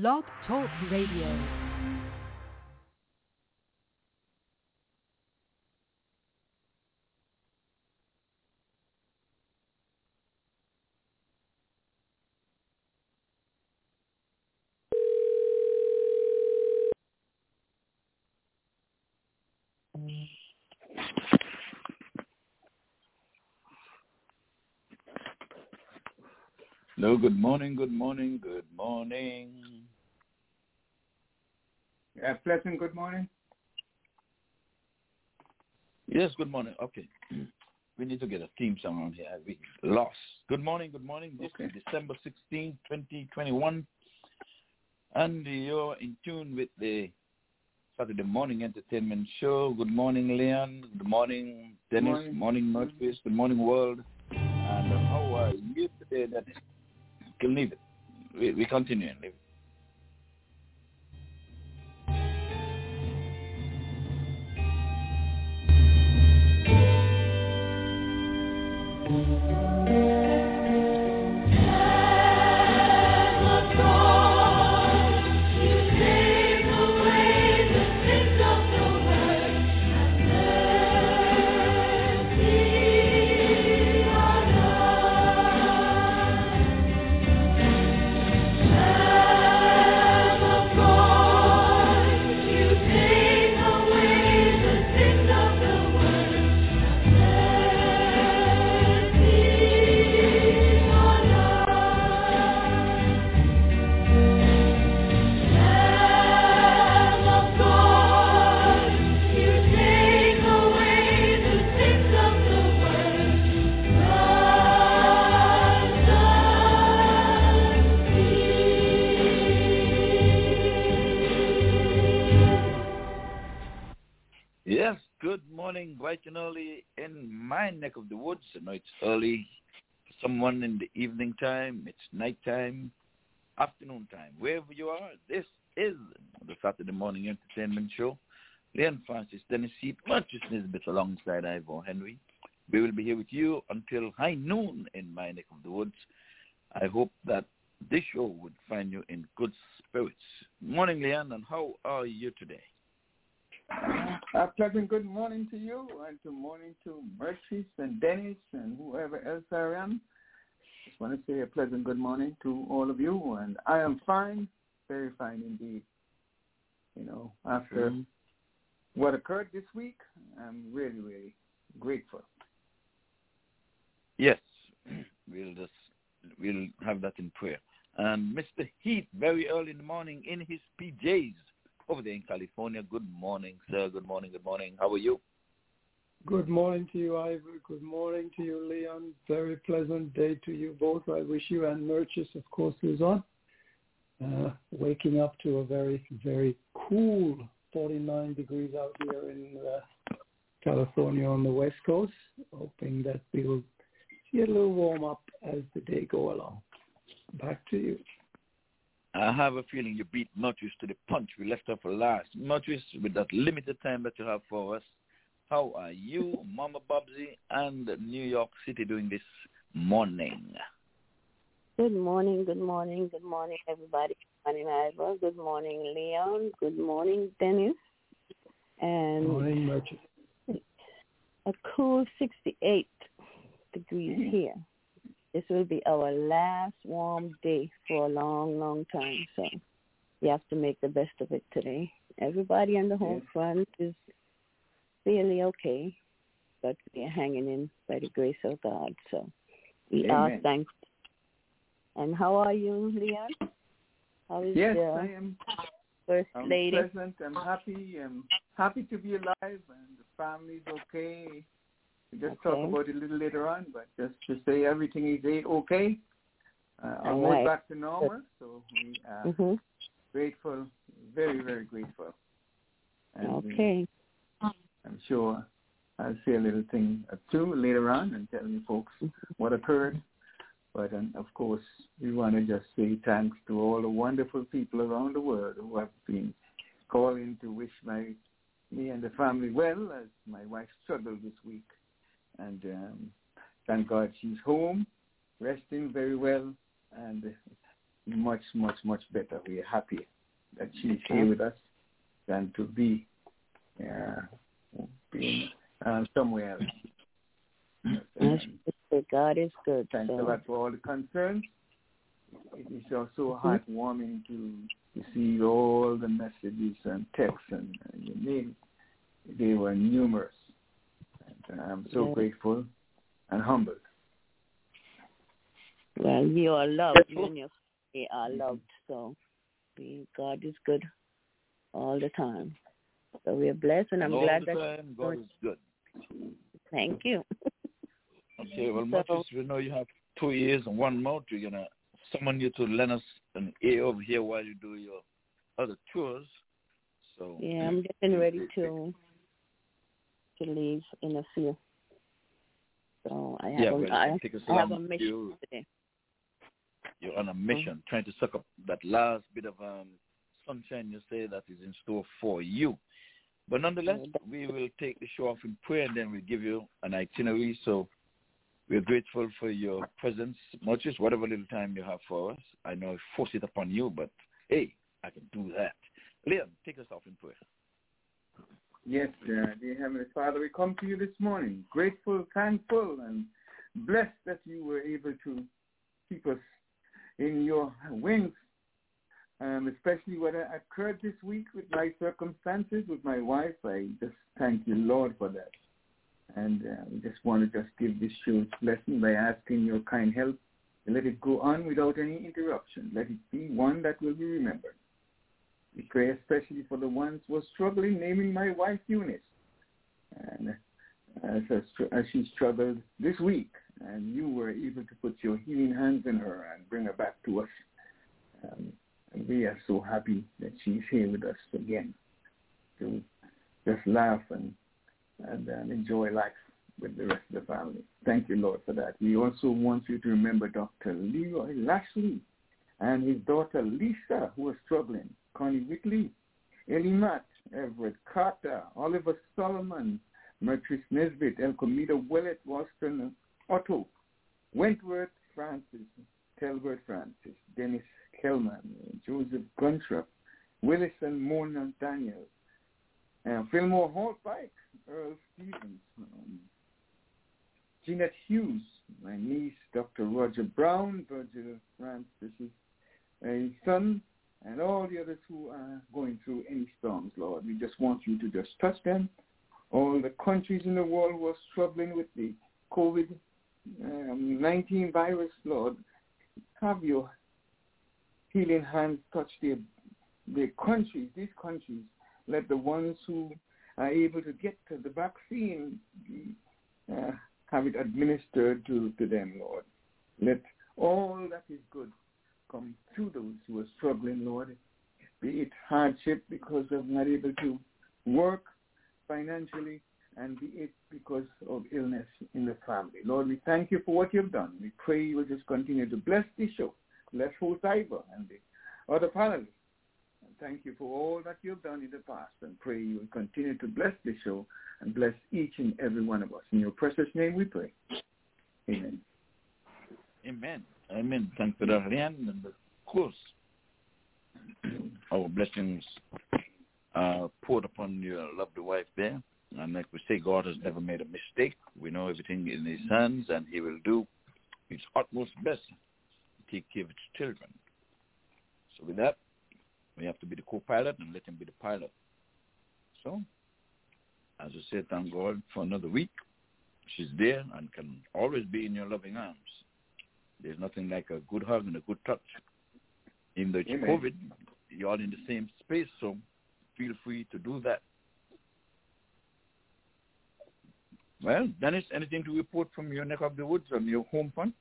Blog Talk Radio. Hello, good morning, good morning, good morning. Yeah, pleasant good morning. Yes, good morning. Okay. We need to get a theme song on here. We lost. Good morning, good morning. This Okay. is December 16, 2021. And you're in tune with the Saturday morning entertainment show. Good morning, Leon. Good morning, Dennis. Morning. Morning, Northwest. Good morning, world. And uh, how are you today, Dennis? You can leave it. We, we continue and leave it. Morning, bright and early in my neck of the woods. I know it's early someone in the evening time. It's nighttime, afternoon time. Wherever you are, this is the Saturday morning entertainment show. Leon Francis, Dennis Seat, Marcus Nisbet alongside Ivor Henry. We will be here with you until high noon in my neck of the woods. I hope that this show would find you in good spirits. Morning, Leon, and how are you today? A pleasant good morning to you and good morning to Mercedes and Dennis and whoever else I am. Just want to say a pleasant good morning to all of you and I am fine, very fine indeed. You know, after Mhm. what occurred this week, I'm really, really grateful. Yes, we'll just we'll have that in prayer. And Mr. Heath, very early in the morning in his PJs over there in California. Good morning, sir. Good morning. Good morning. How are you? Good morning to you, Ivor. Good morning to you, Leon. Very pleasant day to you both. I wish you and Merchis, of course, who's on. Uh, waking up to a very, very cool 49 degrees out here in uh, California on the West Coast. Hoping that we will get a little warm up as the day go along. Back to you. I have a feeling you beat Matthews to the punch. We left off for last. Matthews, with that limited time that you have for us, how are you, Mama Bobsy, and New York City doing this morning? Good morning, good morning, good morning, everybody. Good morning, Ivor. Good morning, Leon. Good morning, Dennis. And Morning, Merchis. a cool 68 degrees mm. here. This will be our last warm day for a long, long time. So we have to make the best of it today. Everybody on the home front is fairly okay, but we are hanging in by the grace of God. So we are thankful. And how are you, Leon? How is Yes, the I am first I'm lady? pleasant. I'm happy. I'm happy to be alive and the family's okay. We just talk about it a little later on, but just to say everything is okay. Uh, almost right. back to normal, so we are mm-hmm. grateful, very, very grateful. And, Okay. I'm sure I'll say a little thing or two later on and tell you folks what occurred. But um, of course, we want to just say thanks to all the wonderful people around the world who have been calling to wish my me and the family well as my wife struggled this week. And um, thank God she's home, resting very well, and much, much, much better. We're happy that she's here with us than to be uh, being uh, somewhere else. Um, God is good. Thanks so. a lot for all the concerns. It is also Mm-hmm. heartwarming to receive all the messages and texts and, and you name. They were numerous. And I'm so Yeah. grateful and humbled. Well, you are loved. You and your family are mm-hmm. loved. So God is good all the time. So we are blessed, and I'm all glad the that. time, God is good. Thank you. Okay, well, So- much as we know you have two ears and one mouth, we're going to summon you to lend us an ear over here while you do your other tours. So Yeah, I'm getting ready to to leave in a few. So I have yeah, a, I, I have a mission You, today. you're on a mission, trying to suck up that last bit of um, sunshine you say that is in store for you. But nonetheless, we will take the show off in prayer and then we'll give you an itinerary. So we're grateful for your presence, much as whatever little time you have for us. I know I force it upon you, but hey, I can do that. Leon, take us off in prayer. Yes, uh, dear Heavenly Father, we come to you this morning, grateful, thankful, and blessed that you were able to keep us in your wings, um, especially what occurred this week with my circumstances with my wife. I just thank you, Lord, for that. And uh, we just want to just give this its blessing by asking your kind help let it go on without any interruption. Let it be one that will be remembered. We pray especially for the ones who are struggling, naming my wife Eunice. And as, as she struggled this week, and you were able to put your healing hands in her and bring her back to us. Um, and we are so happy that she's here with us again to just laugh and, and, and enjoy life with the rest of the family. Thank you, Lord, for that. We also want you to remember Dr. Leroy Lashley and his daughter Lisa, who are struggling. Connie Whitley, Ellie Matt, Everett Carter, Oliver Solomon, Mertrice Nesbitt, El Comida Willett, Waston Otto, Wentworth Francis, Telbert Francis, Dennis Kellman, Joseph Guntrup, Willis and Mona Daniels, uh, Fillmore Hall Pike, Earl Stevens, um, Jeanette Hughes, my niece, Dr. Roger Brown, Virgil Francis' uh, son, and all the others who are going through any storms, Lord. We just want you to just touch them. All the countries in the world who are struggling with the COVID-19 virus, Lord, have your healing hands touch their, their countries, these countries. Let the ones who are able to get to the vaccine uh, have it administered to, to them, Lord. Let all that is good come to those who are struggling, Lord, be it hardship because of not able to work financially and be it because of illness in the family. Lord, we thank you for what you've done. We pray you will just continue to bless this show, bless host Ivor and the other panelists. And thank you for all that you've done in the past and pray you will continue to bless this show and bless each and every one of us. In your precious name we pray. Amen. Amen. Amen. Thank you, Leon. And of course, our blessings are poured upon your loved wife there. And like we say, God has never made a mistake. We know everything in his hands, and he will do his utmost best to take care of his children. So with that, we have to be the co-pilot and let him be the pilot. So, as I said, thank God for another week. She's there and can always be in your loving arms. There's nothing like a good hug and a good touch. Even though it's Amen. COVID, you're all in the same space, so feel free to do that. Well, Dennis, anything to report from your neck of the woods on your home front?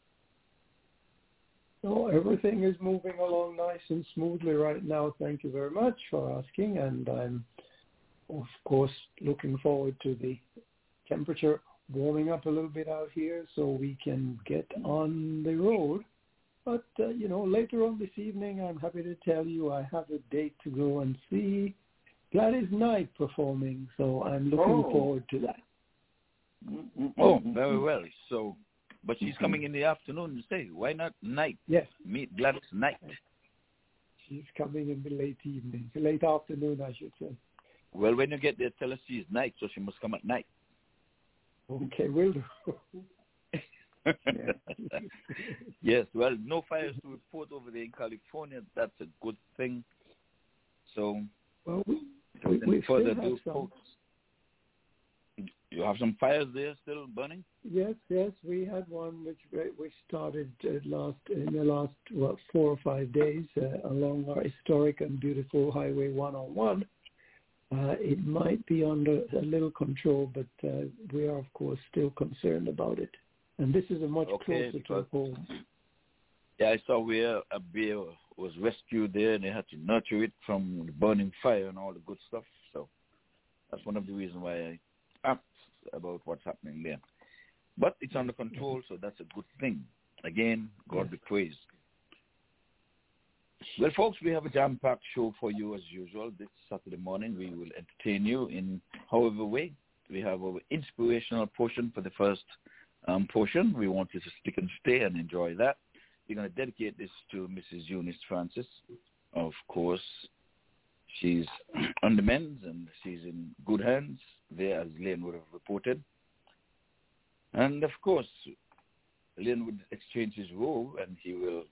So everything is moving along nice and smoothly right now. Thank you very much for asking. And I'm, of course, looking forward to the temperature warming up a little bit out here so we can get on the road. But, uh, you know, later on this evening, I'm happy to tell you I have a date to go and see Gladys Knight performing. So I'm looking Oh. forward to that. Oh, very well. So, but she's coming in the afternoon to say, why not night? Yes. Meet Gladys Knight. she's coming in the late evening, late afternoon, I should say. Well, when you get there, tell her she's night, so she must come at night. Okay, will do. yes, well, no fires to report over there in California. That's a good thing. So, well, we, we, we further ado, folks, you have some fires there still burning? Yes, yes, we had one which we started uh, last in the last what four or five days uh, along our historic and beautiful Highway 101. Uh, it might be under a little control, but uh, we are of course still concerned about it. And this is a much okay, closer to home. Yeah, I saw where a bear was rescued there, and they had to nurture it from the burning fire and all the good stuff. So that's one of the reasons why I asked about what's happening there. But it's under control, so that's a good thing. Again, God be praised. Well, folks, we have a jam-packed show for you as usual. This Saturday morning, we will entertain you in however way. We have our inspirational portion for the first um, portion. We want you to stick and stay and enjoy that. We're going to dedicate this to Mrs. Eunice Francis. Of course, she's on the and she's in good hands there, as Lynn would have reported. And of course, Lynn would exchange his role and he will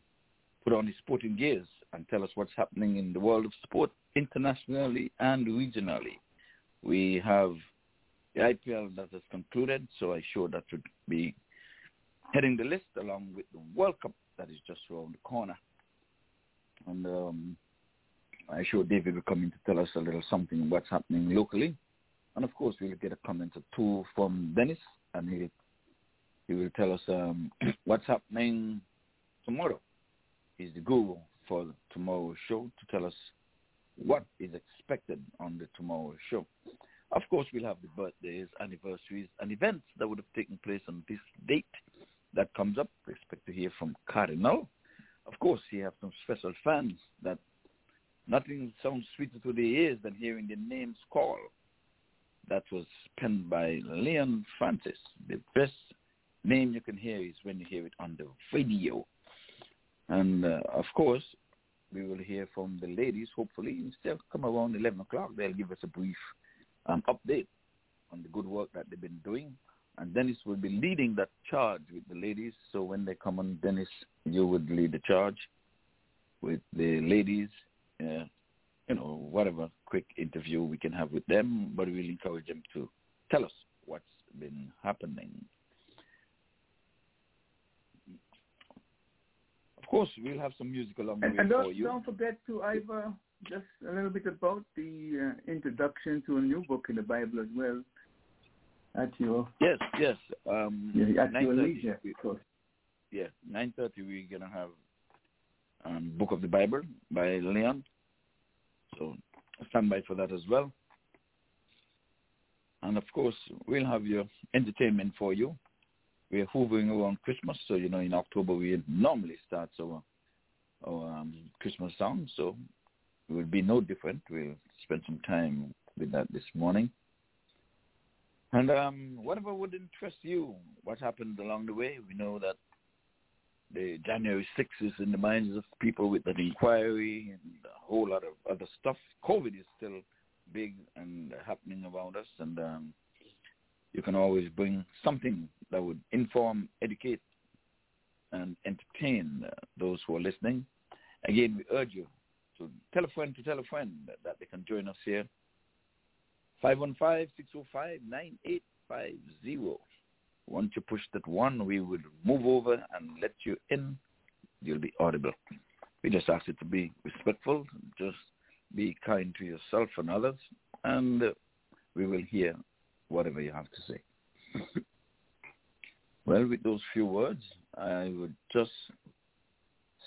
put on his sporting gears and tell us what's happening in the world of sport internationally and regionally. We have the IPL that has concluded, so I sure that would be heading the list along with the World Cup that is just around the corner. And um, I'm sure David will come in to tell us a little something what's happening locally. And of course, we'll get a comment or two from Dennis, and he he will tell us um, what's happening tomorrow. He's the guru for tomorrow's show to tell us what is expected on the tomorrow show. Of course, we'll have the birthdays, anniversaries, and events that would have taken place on this date that comes up. We expect to hear from Cardinal. Of course, he has some special fans that nothing sounds sweeter to their ears than hearing the names called. That was penned by Leon Francis. The best name you can hear is when you hear it on the radio. And uh, of course, we will hear from the ladies. Hopefully, they'll come around 11 o'clock. They'll give us a brief um, update on the good work that they've been doing. And Dennis will be leading that charge with the ladies. So when they come on, Dennis, you would lead the charge with the ladies. Uh, you know, whatever quick interview we can have with them, but we'll encourage them to tell us what's been happening. Course, we'll have some music along the way and for don't, you. don't forget to Ivor just a little bit about the uh, introduction to a new book in the Bible as well. At your yes, yes. Um, yeah, at your 9:30 leisure, of course. yeah, nine thirty. We're gonna have um, Book of the Bible by Leon. So stand by for that as well. And of course, we'll have your entertainment for you. We're hovering around Christmas, so you know in October we normally start our our um, Christmas songs. So it will be no different. We'll spend some time with that this morning. And um, whatever would interest you, what happened along the way, we know that the January 6th is in the minds of people with an inquiry and a whole lot of other stuff. COVID is still big and happening around us, and um, you can always bring something that would inform, educate, and entertain uh, those who are listening. Again, we urge you to tell a friend to tell a friend that, that they can join us here 515-605-9850. Once you push that one, we will move over and let you in. You'll be audible. We just ask you to be respectful, just be kind to yourself and others, and uh, we will hear whatever you have to say. well, with those few words, I would just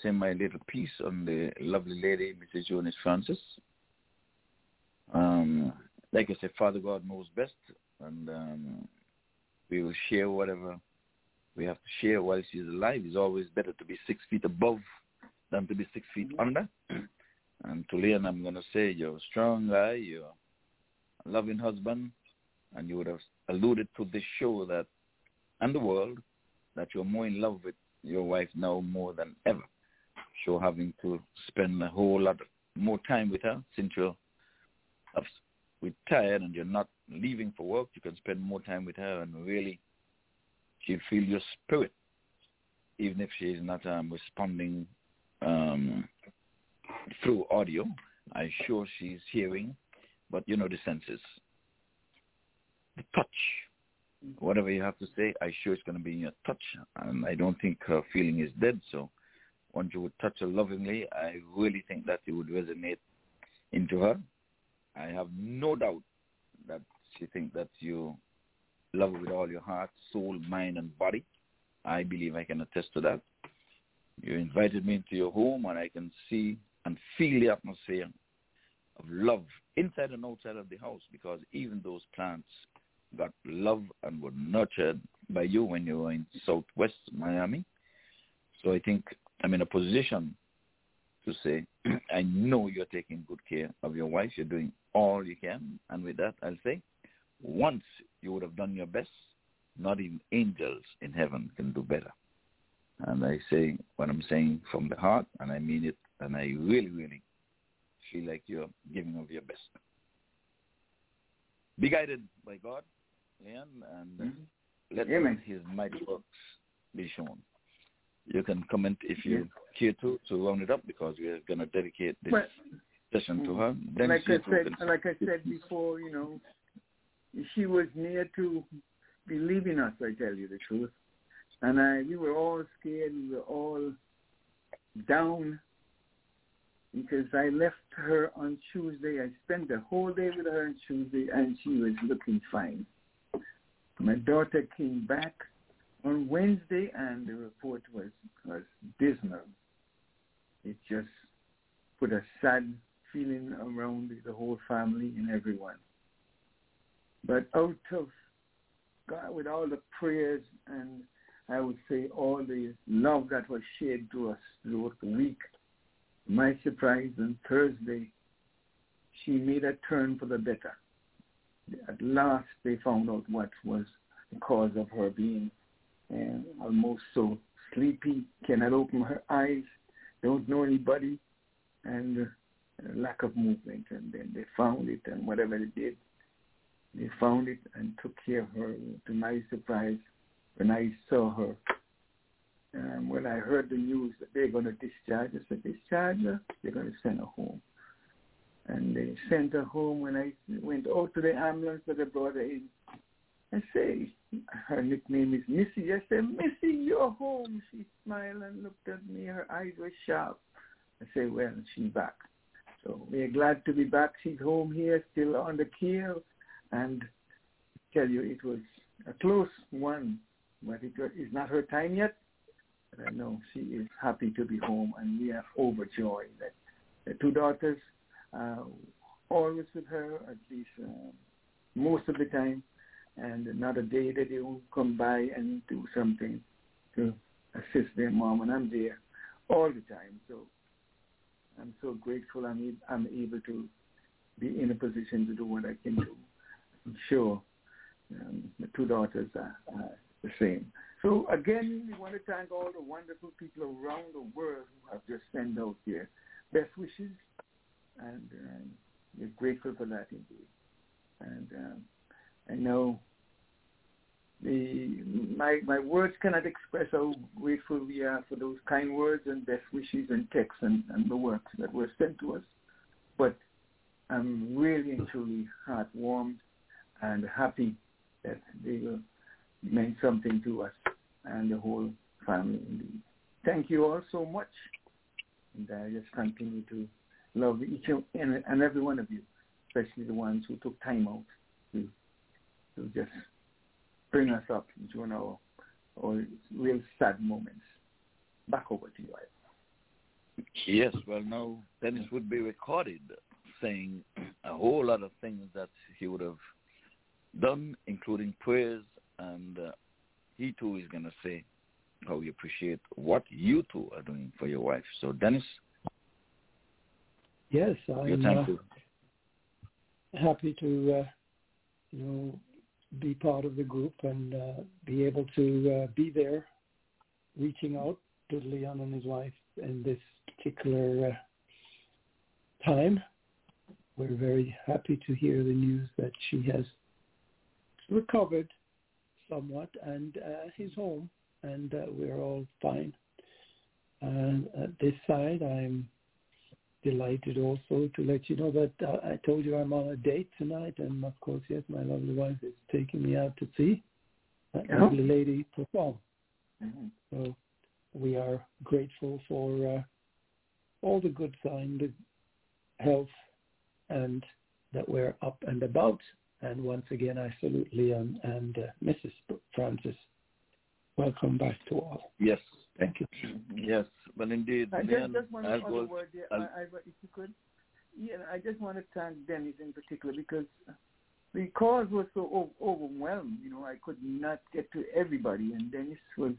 say my little piece on the lovely lady, Mrs. Eunice Francis. Um, like I said, Father God knows best, and um, we will share whatever we have to share while she's alive. It's always better to be six feet above than to be six feet under. And to Leon, I'm going to say you're a strong guy, you're a loving husband, and you would have alluded to this show that, and the world, that you're more in love with your wife now more than ever. sure having to spend a whole lot more time with her since you're retired and you're not leaving for work. You can spend more time with her and really she'll feel your spirit, even if she is not um, responding um, through audio. I'm sure she's hearing, but you know the senses. The touch, whatever you have to say, I'm sure it's going to be in your touch. And I don't think her feeling is dead. So once you would touch her lovingly, I really think that it would resonate into her. I have no doubt that she thinks that you love her with all your heart, soul, mind, and body. I believe I can attest to that. You invited me into your home, and I can see and feel the atmosphere of love inside and outside of the house because even those plants got love and were nurtured by you when you were in southwest Miami. So I think I'm in a position to say, I know you're taking good care of your wife. You're doing all you can. And with that, I'll say, once you would have done your best, not even angels in heaven can do better. And I say what I'm saying from the heart, and I mean it, and I really, really feel like you're giving of your best. Be guided by God, And mm-hmm. let Amen. his mighty works be shown. You can comment if you care to to round it up because we're going to dedicate this well, session to her. Then like I said, like I said before, you know, she was near to believing us. I tell you the truth, and I we were all scared. We were all down because I left her on Tuesday. I spent the whole day with her on Tuesday, and she was looking fine. My daughter came back on Wednesday, and the report was was dismal. It just put a sad feeling around the whole family and everyone. But out of God, with all the prayers and I would say all the love that was shared to us throughout the week, my surprise on Thursday, she made a turn for the better. At last, they found out what was the cause of her being uh, almost so sleepy, cannot open her eyes, don't know anybody, and uh, lack of movement. And then they found it, and whatever they did, they found it and took care of her. To my surprise, when I saw her, um, when I heard the news that they're going to discharge her, said, discharge her, they're going to send her home. And they sent her home when I went out to the ambulance that they brought her in. I say, her nickname is Missy. I said, Missy, you're home. She smiled and looked at me. Her eyes were sharp. I say, well, she's back. So we're glad to be back. She's home here, still on the keel. And I tell you, it was a close one, but it is not her time yet. But I know she is happy to be home, and we are overjoyed that the two daughters uh, always with her, at least uh, most of the time, and not a day that they won't come by and do something to assist their mom, and I'm there all the time. So I'm so grateful I'm, I'm able to be in a position to do what I can do. I'm sure um, the two daughters are, are the same. So again, we want to thank all the wonderful people around the world who have just sent out their best wishes, and um, we're grateful for that indeed. And um, I know the my my words cannot express how grateful we are for those kind words and best wishes and texts and, and the works that were sent to us. But I'm really and truly heartwarmed and happy that they meant something to us and the whole family indeed. Thank you all so much. And I just continue to love each and every one of you, especially the ones who took time out to, to just bring us up during our, our real sad moments. Back over to you, Ivan. Yes, well, now Dennis would be recorded saying a whole lot of things that he would have done, including prayers, and uh, he too is going to say how he appreciate what you two are doing for your wife. So, Dennis. Yes, I'm uh, happy to, uh, you know, be part of the group and uh, be able to uh, be there, reaching out to Leon and his wife in this particular uh, time. We're very happy to hear the news that she has recovered somewhat and uh, is home, and uh, we're all fine. And at this side, I'm delighted also to let you know that uh, I told you I'm on a date tonight, and of course, yes, my lovely wife is taking me out to see that uh-huh. lovely lady perform. Mm-hmm. So we are grateful for uh, all the good signs, the health, and that we're up and about. And once again, I salute Leon and uh, Mrs. Francis. Welcome back to all. Yes. Thank you. Yes, well, indeed. I just, just one other go, word, there, I, I, if you could. Yeah, I just want to thank Dennis in particular because the cause was so overwhelmed. You know, I could not get to everybody, and Dennis was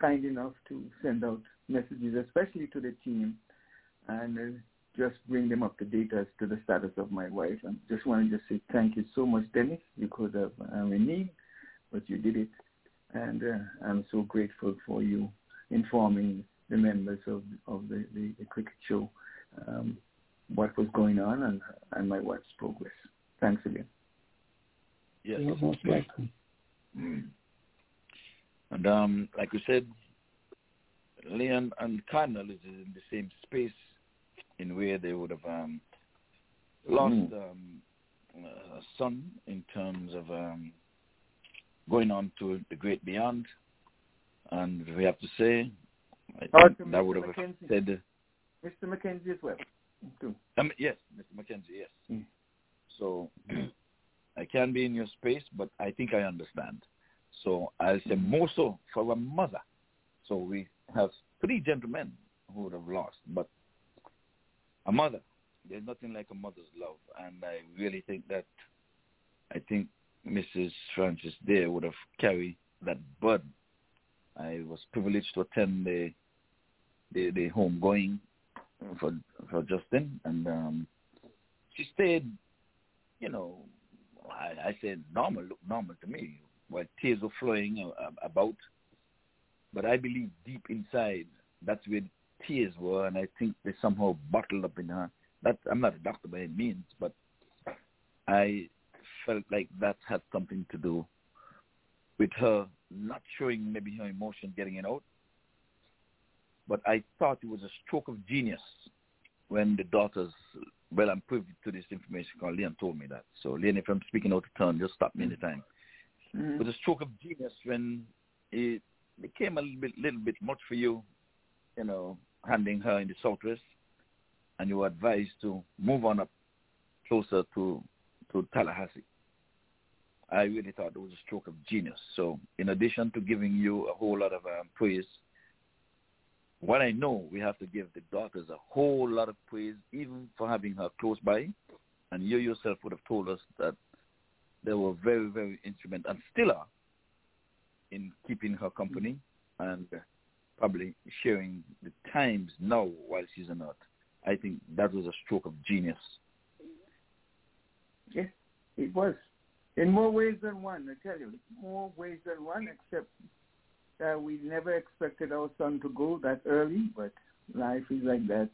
kind enough to send out messages, especially to the team, and uh, just bring them up to date as to the status of my wife. And just want to just say thank you so much, Dennis. You could have um, in need, but you did it, and uh, I'm so grateful for you informing the members of of the, the, the cricket show um, what was going on and and my wife's progress. Thanks again. Yes. You're most welcome. And um, like you said, Leon and Cardinal is in the same space in where they would have um, lost mm. um, a son in terms of um, going on to the great beyond. And we have to say, that would have McKenzie. said... Mr. McKenzie as well, too. Um, yes, Mr. McKenzie, yes. Mm. So I can be in your space, but I think I understand. So I'll say more so for a mother. So we have three gentlemen who would have lost, but a mother, there's nothing like a mother's love. And I really think that, I think Mrs. Francis there would have carried that burden. I was privileged to attend the the, the homegoing for for Justin, and um, she stayed, you know, I, I said normal, look normal to me where tears were flowing about. But I believe deep inside, that's where tears were, and I think they somehow bottled up in her. That I'm not a doctor by any means, but I felt like that had something to do with her not showing maybe her emotion getting it out. But I thought it was a stroke of genius when the daughters, well, I'm privy to this information because Leon told me that. So, Leon, if I'm speaking out of turn, just stop me anytime. Mm-hmm. With a stroke of genius when it became a little bit, little bit much for you, you know, handing her in the southwest, and you were advised to move on up closer to to Tallahassee. I really thought it was a stroke of genius. So, in addition to giving you a whole lot of um, praise, what I know, we have to give the daughters a whole lot of praise, even for having her close by. And you yourself would have told us that they were very, very instrumental and still are in keeping her company and probably sharing the times now while she's on earth. I think that was a stroke of genius. Yes, it was. In more ways than one, I tell you. More ways than one, except that we never expected our son to go that early, but life is like that.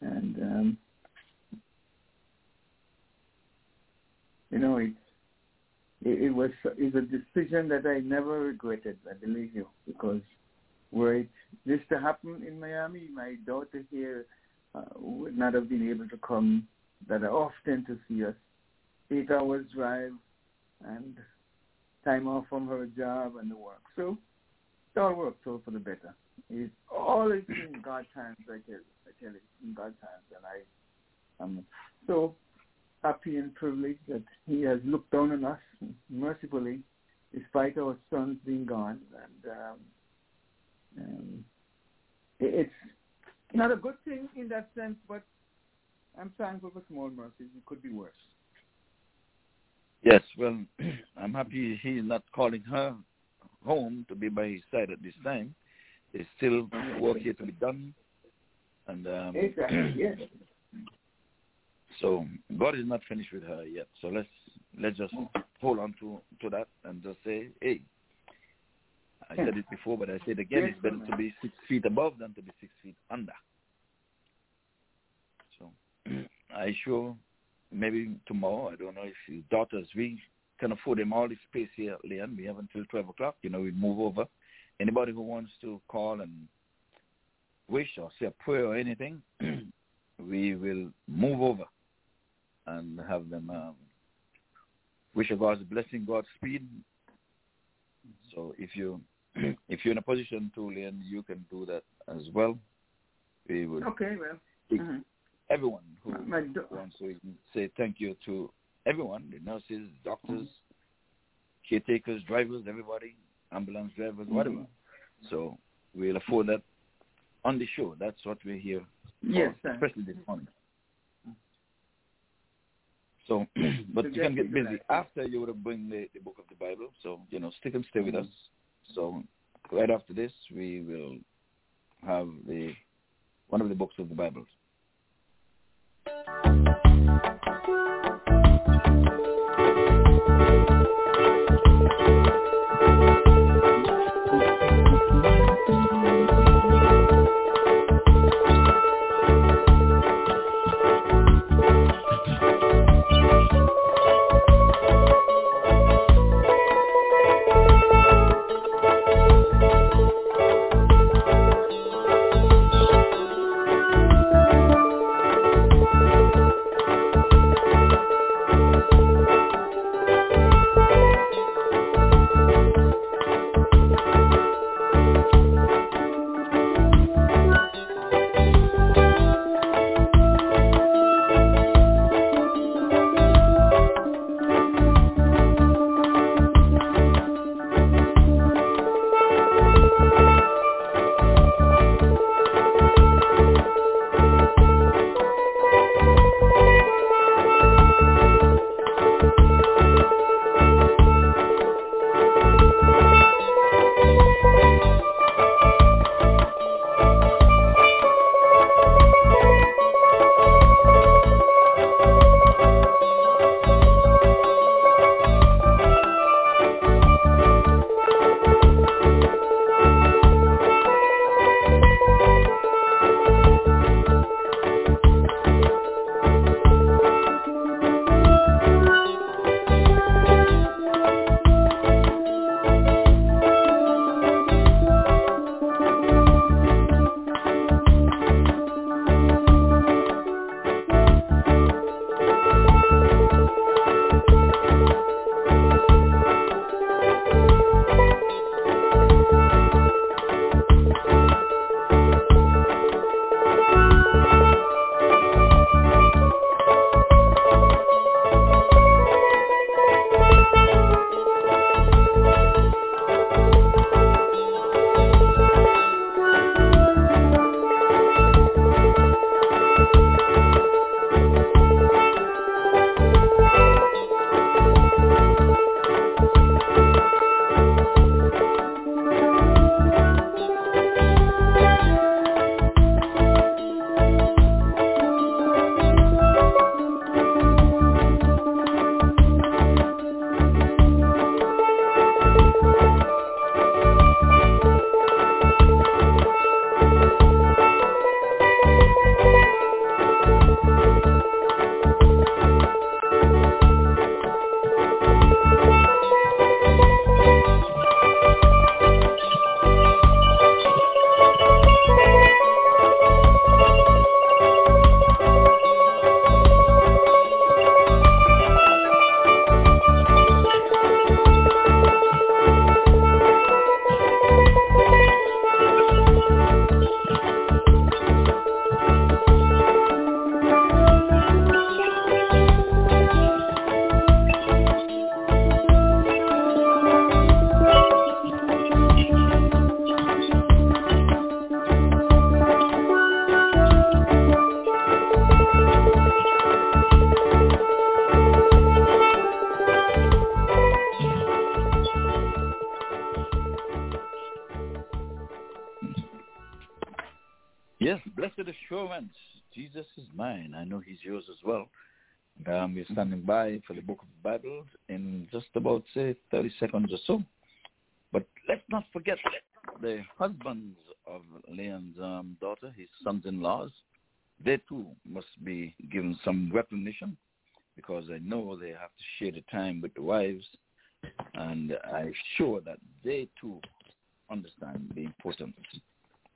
And, um, you know, it's it, it was is a decision that I never regretted. I believe you because were it this to happen in Miami, my daughter here uh, would not have been able to come that often to see us. Eight hours drive and time off from her job and the work. So it all worked out for the better. It's always in God's hands, I tell you. I tell you, in God's hands. And I am so happy and privileged that he has looked down on us mercifully despite our sons being gone. And um, um, it's not a good thing in that sense, but I'm thankful for small mercies. It could be worse. Yes, well, I'm happy he's not calling her home to be by his side at this time. There's still work here to be done. And um, exactly, yes. So God is not finished with her yet. So let's let's just hold on to to that and just say, hey, I said it before, but I said again, it's better to be six feet above than to be six feet under. So I sure maybe tomorrow. I don't know if his daughters we can afford them all the space here, Leon. We have until twelve o'clock. You know, we move over. Anybody who wants to call and wish or say a prayer or anything, we will move over and have them um, wish God's blessing, God's speed. So if you if you're in a position to, Leon, you can do that as well. We would Okay, well. mhm. Everyone who uh, do- wants to say thank you to everyone, the nurses, doctors, mm-hmm. caretakers, drivers, everybody, ambulance drivers, mm-hmm. whatever. So we'll afford that on the show. That's what we're here for, Yes, sir. especially this morning. Mm-hmm. So, but you can get busy after you would have bring the, the book of the Bible. So, you know, stick and stay with us. So right after this, we will have the one of the books of the Bible. Thank you. The husbands of Leon's daughter, his sons-in-laws. they too must be given some recognition because I know they have to share the time with the wives, and I'm sure that they too understand the importance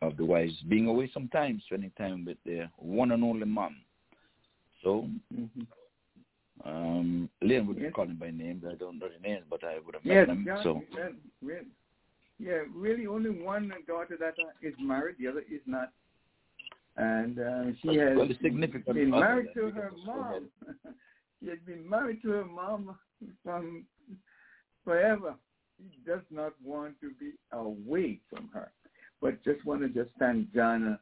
of the wives being away sometimes, spending time with their one and only mom. So, mm-hmm. um, Leon would yes. call him by name, but I don't know the names, but I would have met yes, them. Yeah, so, yeah, really, only one daughter that is married, the other is not, and uh, she has well, been married to her mom. she has been married to her mom from forever. He does not want to be away from her. But just want to just thank John, uh,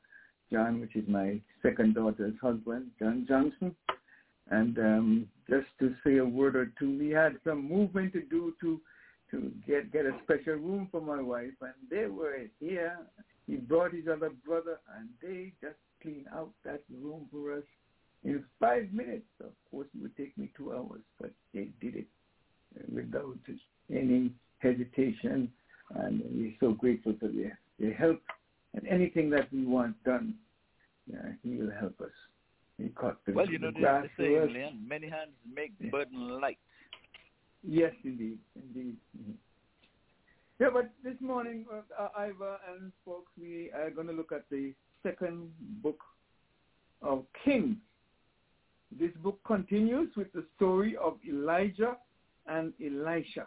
John, which is my second daughter's husband, John Johnson, and um, just to say a word or two. We had some movement to do to to get get a special room for my wife, and they were here. He brought his other brother, and they just cleaned out that room for us in five minutes. Of course, it would take me two hours, but they did it without any hesitation, and we're so grateful for their, their help. And anything that we want done, yeah, he will help us. He the, well, you know, the grass the saying, Leon, many hands make yeah. burden light. Yes, indeed, indeed. Mm-hmm. Yeah, but this morning, uh, Ivor and folks, we are going to look at the second book of Kings. This book continues with the story of Elijah and Elisha.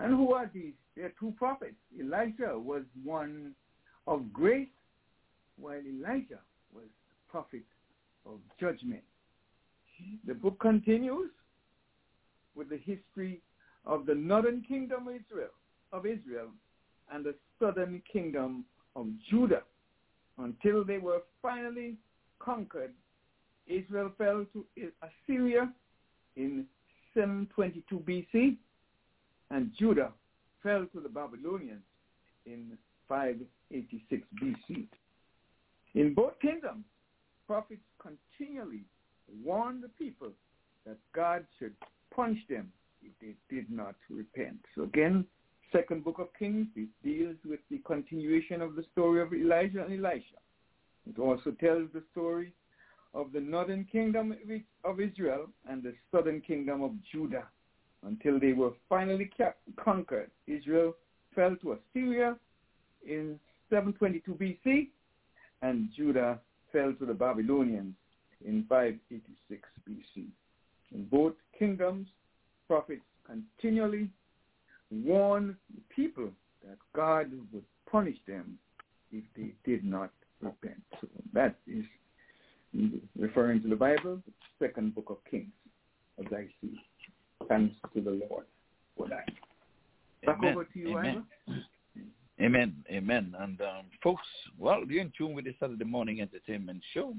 And who are these? They're two prophets. Elijah was one of grace, while Elijah was the prophet of judgment. The book continues with the history of the northern kingdom of Israel, of Israel and the southern kingdom of Judah until they were finally conquered. Israel fell to Assyria in 722 BC and Judah fell to the Babylonians in 586 BC. In both kingdoms, prophets continually warned the people that God should punish them if they did not repent. So again, second book of Kings, it deals with the continuation of the story of Elijah and Elisha. It also tells the story of the northern kingdom of Israel and the southern kingdom of Judah until they were finally conquered. Israel fell to Assyria in 722 BC, and Judah fell to the Babylonians in 586 BC. In both kingdoms, prophets continually warn the people that God would punish them if they did not repent. So that is referring to the Bible, the second book of Kings, as I see. Thanks to the Lord for that. Back Amen. over to you, Amen. Amen. Amen. And um, folks, well, you're in tune with the Saturday morning entertainment show,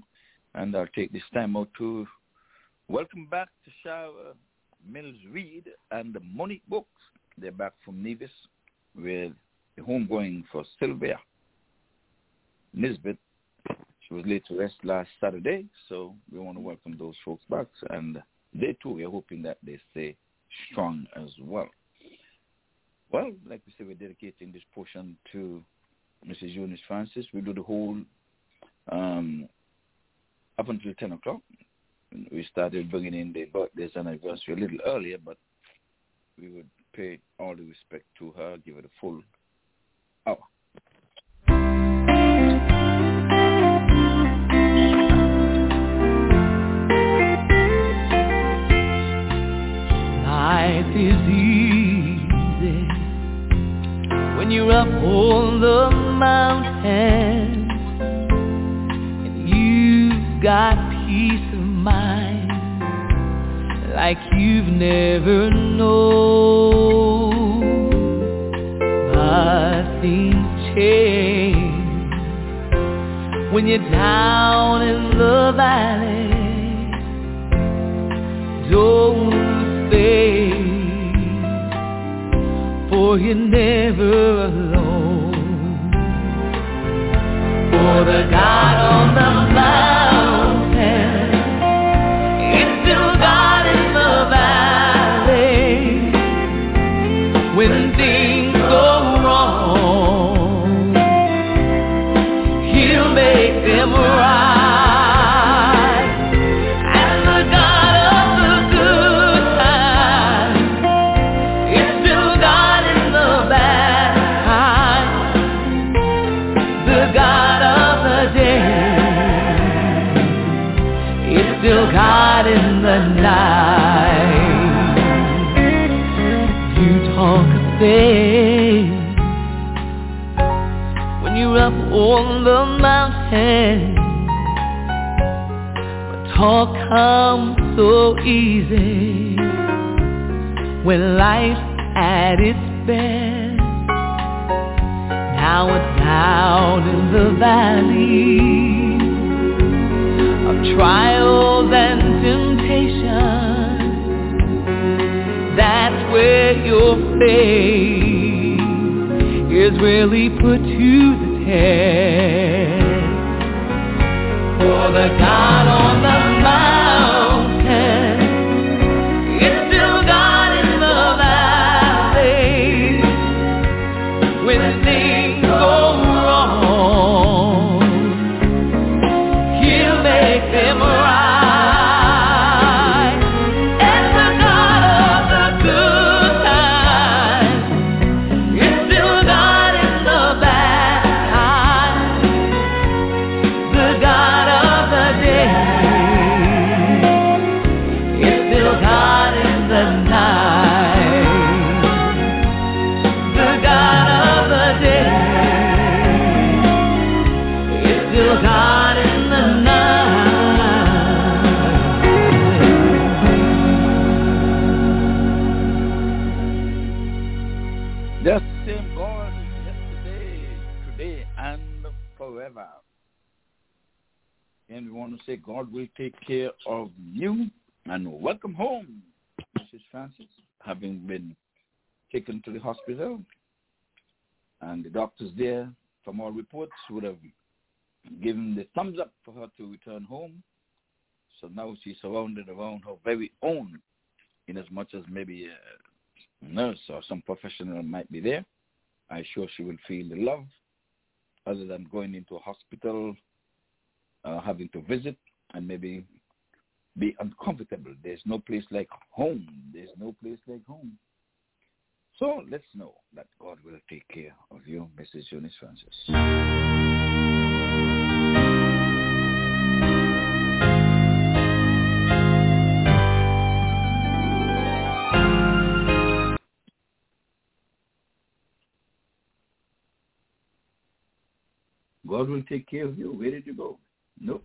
and I'll take this time out to welcome back to Shower Mills Reed and the Money Books. They're back from Nevis with the homegoing for Sylvia Nisbet. She was laid to rest last Saturday, so we want to welcome those folks back. And they too, we're hoping that they stay strong as well. Well, like we said, we're dedicating this portion to Mrs. Eunice Francis. We do the whole um, up until 10 o'clock. We started bringing in the birthdays and anniversary a little earlier, but we would pay all the respect to her, give her the full hour. Life is easy when you're up on the mountain and you've got peace of mind like you've never known. When you're down in the valley. Don't stay, for you're never alone. For the God on the mountain so easy when life's at its best. Now it's down in the valley of trials and temptations. That's where your faith is really put take care of you and welcome home, Mrs. Francis, having been taken to the hospital. And the doctors there, from all reports, would have given the thumbs up for her to return home. So now she's surrounded around her very own, in as much as maybe a nurse or some professional might be there. I'm sure she will feel the love other than going into a hospital, uh, having to visit and maybe be uncomfortable. There's no place like home. There's no place like home. So let's know that God will take care of you, Mrs. Eunice Francis. God will take care of you. Where did you go? Nope.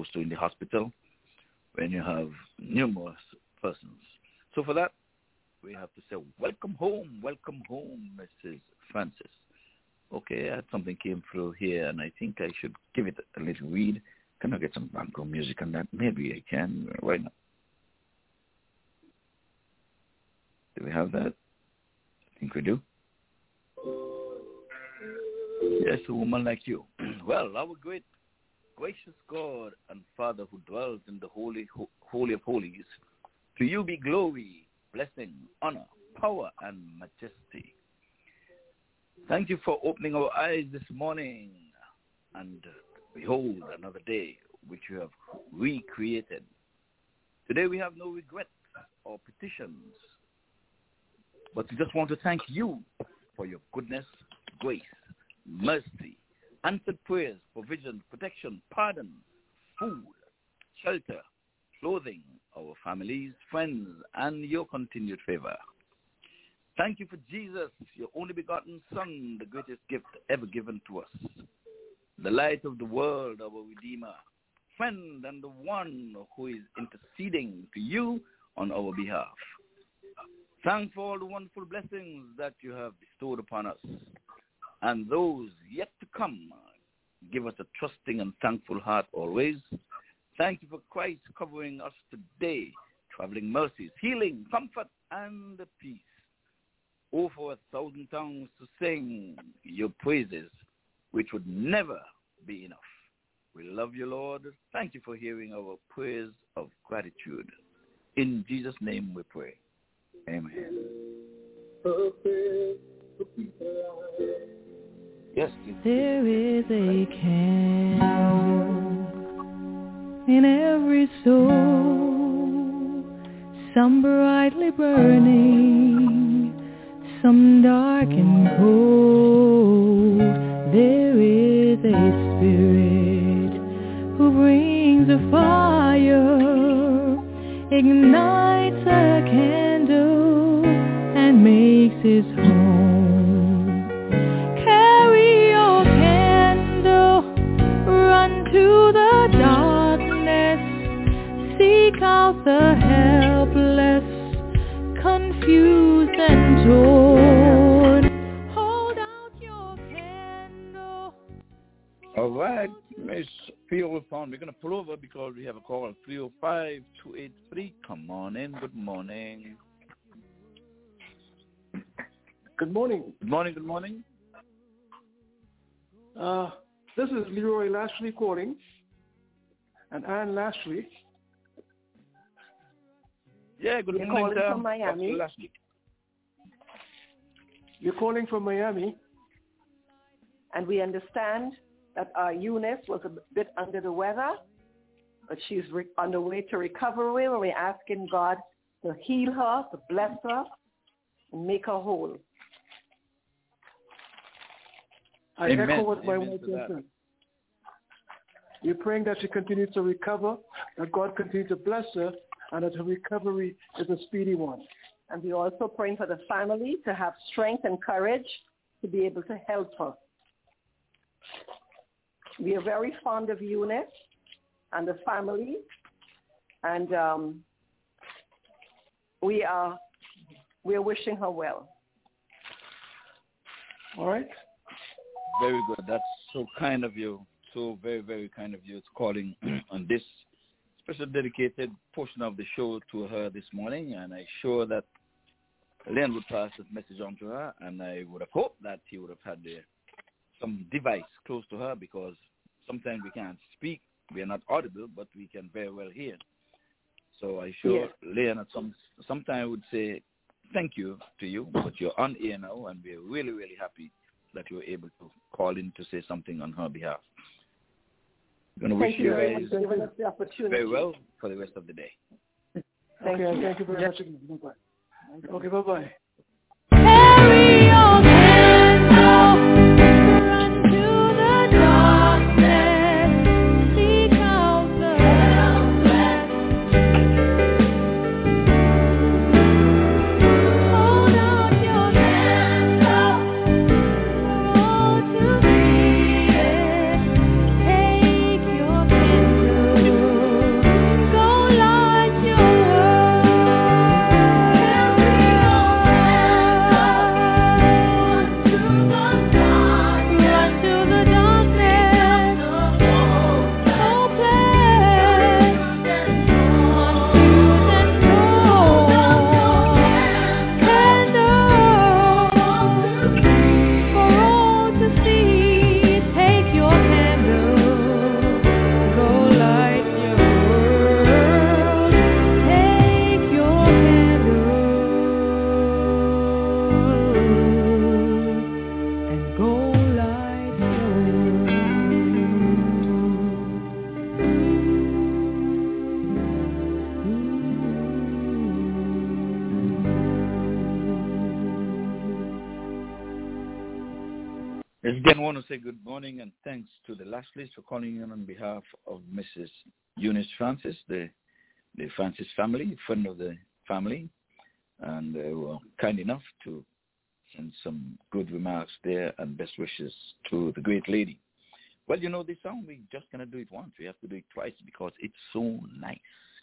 Opposed to in the hospital when you have numerous persons. So for that, we have to say, welcome home, welcome home, Mrs. Francis. Okay, something came through here, and I think I should give it a little read. Can I get some background music on that? Maybe I can. Why not? Do we have that? I think we do. Yes, a woman like you. well, our great, gracious God and Father who dwells in the holy, holy of holies, to you be glory, blessing, honor, power, and majesty. Thank you for opening our eyes this morning and behold another day which you have recreated. Today we have no regrets or petitions, but we just want to thank you for your goodness, grace, mercy, answered prayers, provision, protection, pardon, food, shelter, clothing, our families, friends, and your continued favor. Thank you for Jesus, your only begotten Son, the greatest gift ever given to us. The light of the world, our Redeemer, friend, and the one who is interceding to you on our behalf. Thank for all the wonderful blessings that you have bestowed upon us and those yet come. Give us a trusting and thankful heart always. Thank you for Christ covering us today, traveling mercies, healing, comfort, and peace. Oh, for a thousand tongues to sing your praises, which would never be enough. We love you, Lord. Thank you for hearing our prayers of gratitude. In Jesus' name we pray. Amen. Yes. There is a candle in every soul, some brightly burning, some dark and cold. There is a spirit who brings a fire, ignites a candle, and makes his home. Seek the helpless, confused and torn. Hold out your candle. All right, Miss 305. We're going to pull over because we have a call 305-283. Come on in. Good morning. Good morning. Good morning. Good morning. Uh, this is Leroy Lashley calling, and Ann Lashley. Yeah, good You're morning, calling from Miami? You're calling from Miami. And we understand that our Eunice was a bit under the weather, but she's re- on the way to recovery. And we're asking God to heal her, to bless her, and make her whole. I Amen. echo what my wife said. We're praying that she continues to recover, that God continues to bless her, and that her recovery is a speedy one. And we're also praying for the family to have strength and courage to be able to help her. We are very fond of Eunice and the family, and um, we are we are wishing her well. All right? Very good. That's so kind of you. So very, very kind of you. It's calling on this special dedicated portion of the show to her this morning, and I'm sure that Len would pass this message on to her, and I would have hoped that he would have had some device close to her because sometimes we can't speak, we are not audible, but we can very well hear. So I sure Yes. Leon at some sometime would say thank you to you, but you're on air now, and we're really really happy that you were able to call in to say something on her behalf. I'm gonna wish Thank you very guys much for giving us the opportunity. very well for the rest of the day. Thank okay, you. thank you very much again. Bye-bye. Okay, bye-bye. Want to say good morning and thanks to the last Lashleys for calling in on behalf of Mrs. Eunice Francis, the the Francis family, friend of the family, and uh, they were kind enough to send some good remarks there and best wishes to the great lady. Well, you know, this song, we're just going to do it once. We have to do it twice because it's so nice.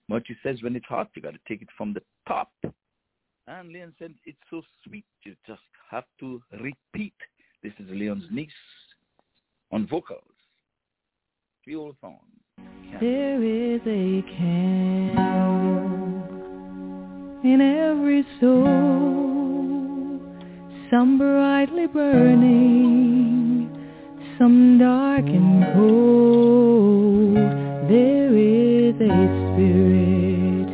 Murty says when it's hot, you got to take it from the top. And Leon said it's so sweet, you just have to repeat. This is Leon's niece on vocals. Three-old song. There is a candle in every soul, some brightly burning, some dark and cold. There is a spirit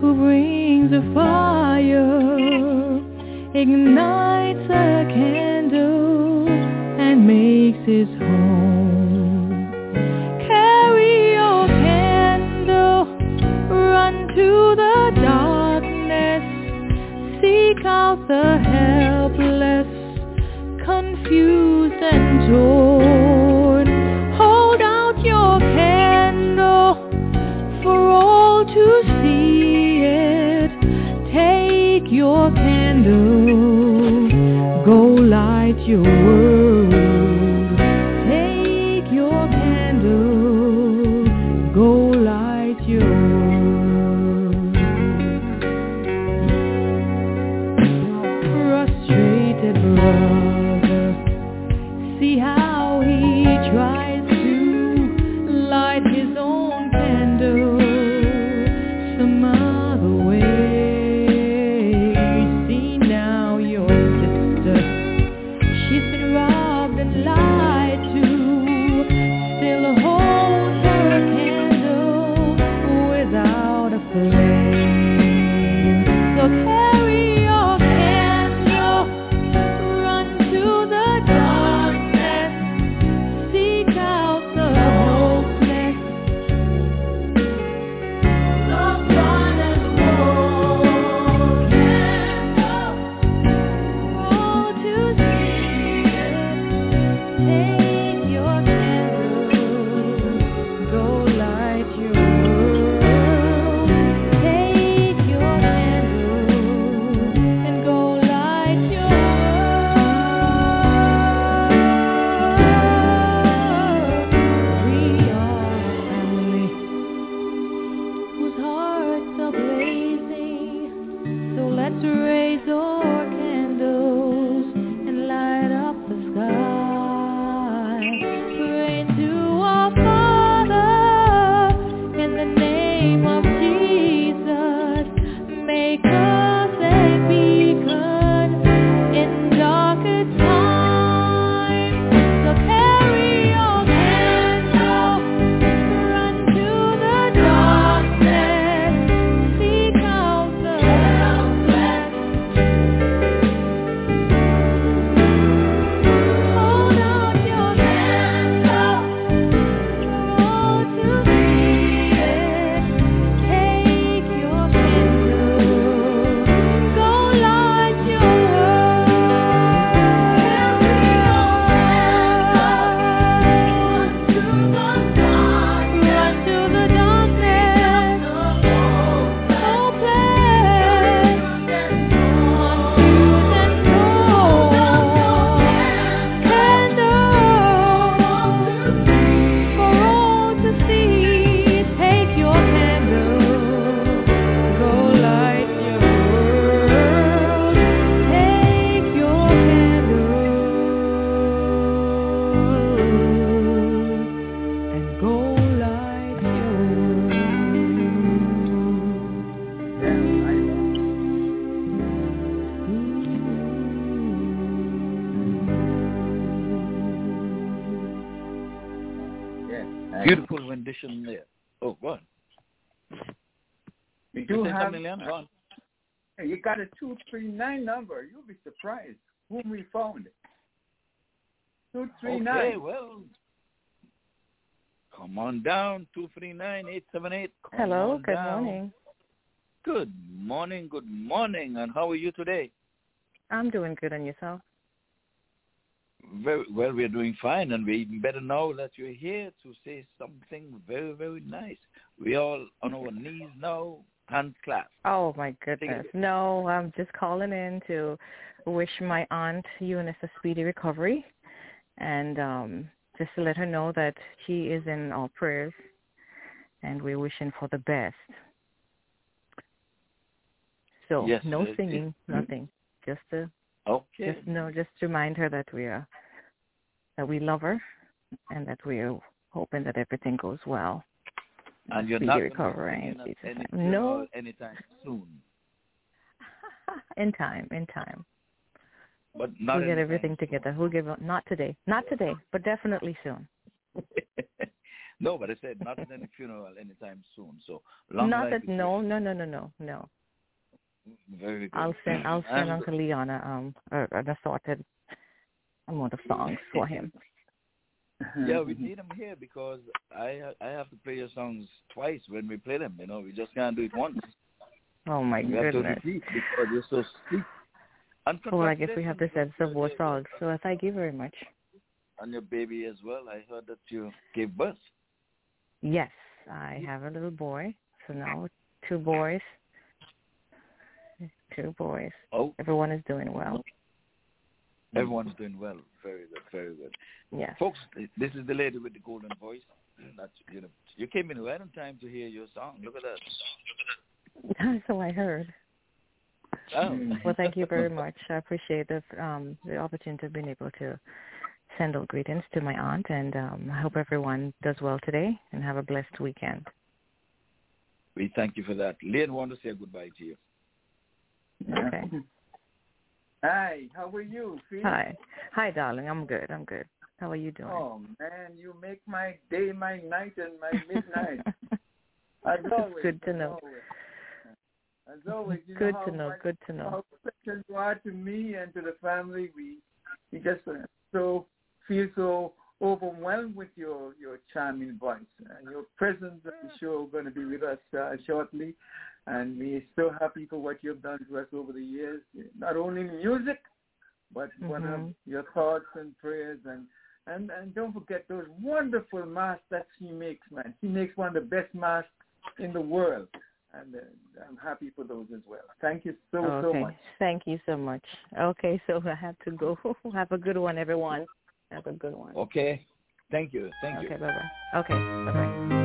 who brings a fire, ignites a candle, and makes his home. Carry your candle, run to the darkness, seek out the helpless, confused and torn. Hold out your candle for all to see it. Take your candle, go light your world. Nine number. You'll be surprised whom we found. Two three Okay, nine. well, come on down, 239-878. Come Hello, good down. morning. Good morning, good morning. And how are you today? I'm doing good on yourself. Very well, we're doing fine, and we even better now that you're here to say something very, very nice. We all on our knees now, hands clasped. Oh my goodness. No, I'm just calling in to wish my aunt Eunice a speedy recovery and um just to let her know that she is in our prayers and we're wishing for the best. So Yes, no it- it- singing, nothing. Just to Okay. just no just to remind her that we are that we love her and that we're hoping that everything goes well. And you're not gonna be recovery singing in at Jesus' any No. anytime soon. in time, in time. But not we'll get everything together. We'll give up not today, not today, but definitely soon. no, but I said not at any funeral anytime soon. So long not that no, no, no, no, no, no. Very good. I'll send I'll send And- Uncle Leon a, um a, an assorted amount of songs for him. Yeah, we need them here because I I have to play your songs twice when we play them. You know, we just can't do it once. Oh my we have goodness. repeat because you're so sweet. Well, I guess we have to send some more songs. So I thank you very much. And your baby as well. I heard that you gave birth. Yes, I have a little boy. So now two boys. Two boys. Oh, Everyone is doing well. Everyone's doing well. Very good, very good. Yeah. Folks, this is the lady with the golden voice. That's you know, you came in right on time to hear your song. Look at that. so I heard. Oh. Well, thank you very much. I appreciate the um, the opportunity of being able to send all greetings to my aunt, and um, I hope everyone does well today and have a blessed weekend. We thank you for that. Leon want to say goodbye to you. Okay. Hi, how are you? Phil? Hi, hi, darling. I'm good. I'm good. How are you doing? Oh man, you make my day, my night, and my midnight. As always, good to know. always. As always, you Good know to know. much- Good to know. How special you are to me and to the family. We we just uh, so feel so overwhelmed with your your charming voice. And your presence I'm sure, going to be with us uh, shortly, and we're so happy for what you've done to us over the years. Not only in music, but one of your thoughts and prayers and. And and don't forget those wonderful masks that she makes, man. She makes one of the best masks in the world, and uh, I'm happy for those as well. Thank you so so much. Thank you so much. Okay, so I have to go. have a good one, everyone. Have a good one. Okay. Thank you. Thank you. Okay. Bye bye. Okay. Bye bye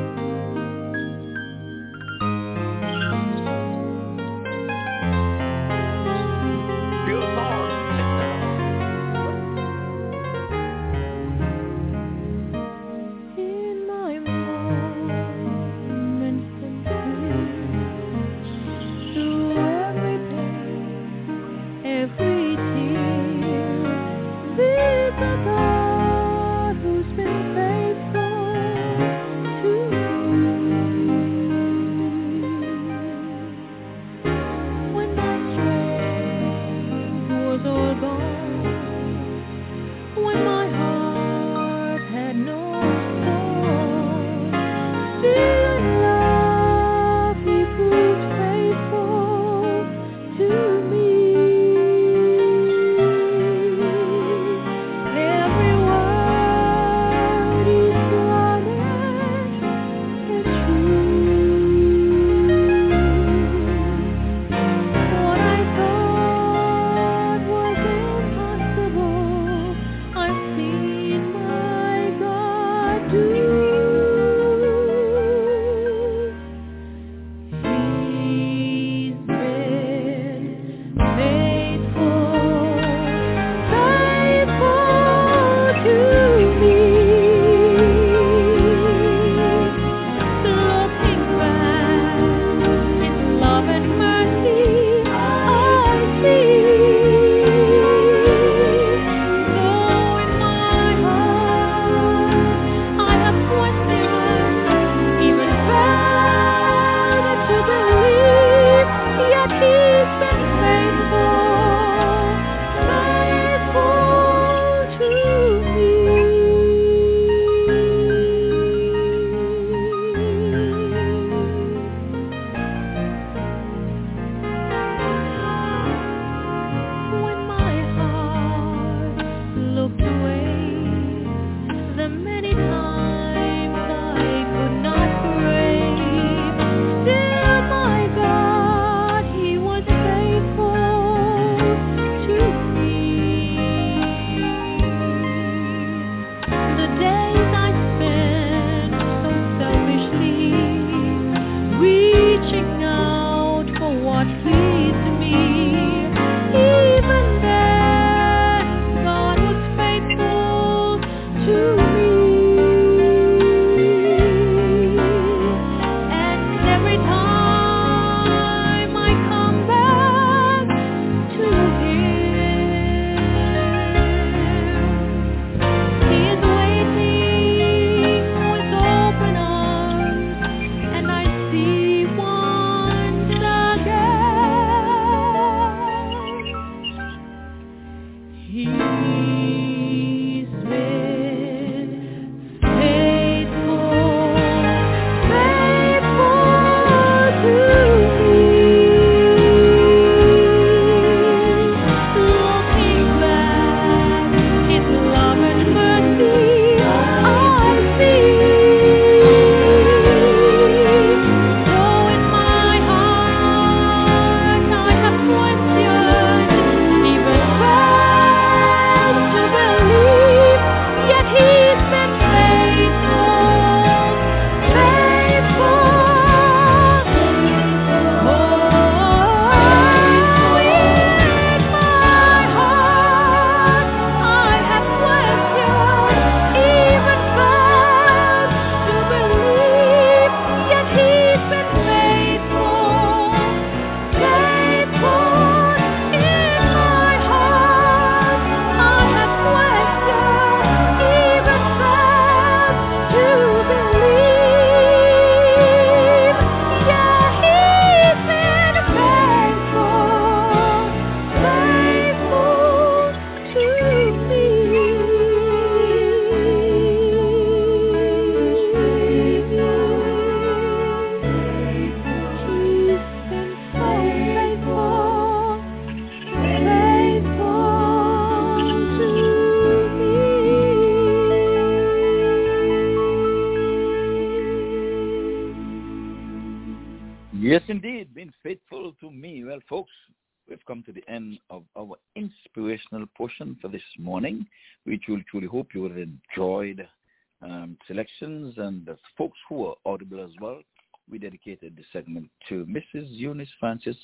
and the folks who are audible as well. We dedicated the segment to Mrs. Eunice Francis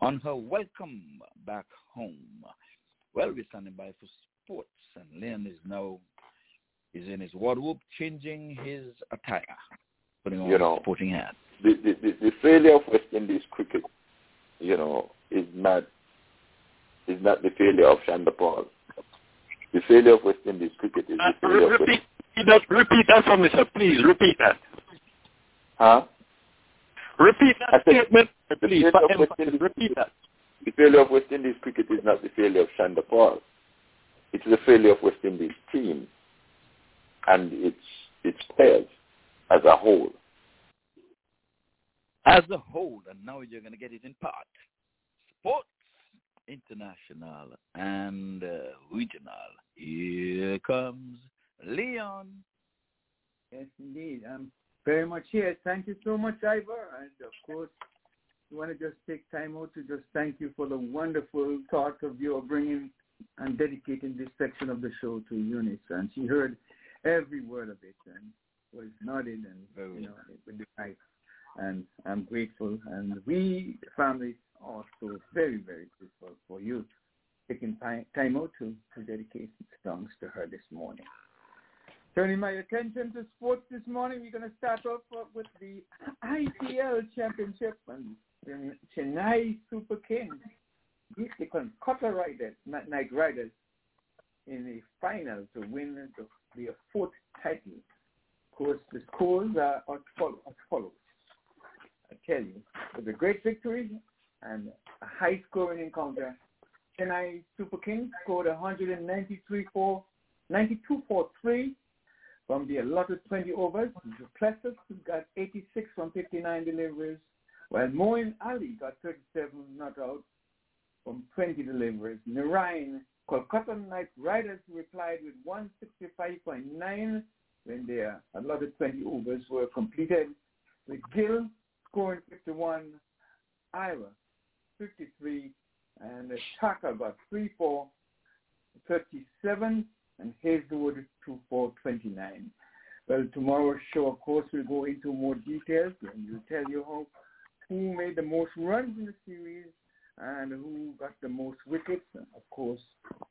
on her welcome back home. Well, we're standing by for sports, and Lynn is now is in his wardrobe changing his attire, putting on You know, his sporting hat. The, the, the, the failure of West Indies cricket, you know, is not is not the failure of Chanderpaul. The failure of West Indies cricket is the Uh, failure re- of repeat, that, repeat that for me, sir. Please repeat that. huh? Repeat that said, statement, the please. failure for of West. Indies Repeat that. The failure of West Indies cricket is not the failure of Chanderpaul. It is the failure of West Indies team and its its players as a whole. as a whole, and now you're going to get it in part. Sports International and uh, Regional. Here comes Leon. Yes, indeed. I'm very much here. Thank you so much, Ivor. And of course, I want to just take time out to just thank you for the wonderful thought of your bringing and dedicating this section of the show to Eunice. And she heard every word of it and was nodding and, you oh. know, with the right. And I'm grateful. And we, the family, also very, very grateful for you taking time, time out to, to dedicate songs to her this morning. Turning my attention to sports this morning, we're going to start off with the IPL Championship and Chennai Super Kings beat the Kolkata Riders, Knight Riders, in the final to win the, the fourth title. Of course, the scores are as follow- as follows. I tell you, it was a great victory and a high-scoring encounter. Chennai Super Kings scored 193 for 92 for 3 from the allotted 20 overs. du Plessis got 86 from 59 deliveries, while Moeen Ali got 37 not out from 20 deliveries. Narayan, Kolkata Knight Riders replied with 165.9 when their allotted 20 overs were completed, with Gill scoring 51, Iyer 53, and Chaka got 3 for 37, and Hazlewood 2 for 29. Well, tomorrow's show, of course, will go into more details and we'll tell you how who made the most runs in the series and who got the most wickets, and of course,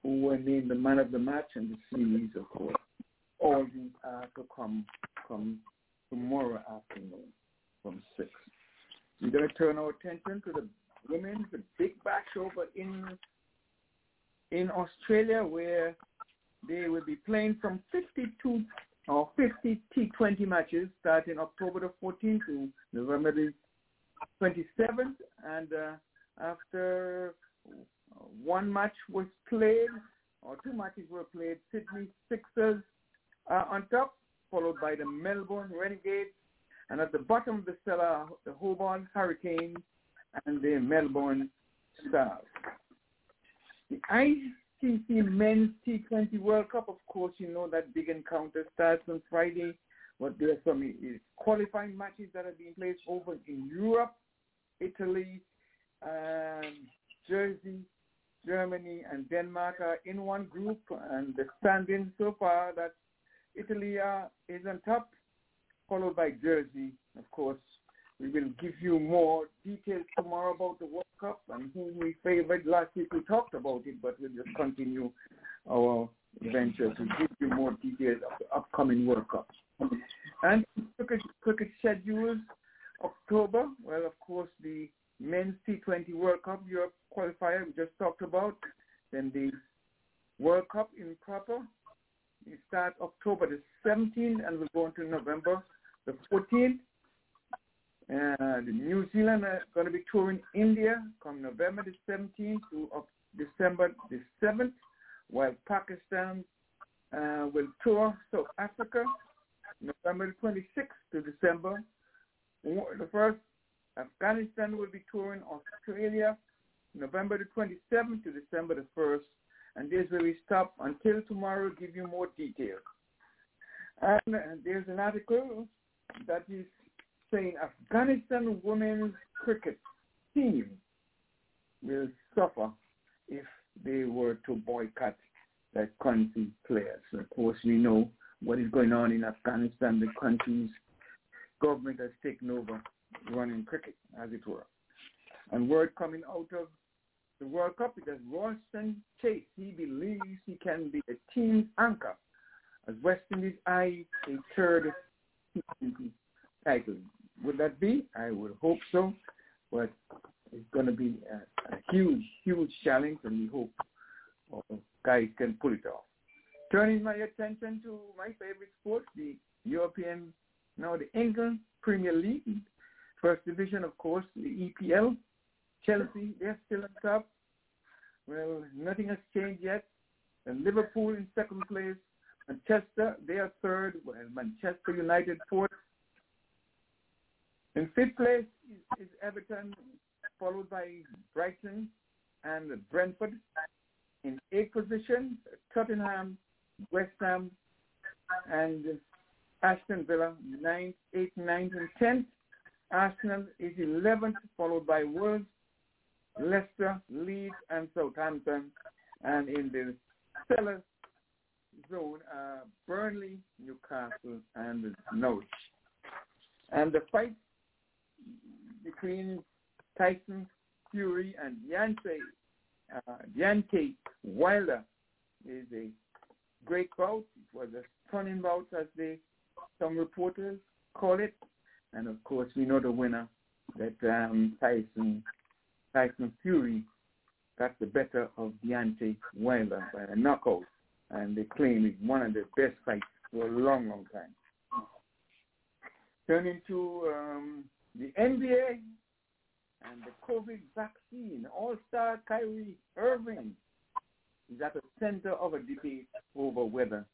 who were named the man of the match and the series, of course. All these are to come, come tomorrow afternoon from 6. We're going to turn our attention to the women's big bash over in in Australia where they will be playing from 52 or 50 T20 matches starting October the 14th to November the 27th. And uh, after one match was played, or two matches were played, Sydney Sixers are on top, followed by the Melbourne Renegades. And at the bottom of the cellar, the Hobart Hurricanes and the Melbourne Stars. The ICC Men's T20 World Cup, of course, you know that big encounter starts on Friday. But there are some qualifying matches that are being played over in Europe, Italy, um, Jersey, Germany, and Denmark are in one group. And the standing so far that Italy uh, is on top, followed by Jersey, of course. We will give you more details tomorrow about the World Cup and who we favored. Last week we talked about it, but we'll just continue our venture to give you more details of the upcoming World Cup. And cricket, cricket schedules, October, well, of course, the men's T20 World Cup Europe qualifier we just talked about. Then the World Cup in proper, we start October the 17th and we'll go into November the 14th. Uh, the New Zealand are going to be touring India from November the 17th to uh, December the 7th, while Pakistan uh, will tour South Africa November the 26th to December the 1st. Afghanistan will be touring Australia November the 27th to December the 1st. And this where we stop until tomorrow, give you more details. And uh, there's an article that is saying Afghanistan women's cricket team will suffer if they were to boycott their country players. Of course, we know what is going on in Afghanistan. The country's government has taken over running cricket, as it were. And word coming out of the World Cup is that Roston Chase, he believes he can be a team's anchor as West Indies eye a third title. Would that be? I would hope so, but it's going to be a, a huge, huge challenge, and we hope uh, guys can pull it off. Turning my attention to my favorite sport, the European, now the England Premier League, First Division, of course, the EPL. Chelsea, they're still on top. Well, nothing has changed yet. And Liverpool in second place. Manchester, they are third. Well, Manchester United fourth. In fifth place is, is Everton, followed by Brighton and Brentford. In eighth position, Tottenham, West Ham, and Aston Villa, ninth, eighth, ninth, and tenth. Arsenal is 11th, followed by Wolves, Leicester, Leeds, and Southampton. And in the cellar zone, uh, Burnley, Newcastle, and Norwich. And the fight between Tyson Fury and Deontay, uh, Deontay Wilder is a great bout. It was a stunning bout, as they some reporters call it. And of course, we know the winner that um, Tyson Tyson Fury got the better of Deontay Wilder by a knockout, and they claim it's one of the best fights for a long, long time. Turning to um, the NBA and the COVID vaccine, All-Star Kyrie Irving is at the center of a debate over whether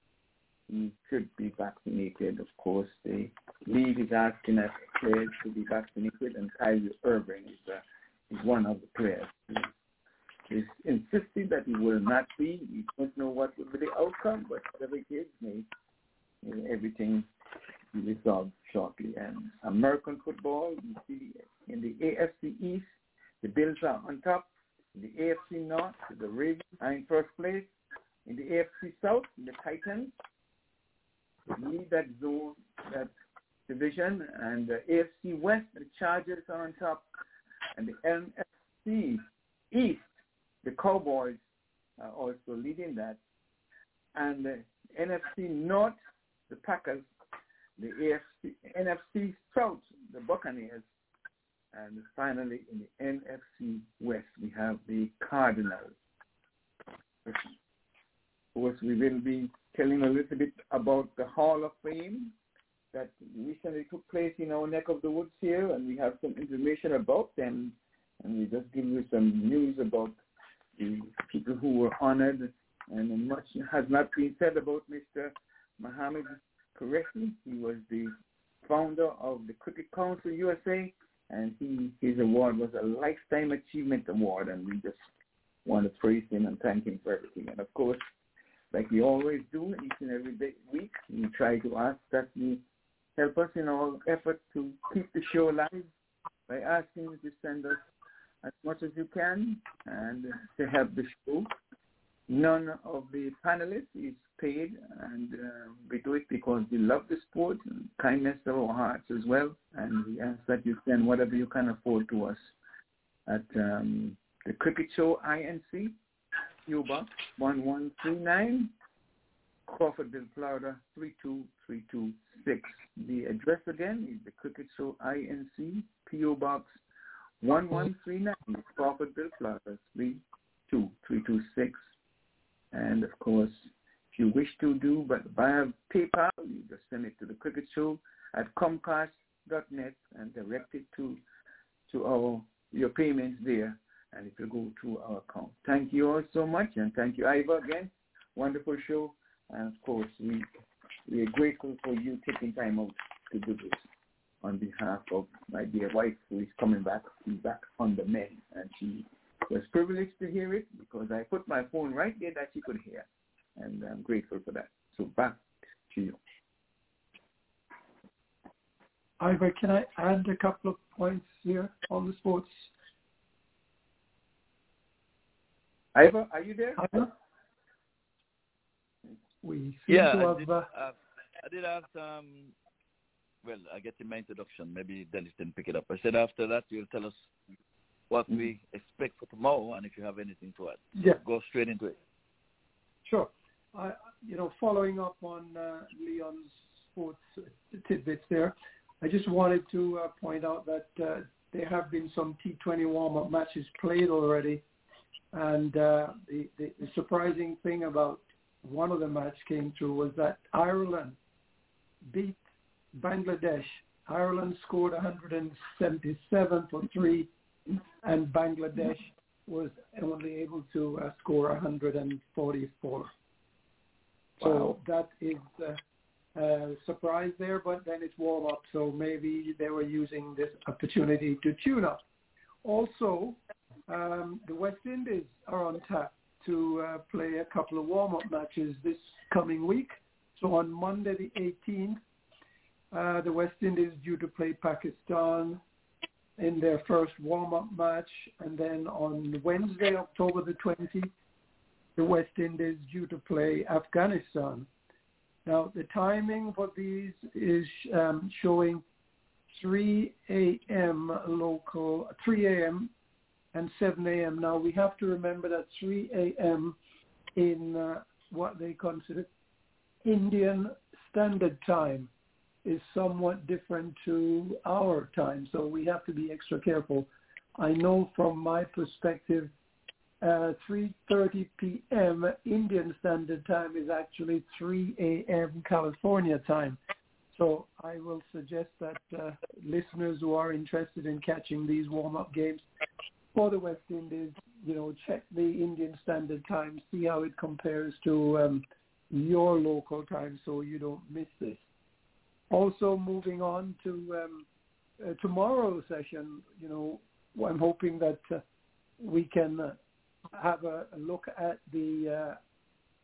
he should be vaccinated. Of course, the league is asking us players to be vaccinated, and Kyrie Irving is, uh, is one of the players. He's insisting that he will not be. We don't know what will be the outcome, but may, may everything resolved shortly. And American football, you see in the AFC East, the Bills are on top. In the AFC North, the Ravens are in first place. In the AFC South, the Titans lead that zone, that division, and the AFC West, the Chargers are on top, and the NFC East, the Cowboys are also leading that, and the NFC North, the Packers, the AFC, NFC South, the Buccaneers, and finally in the NFC West, we have the Cardinals. Of course, we will be telling a little bit about the Hall of Fame that recently took place in our neck of the woods here, and we have some information about them, and we just give you some news about the people who were honored, and much has not been said about Mr. Mohammed Qureshi. He was the founder of the Cricket Council USA, and he his award was a Lifetime Achievement Award, and we just want to praise him and thank him for everything. And of course, like we always do each and every day, week, we try to ask that you help us in our effort to keep the show alive by asking you to send us as much as you can and to help the show. None of the panelists is paid, and uh, we do it because we love the sport and kindness of our hearts as well. And we ask that you send whatever you can afford to us at um, the Cricket Show INC, Box 1139, Crawfordville, Florida 32326. The address again is the Cricket Show INC, PO Box 1139, Crawfordville, Florida 32326. And of course, if you wish to do but via PayPal, you just send it to the Cricket Show at Comcast.net and direct it to to our your payments there, and it will go to our account. Thank you all so much, and thank you, Ivor, again. Wonderful show, and of course, we we are grateful for you taking time out to do this on behalf of my dear wife who is coming back, back on the men, and she was privileged to hear it because I put my phone right there that she could hear, and I'm grateful for that. So back to you. Ivor, can I add a couple of points here on the sports? Ivor, are you there? Ivor? We seem Yeah, to I have. did, uh, uh, I did ask. Um, well, I get in my introduction. Maybe Dennis didn't pick it up. I said after that you'll tell us what we expect for tomorrow, and if you have anything to add. Yeah. Go straight into it. Sure. I, you know, following up on uh, Leon's sports tidbits there, I just wanted to uh, point out that uh, there have been some T20 warm-up matches played already, and uh, the, the, the surprising thing about one of the match came through was that Ireland beat Bangladesh. Ireland scored 177 for three, and Bangladesh was only able to uh, score 144. So that is uh, a surprise there, but then it's warm up, so maybe they were using this opportunity to tune up. Also, um, the West Indies are on tap to uh, play a couple of warm-up matches this coming week. So on Monday the 18th, uh, the West Indies due to play Pakistan in their first warm-up match, and then on Wednesday, October the 20th, the West Indies due to play Afghanistan. Now, the timing for these is um, showing 3 a.m. local, 3 a.m. and 7 a.m. Now, we have to remember that 3 a.m. in uh, what they consider Indian Standard Time is somewhat different to our time, so we have to be extra careful. I know from my perspective, uh, 3.30 p.m. Indian Standard Time is actually 3 a.m. California time. So I will suggest that uh, listeners who are interested in catching these warm-up games for the West Indies, you know, check the Indian Standard Time, see how it compares to um, your local time so you don't miss this. Also moving on to um, uh, tomorrow's session, you know, I'm hoping that uh, we can uh, have a, a look at the uh,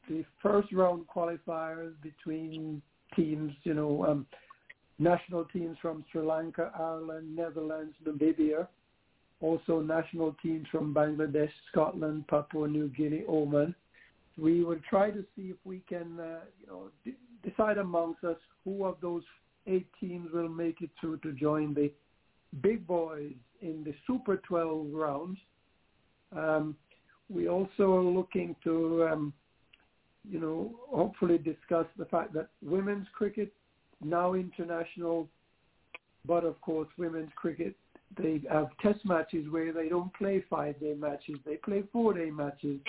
the first round qualifiers between teams, you know, um, national teams from Sri Lanka, Ireland, Netherlands, Namibia, also national teams from Bangladesh, Scotland, Papua New Guinea, Oman. We will try to see if we can, uh, you know, d- decide amongst us who of those eight teams will make it through to join the big boys in the Super 12 rounds. Um, we also are looking to, um, you know, hopefully discuss the fact that women's cricket now international, but of course women's cricket they have test matches where they don't play five day matches, they play four day matches,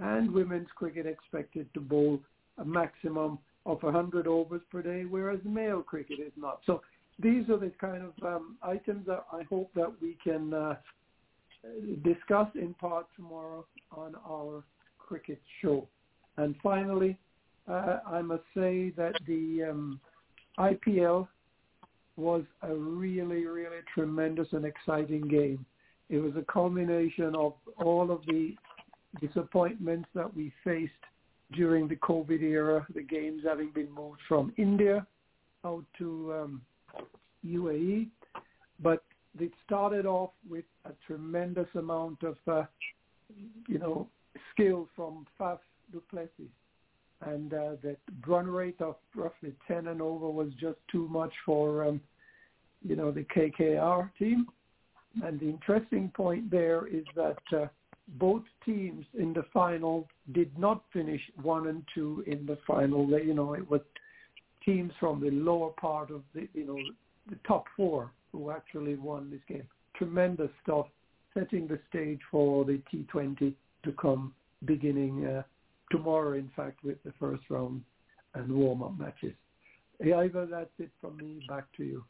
and women's cricket expected to bowl a maximum of 100 overs per day, whereas male cricket is not. So these are the kind of um, items that I hope that we can uh, discuss in part tomorrow on our cricket show. And finally, uh, I must say that the um, IPL was a really, really tremendous and exciting game. It was a culmination of all of the disappointments that we faced during the COVID era, the games having been moved from India out to um, UAE. But it started off with a tremendous amount of, uh, you know, skill from Faf du Plessis. And uh, the run rate of roughly 10 and over was just too much for, um, you know, the KKR team. And the interesting point there is that uh, both teams in the final did not finish one and two in the final. They, you know, it was teams from the lower part of the, you know, the top four who actually won this game. Tremendous stuff, setting the stage for the T20 to come beginning uh, tomorrow, in fact, with the first round and warm-up matches. Hey, Ivor, that's it from me. Back to you.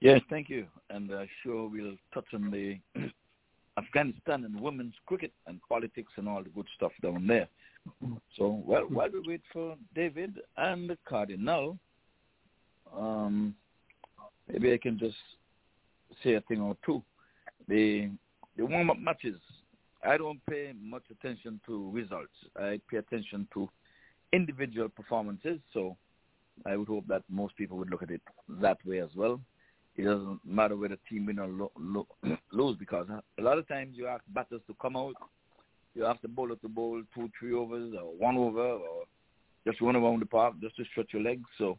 Yes, thank you. And uh, sure we'll touch on the Afghanistan and women's cricket and politics and all the good stuff down there. So, well, while we wait for David and the Cardinal, um, maybe I can just say a thing or two. The the warm-up matches, I don't pay much attention to results. I pay attention to individual performances. So I would hope that most people would look at it that way as well. It doesn't matter whether team win or lo- lo- lose because a lot of times you ask batters to come out, you ask the bowler to bowl two, three overs or one over or just run around the park just to stretch your legs. So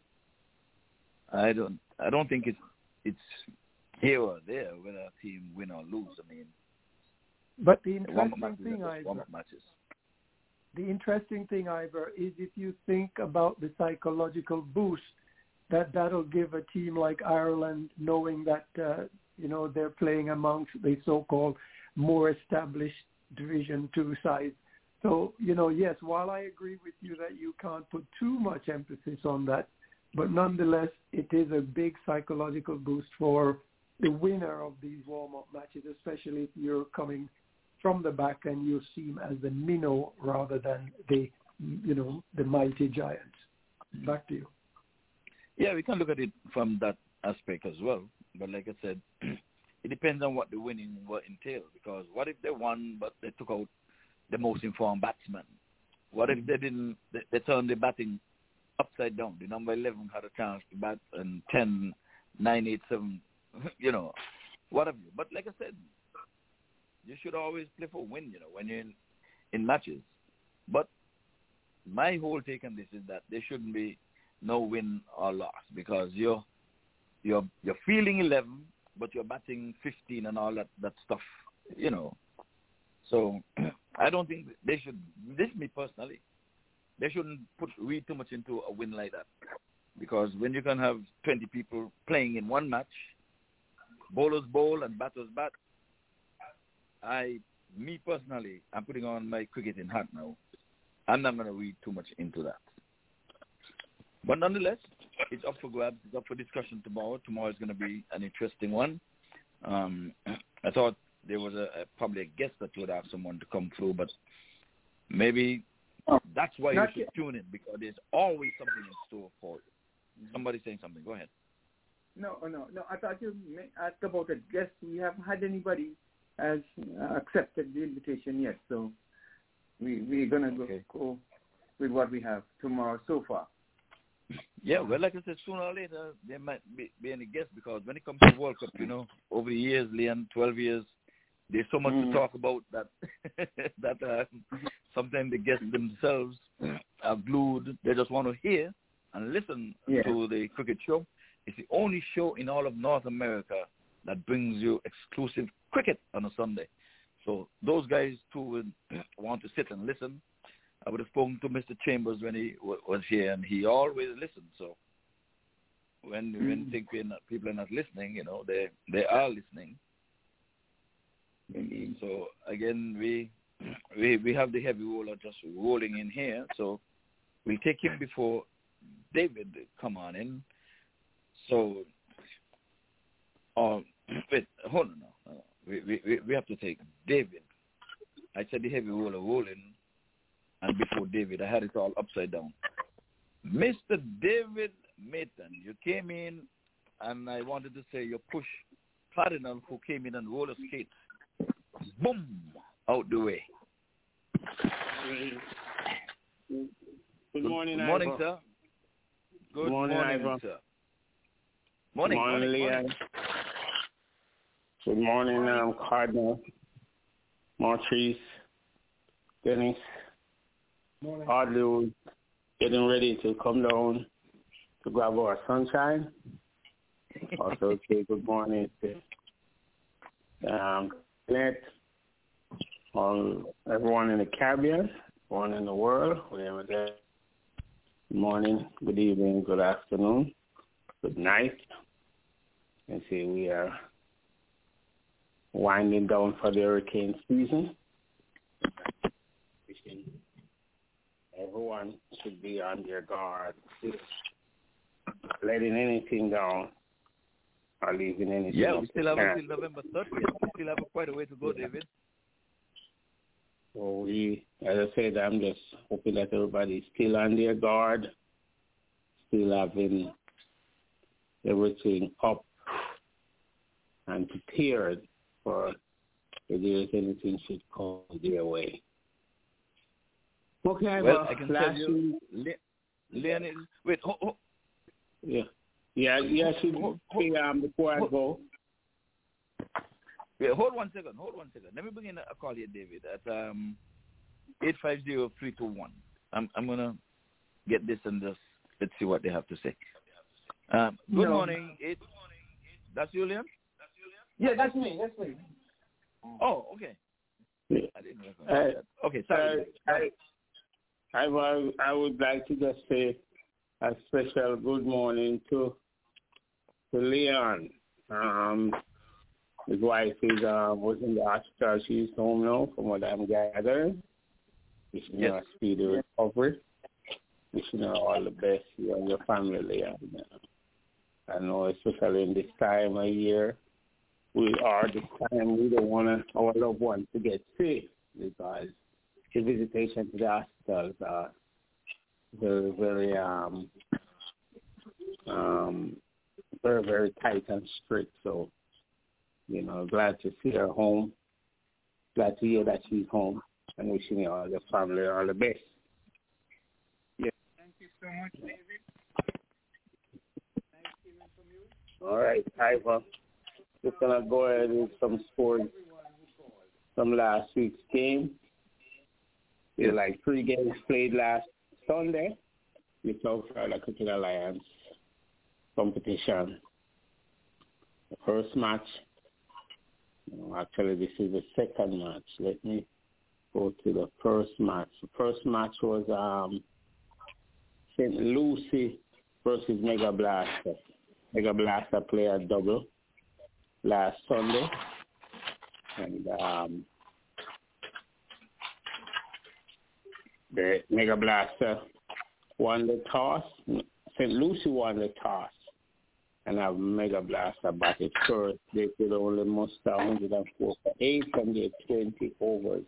I don't, I don't think it's it's here or there whether a team win or lose. I mean, But the interesting thing, Ivor, the interesting thing, Ivor, is if you think about the psychological boost that that'll give a team like Ireland, knowing that uh, you know they're playing amongst the so-called more established Division Two sides. So you know, yes, while I agree with you that you can't put too much emphasis on that, but nonetheless, it is a big psychological boost for the winner of these warm-up matches, especially if you're coming from the back and you seem as the minnow rather than the you know the mighty giant. Back to you. Yeah, we can look at it from that aspect as well. But like I said, it depends on what the winning will entail. Because what if they won but they took out the most informed batsman? What if mm-hmm. they didn't? They, they turned the batting upside down. The number eleven had a chance to bat and ten, nine, eight, seven. You know, what have you? But like I said, you should always play for win. You know, when you're in, in matches. But my whole take on this is that they shouldn't be no win or loss because you're you're you're feeling eleven, but you're batting fifteen and all that that stuff. You know, so I don't think they should. This me personally. They shouldn't put read too much into a win like that because when you can have twenty people playing in one match, bowlers bowl and batters bat. I, me personally, I'm putting on my cricketing hat now. I'm not going to read too much into that. But nonetheless, it's up for grabs. It's up for discussion tomorrow. Tomorrow is going to be an interesting one. Um, I thought there was a, a probably a guest that you would have someone to come through, but maybe that's why you should yet. tune in because there's always something in store for you. Somebody saying something. Go ahead. No, oh, no, no. I thought you asked about a guest. We haven't had anybody has uh, accepted the invitation yet, so we we're gonna go, go with what we have tomorrow so far. Yeah, well, like I said, sooner or later there might be, be any guest because when it comes to World Cup, you know, over the years, Leon, twelve years, there's so much Mhm. to talk about that that uh, sometimes the guests themselves are glued. They just want to hear and listen Yeah. to the cricket show. It's the only show in all of North America that brings you exclusive cricket on a Sunday. So those guys too would want to sit and listen. I would have spoken to Mr. Chambers when he w- was here, and he always listened. So when when Mm. think we're not, people are not listening, you know, they they are listening. So again, we we we have the heavy roller just rolling in here. So we'll take him before David come on in. So, um, wait, hold on now. Uh, We, we we we have to take David. I said the heavy roller rolling, and before David, I had it all upside down. Mr. David Mayton, you came in, and I wanted to say you push Cardinal, who came in on roller skates, boom, out the way. Good morning, Good morning, sir. Good Morning, morning, sir. Morning, Good morning, morning, morning. Good morning, um, Cardinal, Montrese, Dennis, Morning. Audley, getting ready to come down to grab our sunshine. Also, say good morning to um, Net, all everyone in the Caribbean, everyone in the world, wherever they're. Good morning, good evening, good afternoon, good night. And see, we are winding down for the hurricane season. Wishing Everyone should be on their guard, letting anything down or leaving anything Yeah, we still have until November 30th. We still have quite a way to go, David. So we, as I said, I'm just hoping that everybody's still on their guard, still having everything up and prepared for if there's anything should come their way. Okay, Well, well, I can tell you, Le- Leon is, wait, ho, ho, Yeah, yeah, she say um before I go. Yeah, hold one second. Hold one second. Let me bring in a call here, David, at um eight five zero three two one. I'm I'm gonna get this and just let's see what they have to say. Um, good No. morning. It that's you, Liam? Yeah, that's me. That's me. Oh, okay. Yeah. I didn't recognize Uh, that. Okay, sorry. I, I, I, would- I would like to just say a special good morning to to Leon. Um, his wife is uh, was in the hospital. She's home now, from what I'm gathering. Wishing her a Yes. speedy recovery. Wishing her all the best, you and your family, Leon. I know, especially in this time of year, we are this time we don't want our loved ones to get sick because the visitation to the hospitals are very, very, um, um, very, very tight and strict. So, you know, glad to see her home. Glad to hear that she's home and wishing you all the family all the best. Yeah. Thank you so much, David. Thanks even from you. All right, Ivan. Just gonna go ahead with some scores from last week's game. There were like three games played last Sunday with South Florida Cricket Alliance competition. The first match, actually this is the second match. Let me go to the first match. The first match was um, St. Lucie versus Mega Blaster. Mega Blaster played a double last Sunday. And um, the Mega Blaster won the toss. St. Lucie won the toss. And have Mega Blaster batted first. They could only muster 104 for 8 from their 20 overs.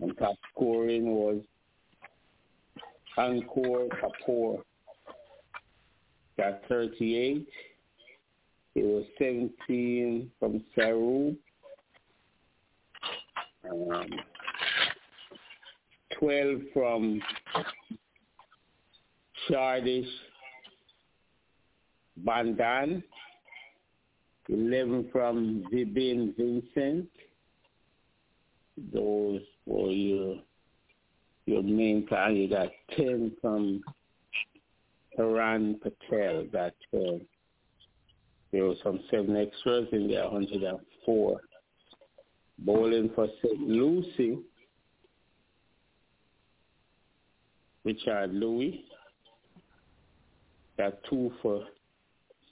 And top scoring was Ankur Kapoor got 38. It was 17 from Saru. Um, 12 from Shardish Bandan. 11 from Vibin Vincent. Those were your your main plan. You got 10 from Haran Patel. Got 12. Uh, there was some seven extras in there, 104. Bowling for St. Lucie, Richard Louis got two for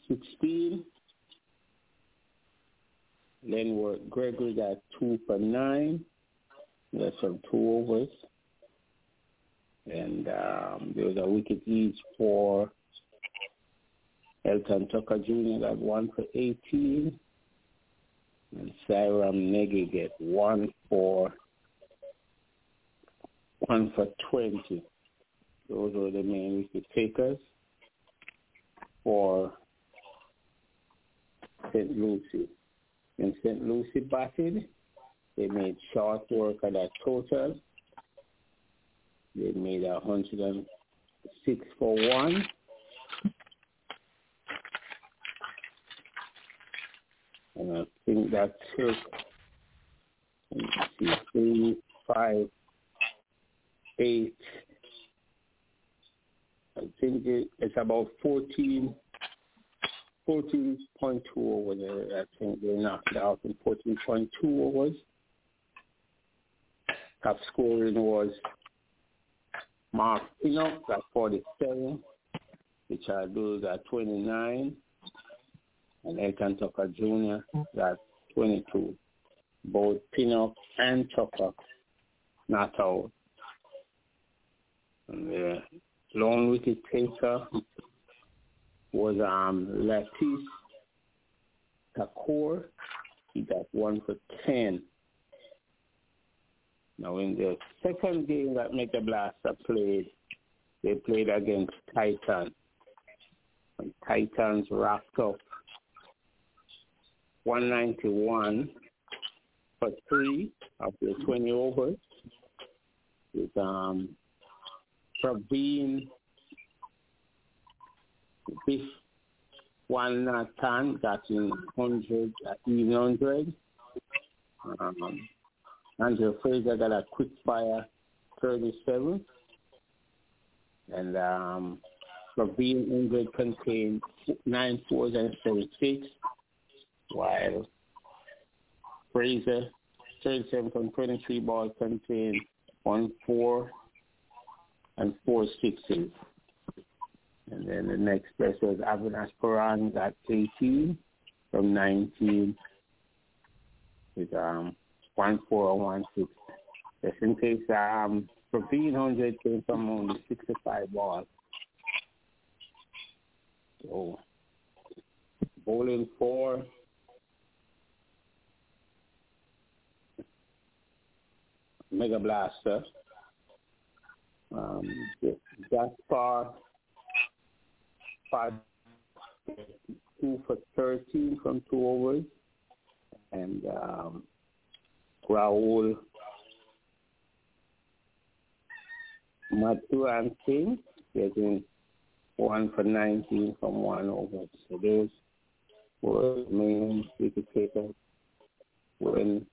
16. Lenworth Gregory got two for nine. That's from two overs. And um, there was a wicket each for Elton Tucker Jr. got one for 18. And Siram Negi get one for one for 20. Those were the main wicket takers for St. Lucie. In St. Lucie batted, they made short work of that total. They made a 106 for one. And I think that took, let me see, three, five, eight. I think it, it's about 14, 14.2 over there. I think they knocked out in 14.2 overs. Top scoring was Mark Pinnock at 47, Richard Dulles at 29, and Elton Tucker Jr. at 22. Both Pinnock and Tucker not out. And the lone wicket taker was um, Latif Kapoor. He got one for 10. Now, in the second game that Mega Blaster played, they played against Titan. And Titans wrapped up 191 for three the 20 overs with um, Praveen Biff one Nathan got in hundred at even hundred. Um, Andrew Fraser got a quick fire thirty seven. And um Praveen Ingrid contained nine fours and seven six while Fraser thirty seven from twenty three balls contained one four and four sixes. And then the next place was Avinash Paran got 18 from 19 with um, 1 4 and 1 6. Just in case um, Praveen 100 came from only 65 balls. So, bowling 4. Mega Blaster. Um, Gaspar five, two for 13 from two overs. And um, Raul Maturan King getting one for 19 from one over. So those were main takers. When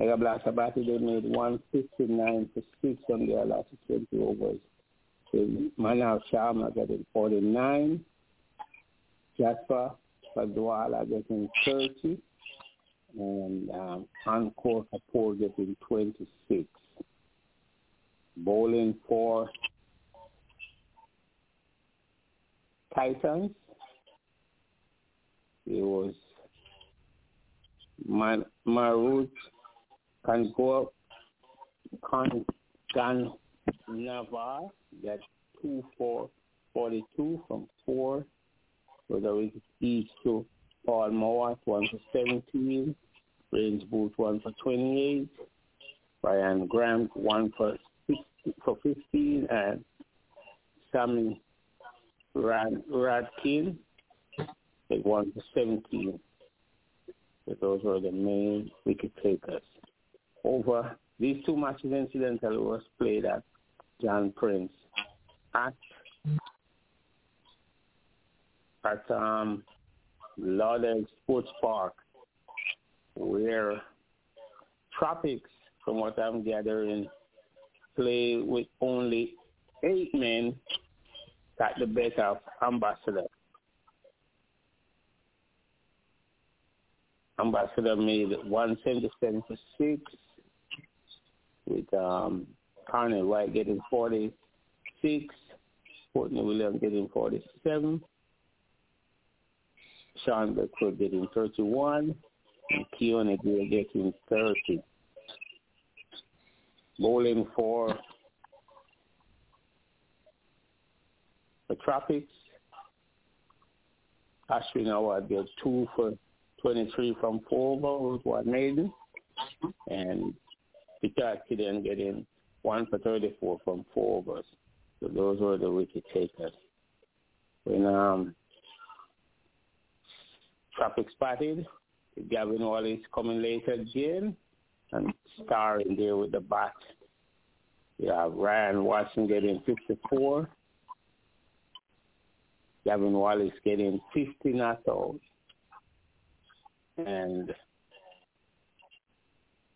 Mega Blaster batted, they made 159 for 6 on their last 20 overs. So Manav Sharma getting 49. Jasper Padwala getting 30. And um, Ankur Kapoor getting 26. Bowling for Titans. It was Man- Marut Kangor Kan Gan Navar got two for 42 from four. So there was each to Paul Mowat, one for 17. Range Booth, one for 28. Brian Grant, one for 60, for 15. And Sammy Rad, Radkin, like one for 17. So those were the main wicket takers. Over these two matches, incidentally, was played at John Prince at at um, Lauderdale Sports Park, where Tropics, from what I'm gathering, play with only eight men got the better of Ambassador. Ambassador made 177 for six, with um, Carnell White getting 46, Courtney Williams getting 47, Sean Beckford getting 31, and Keone Gray getting 30. Bowling for the Tropics, Ashwin Awad get two for 23 from four overs, one maiden, and Peter Kidden getting one for 34 from four overs. So those were the wicket takers. When um, Traffic spotted, Gavin Wallace coming later again and starring there with the bat. Yeah, Ryan Watson getting 54. Gavin Wallace getting 50 not out. And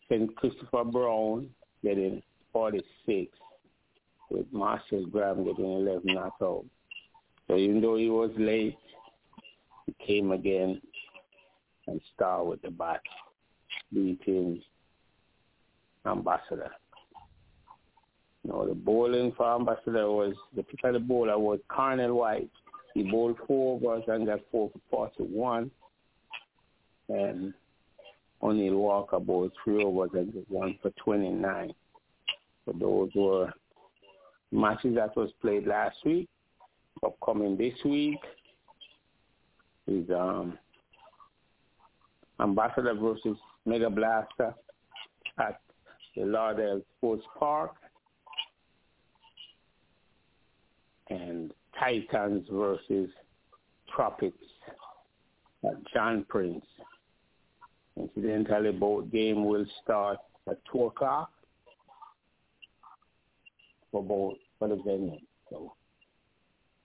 St. Christopher Brown getting 46 with Marshall Graham getting 11 not out. So even though he was late, he came again and started with the bat, beating Ambassador. Know, the bowling for Ambassador was, the pick of the bowler was Carnell White. He bowled four overs and got four for 41. And O'Neill Walker bowled three overs and one for 29. So those were matches that was played last week. Upcoming this week is um, Ambassador versus Mega Blaster at the Lauderdale Sports Park. And Titans versus Tropics at John Prince. Incidentally, both game will start at 2 o'clock for both for the venue. So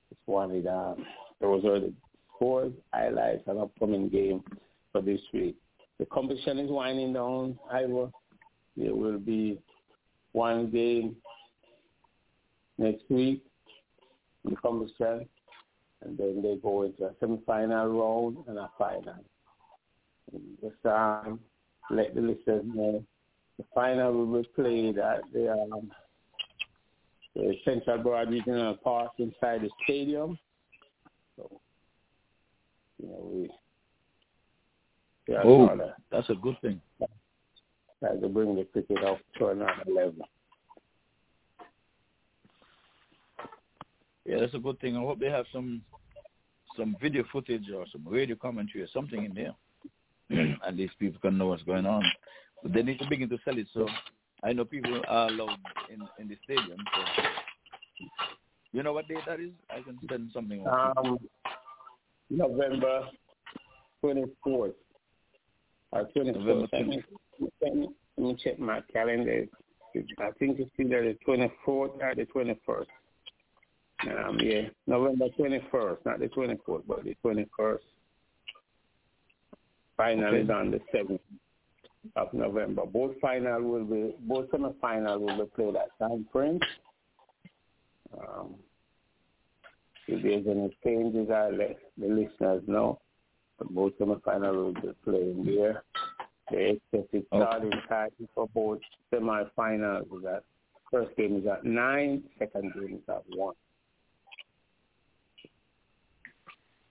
just wanted um, those are the scores, highlights, and upcoming game for this week. The competition is winding down. Iowa, there will be one game next week in the competition, and then they go into a semi-final round and a final. Just um, let the listeners know the final will be played at the, um, the Central Broward Regional Park inside the stadium. So, you know, we yeah, Oh, that's a good thing. Try to bring the cricket up to another level. Yeah, that's a good thing. I hope they have some some video footage or some radio commentary or something in there. At least people can know what's going on. But they need to begin to sell it. So I know people are allowed in in the stadium. So you know what date that is? I can send something. over to you. Um, November 24th. Or 21st. November Let me, let me let me check my calendar. I think it's either the 24th or the 21st. Um, yeah, November 21st, not the 24th, but the 21st. Final Okay. is on the 7th of November. Both final will be, both semifinal will be played at San Prince. Um, if there's any changes, I'll let the listeners know. But both semifinal will be playing there. The expected starting time for both semifinals is at first game is at nine, second game is at one.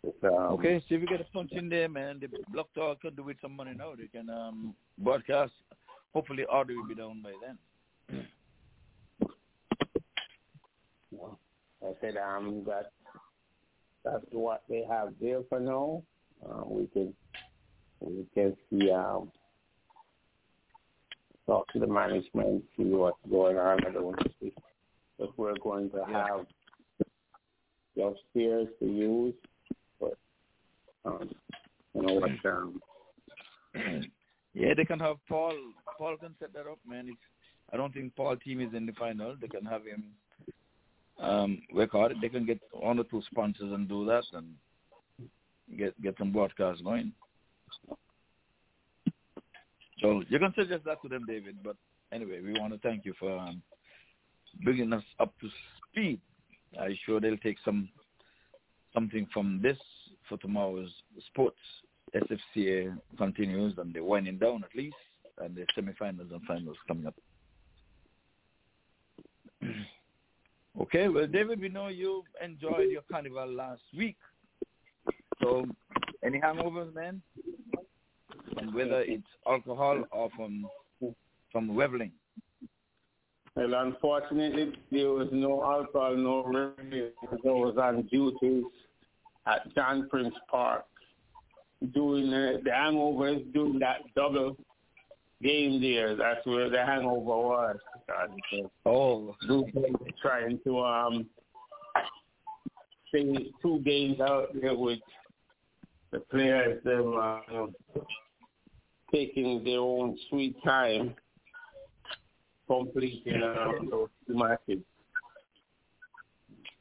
It's, um, Okay, see if we get a punch in there, man. The block talk could do with some money now. They can um broadcast. Hopefully, audio will be down by then. I said um that that's what they have there for now. Uh, we can we can see um talk to the management, see what's going on. I don't see if we're going to have the upstairs to use, um, what um Yeah, they can have Paul. Paul can set that up, man. If I don't think Paul team is in the final, they can have him um work hard. They can get one or two sponsors and do that and get get some broadcasts going. So you can suggest that to them, David. But anyway, we want to thank you for um, bringing us up to speed. I'm sure they'll take some something from this for tomorrow's sports. SFCA continues and they're winding down at least, and the semifinals and finals coming up. okay, well, David, we know you enjoyed your carnival last week. So, any hangovers, man? And whether it's alcohol or from from reveling. Well, unfortunately, there was no alcohol, no review. I was on duty at John Prince Park doing uh, the hangovers, doing that double game there. That's where the hangover was. Oh, trying to um stay two games out there with the players, them uh, taking their own sweet time completing um, those matches.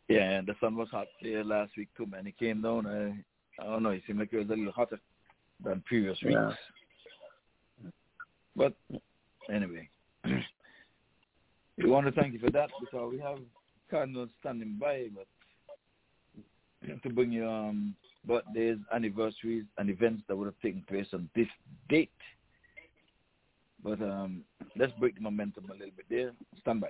Yeah, and the sun was hot there last week too, man. It came down. Uh, I don't know. It seemed like it was a little hotter than previous weeks. Yeah. But anyway, we want to thank you for that because we have Cardinals standing by, but to bring you um, birthdays, anniversaries, and events that would have taken place on this date. But um, let's break the momentum a little bit there. Stand by.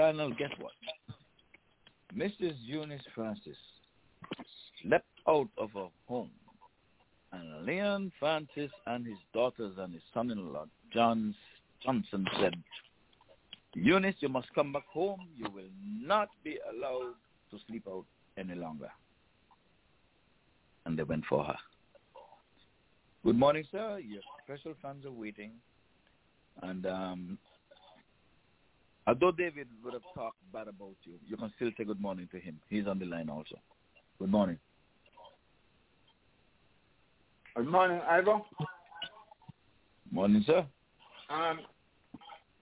Colonel, guess what? Mrs. Eunice Francis slept out of her home. And Leon Francis and his daughters and his son-in-law, John Johnson, said, Eunice, you must come back home. You will not be allowed to sleep out any longer. And they went for her. Good morning, sir. Your special fans are waiting. And um, although David would have talked bad about you, you can still say good morning to him. He's on the line also. Good morning. Good morning, Ivor. Morning, sir. Um,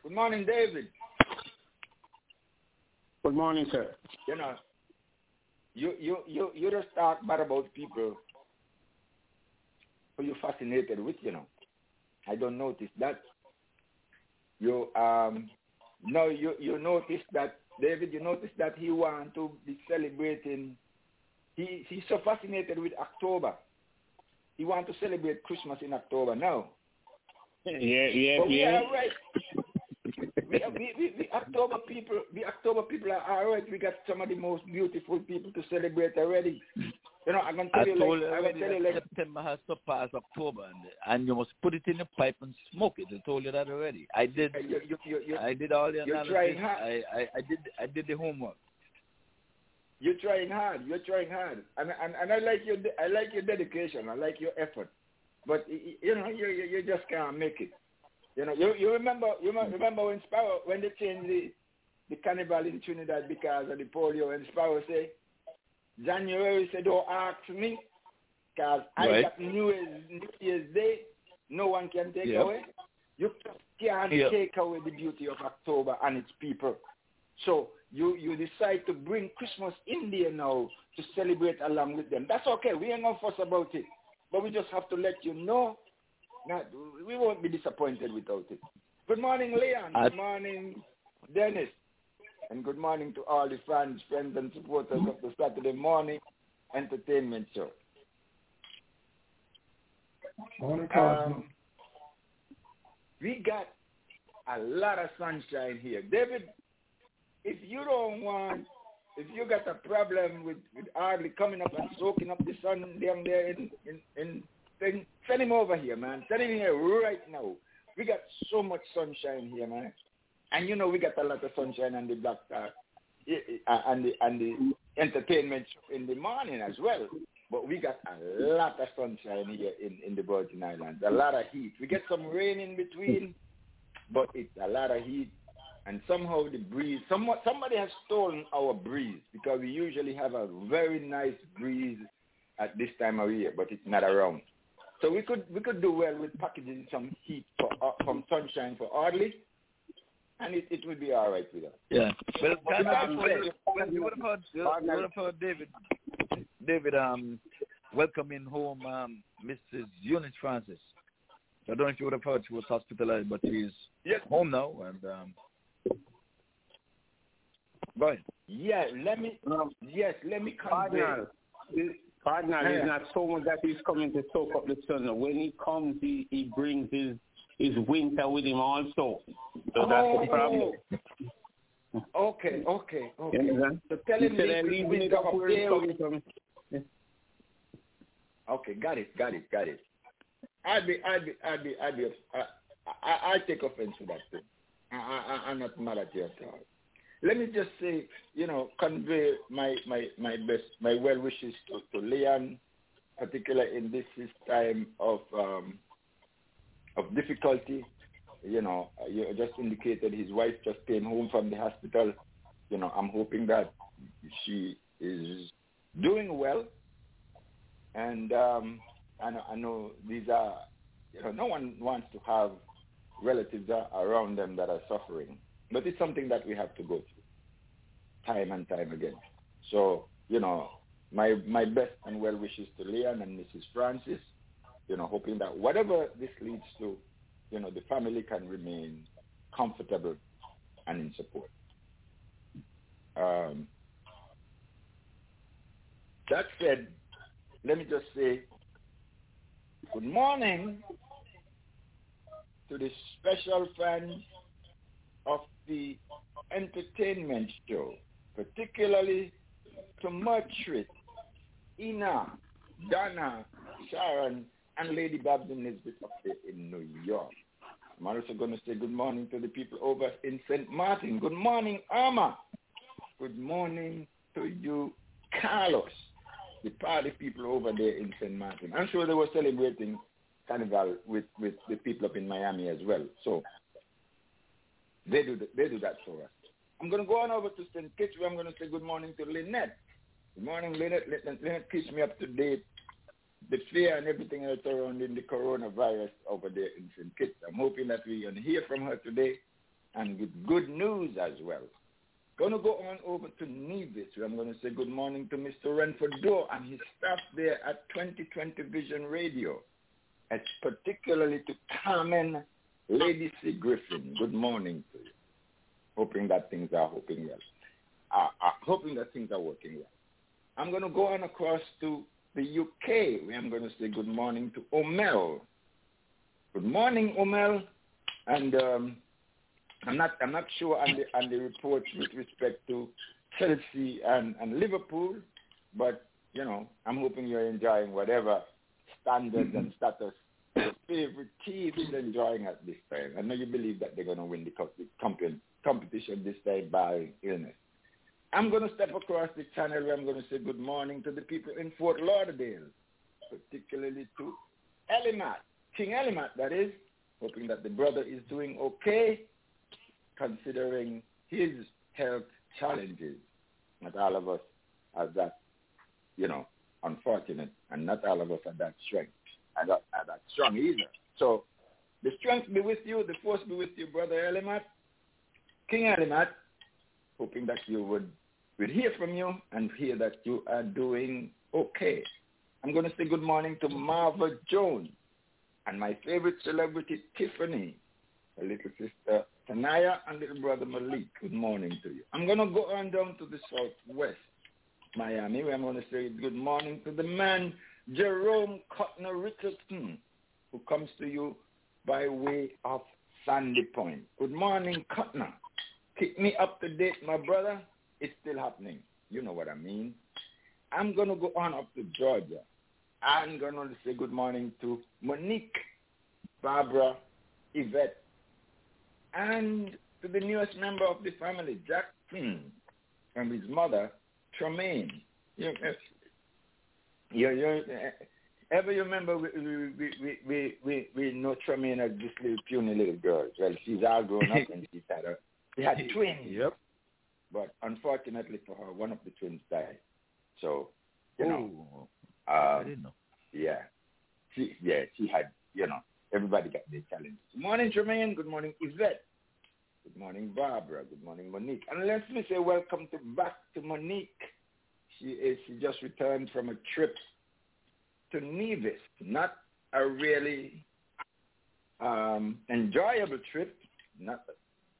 good morning, David. Good morning, sir. You know, you you you you just talk bad about people who you're fascinated with. You know, I don't notice that. You um, no, you you notice that David. You notice that he want to be celebrating. He he's so fascinated with October. He want to celebrate Christmas in October now. Yeah, yeah, But we yeah. are right. We, we, we, we October people, the October people are all right. We got some of the most beautiful people to celebrate already. You know, I'm gonna tell I you like, I'm gonna tell you like, September has surpassed October, and, and you must put it in the pipe and smoke it. I told you that already. I did. you, you, you, you, I did all the you're analysis. trying hard. I, I, I did. I did the homework. you're trying hard. You're trying hard, and and and I like your I like your dedication. I like your effort, but you know you you, you just can't make it. You know, you you remember you remember- when Sparrow when they changed the the carnival in Trinidad because of the polio, and Sparrow say January said don't ask me because I Right. got New Year's New Year's Day. No one can take Yep. away. You can't Yep. take away the beauty of October and its people. So you you decide to bring Christmas in there now to celebrate along with them. That's okay. We ain't gonna fuss about it, but we just have to let you know. That we won't be disappointed without it. Good morning, Leon. Good morning, Dennis, and good morning to all the fans, friends, and supporters of the Saturday morning entertainment show. Morning, Cosmo. Um, we got a lot of sunshine here. David, if you don't want, if you got a problem with, with Audley coming up and soaking up the sun down there in, in, in then send him over here, man. Send him here right now. We got so much sunshine here, man. And you know we got a lot of sunshine on the black uh, uh, and the and the entertainment in the morning as well. But we got a lot of sunshine here in, in the Virgin Islands. A lot of heat. We get some rain in between, but it's a lot of heat. And somehow the breeze, somewhat, somebody has stolen our breeze because we usually have a very nice breeze at this time of year, but it's not around. So we could we could do well with packaging some heat for, uh, from sunshine for Audley, and it, it would be all right with us. Yeah. Well, But Colonel, because- you, well, you would have heard. You would have heard David. David, um, welcoming home um, Mrs. Eunice Francis. I don't know if you would have heard she was hospitalized, but she's Yes. home now. And um, go ahead. Yeah, let me. Um, yes, let me convey. Cardinal, is- Cardinal Yeah. is not so much that he's coming to soak up the sun. When he comes, he, he brings his his winter with him also. So that's the problem. Oh. Okay, okay, okay. You understand? So tell him "I could it up there. Okay, got it, got it, got it. I'd be, I'd be, I'd be, I'd be, I, I, I take offense to that thing. I, I, I'm not mad at you at all. Let me just say, you know, convey my, my, my best, my well wishes to, to Leon, particularly in this his time of, um, of difficulty. you know, you just indicated his wife just came home from the hospital. You know, I'm hoping that she is doing well. And um, I, know, I know these are, you know, no one wants to have relatives around them that are suffering. But it's something that we have to go through time and time again. So, you know, my my best and well wishes to Leon and Mrs. Francis, you know, hoping that whatever this leads to, you know, the family can remain comfortable and in support. Um, that said, let me just say good morning to the special fans of the entertainment show, particularly to Mertrit, Ina, Donna, Sharon, and Lady Babs and Elizabeth up there in New York. I'm also going to say good morning to the people over in St. Martin. Good morning, Irma. Good morning to you, Carlos, the party people over there in St. Martin. I'm sure they were celebrating Carnival with, with the people up in Miami as well. So they do, the, they do that for us. I'm going to go on over to St. Kitts where I'm going to say good morning to Lynette. Good morning, Lynette. Lynette, Lynette keeps me up to date the fear and everything else around in the coronavirus over there in St. Kitts. I'm hoping that going to hear from her today and with good news as well. Going to go on over to Nevis, where I'm going to say good morning to Mr. Renford Doe and his staff there at 2020 Vision Radio, and particularly to Carmen Lady C. Griffin. Good morning to you. Hoping that things are hoping well. Uh, uh, hoping that things are working well. I'm going to go on across to the UK, where I'm going to say good morning to Omel. Good morning, Omel. And um, I'm not I'm not sure on the on the reports with respect to Chelsea and, and Liverpool, but you know I'm hoping you're enjoying whatever standards and status your favorite team is enjoying at this time. I know you believe that they're going to win the competition this time by illness. I'm going to step across the channel where I'm going to say good morning to the people in Fort Lauderdale, particularly to Elimat, King Elimat, that is, hoping that the brother is doing okay considering his health challenges. Not all of us are that, you know, unfortunate, and not all of us are that strength, are that, are that strong either. So the strength be with you, the force be with you, brother Elimat, King Elimat, hoping that you would would hear from you and hear that you are doing okay. I'm going to say good morning to Marva Jones and my favorite celebrity, Tiffany, a little sister, Tanaya, and little brother Malik. Good morning to you. I'm going to go on down to the southwest, Miami, where I'm going to say good morning to the man, Jerome Cotner Richardson, who comes to you by way of Sandy Point. Good morning, Cotner. Keep me up to date, my brother. It's still happening. You know what I mean. I'm going to go on up to Georgia. I'm going to say good morning to Monique, Barbara, Yvette, and to the newest member of the family, Jackson, and his mother, Tremaine. You, you, ever you remember we, we, we, we, we, we know Tremaine as this little puny little girl. Well, she's all grown up and she's had a, she had twins. Yep. But unfortunately for her, one of the twins died. So, you oh, know, um, I didn't know. Yeah, she yeah she had you know everybody got their challenge. Good morning, Jermaine. Good morning, Yvette. Good morning, Barbara. Good morning, Monique. And let me say welcome to back to Monique. She is she just returned from a trip to Nevis. Not a really um, enjoyable trip. Not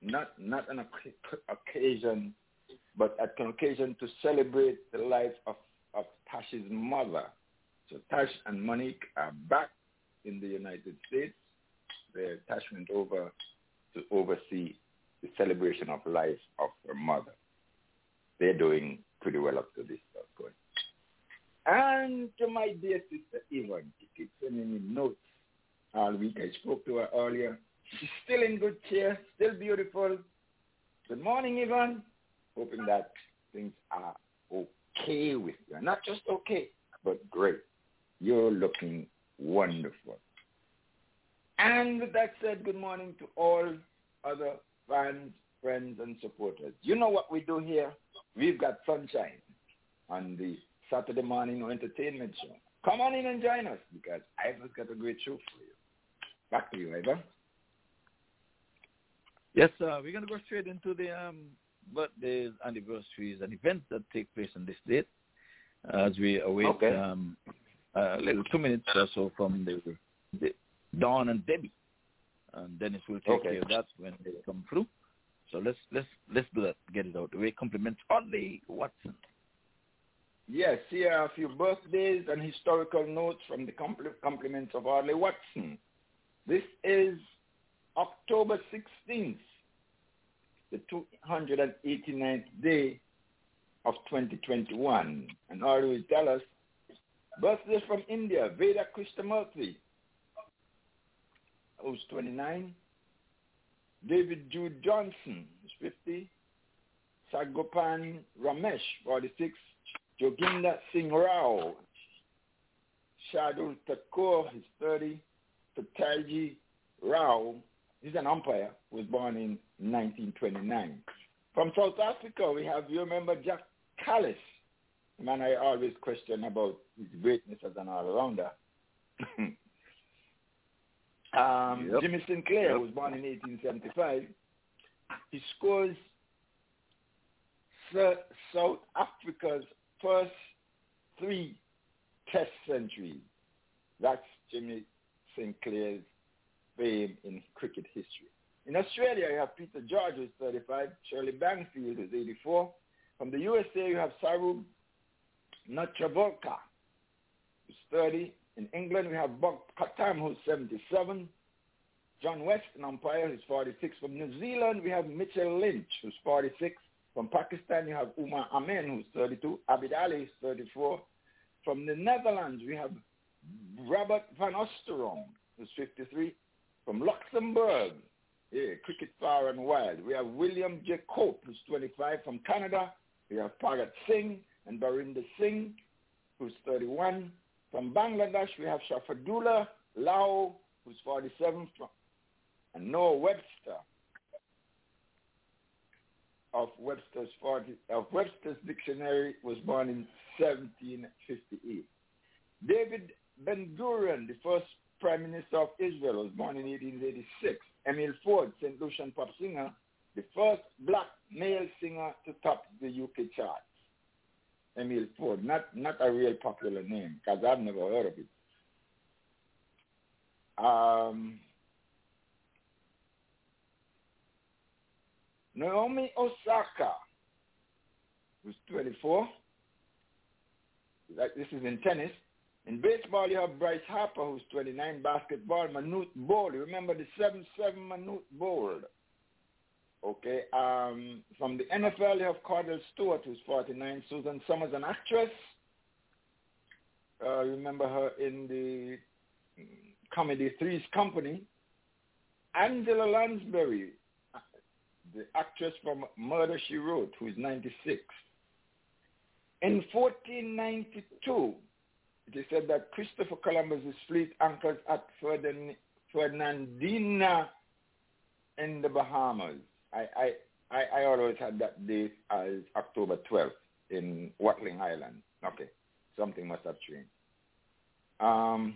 not not an occasion, but an occasion to celebrate the life of, of Tash's mother. So Tash and Monique are back in the United States. The Tash went over to oversee the celebration of life of her mother. They're doing pretty well up to this going. And to my dear sister Yvonne, she keeps sending me notes all week. I spoke to her earlier. She's still in good cheer, still beautiful. Good morning, Yvonne. Hoping that things are okay with you. Not just okay, but great. You're looking wonderful. And with that said, good morning to all other fans, friends, and supporters. You know what we do here? We've got sunshine on the Saturday morning entertainment show. Come on in and join us because Ivor's got a great show for you. Back to you, Ivor. Yes, uh, we're going to go straight into the um, birthdays, anniversaries, and events that take place on this date as we await Okay. um, a little two minutes or so from the, the Dawn and Debbie. And Dennis will take Okay. care of that when they come through. So let's let's let's do that. Get it out the way. Compliments Audley Watson. Yes, here are a few birthdays and historical notes from the compl- compliments of Audley Watson. This is October 16th, the 289th day of 2021. And Audley will tell us birthdays from India, Veda Krishnamurthy, who's 29. David Jude Johnson, who's 50. Sagopan Ramesh, 46. Joginder Singh Rao. Shardul Thakur, he's 30. Patalji Rao, he's an umpire, was born in 1929. From South Africa, we have, you remember Jacques Kallis, man I always question about his greatness as an all-rounder. um, Yep. Jimmy Sinclair Yep. was born in 1875. He scores Sir- South Africa's first three test centuries. That's Jimmy Sinclair's fame in cricket history. In Australia, you have Peter George, who's 35, Shirley Bankfield, who's 84. From the USA, you have Saru Netravalkar, who's 30. In England, we have Bob Cottam, who's 77. John West, an umpire, who's 46. From New Zealand, we have Mitchell Lynch, who's 46. From Pakistan, you have Umar Amin, who's 32. Abid Ali is 34. From the Netherlands, we have Robert van Oosterom, who's 53. From Luxembourg, yeah, cricket far and wild. We have William J. Cope, who's 25. From Canada, we have Pagat Singh and Barinder Singh, who's 31. From Bangladesh, we have Shafadullah Lau, who's 47. From, and Noah Webster of Webster's 40, of Webster's dictionary was born in 1758. David Ben Gurion, the first Prime Minister of Israel, was born in 1886. Emile Ford, St. Lucian pop singer, the first black male singer to top the UK charts. Emile Ford, not not a real popular name because I've never heard of it. Um, Naomi Osaka, who's 24. Like this is in tennis. In baseball, you have Bryce Harper, who's 29. Basketball, Manute Bol. You remember the 7-7 Manute Bol. Okay. Um, from the NFL, you have Kordell Stewart, who's 49. Susan Somers, an actress. Uh, remember her in the mm, comedy Three's Company. Angela Lansbury, the actress from Murder, She Wrote, who is 96. In 1492, it is said that Christopher Columbus's fleet anchored at Fernandina in the Bahamas. I, I, I, always had that date as October 12th in Watling Island. Okay, something must have changed. Um,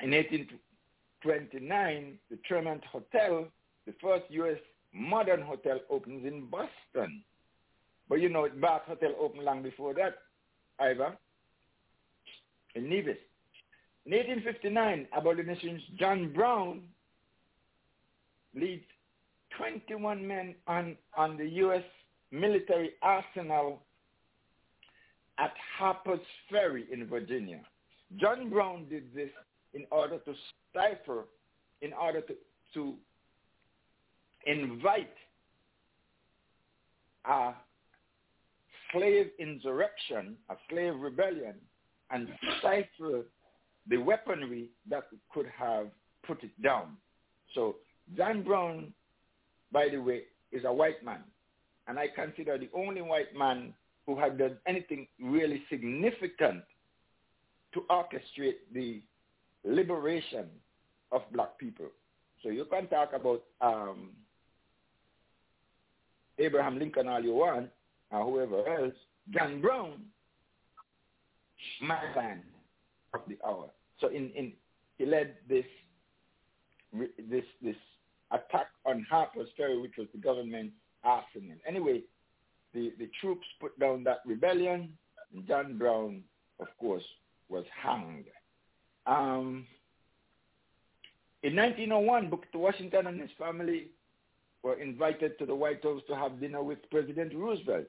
in 1829, the Tremont Hotel, the first U.S. modern hotel, opens in Boston. But you know, Bath Hotel opened long before that, Ivor, in Nevis. In 1859, abolitionist John Brown leads 21 men on, on the U.S. military arsenal at Harper's Ferry in Virginia. John Brown did this in order to stifle, in order to, to invite a slave insurrection, a slave rebellion, and stifle the weaponry that could have put it down. So John Brown, by the way, is a white man. And I consider the only white man who had done anything really significant to orchestrate the liberation of black people. So you can talk about um, Abraham Lincoln all you want, or whoever else, John Brown, my man of the hour. So in, in he led this this this attack on Harper's Ferry, which was the government arsenal. Anyway, the, the troops put down that rebellion, and John Brown, of course, was hanged. Um, in 1901, Booker Washington and his family were invited to the White House to have dinner with President Roosevelt.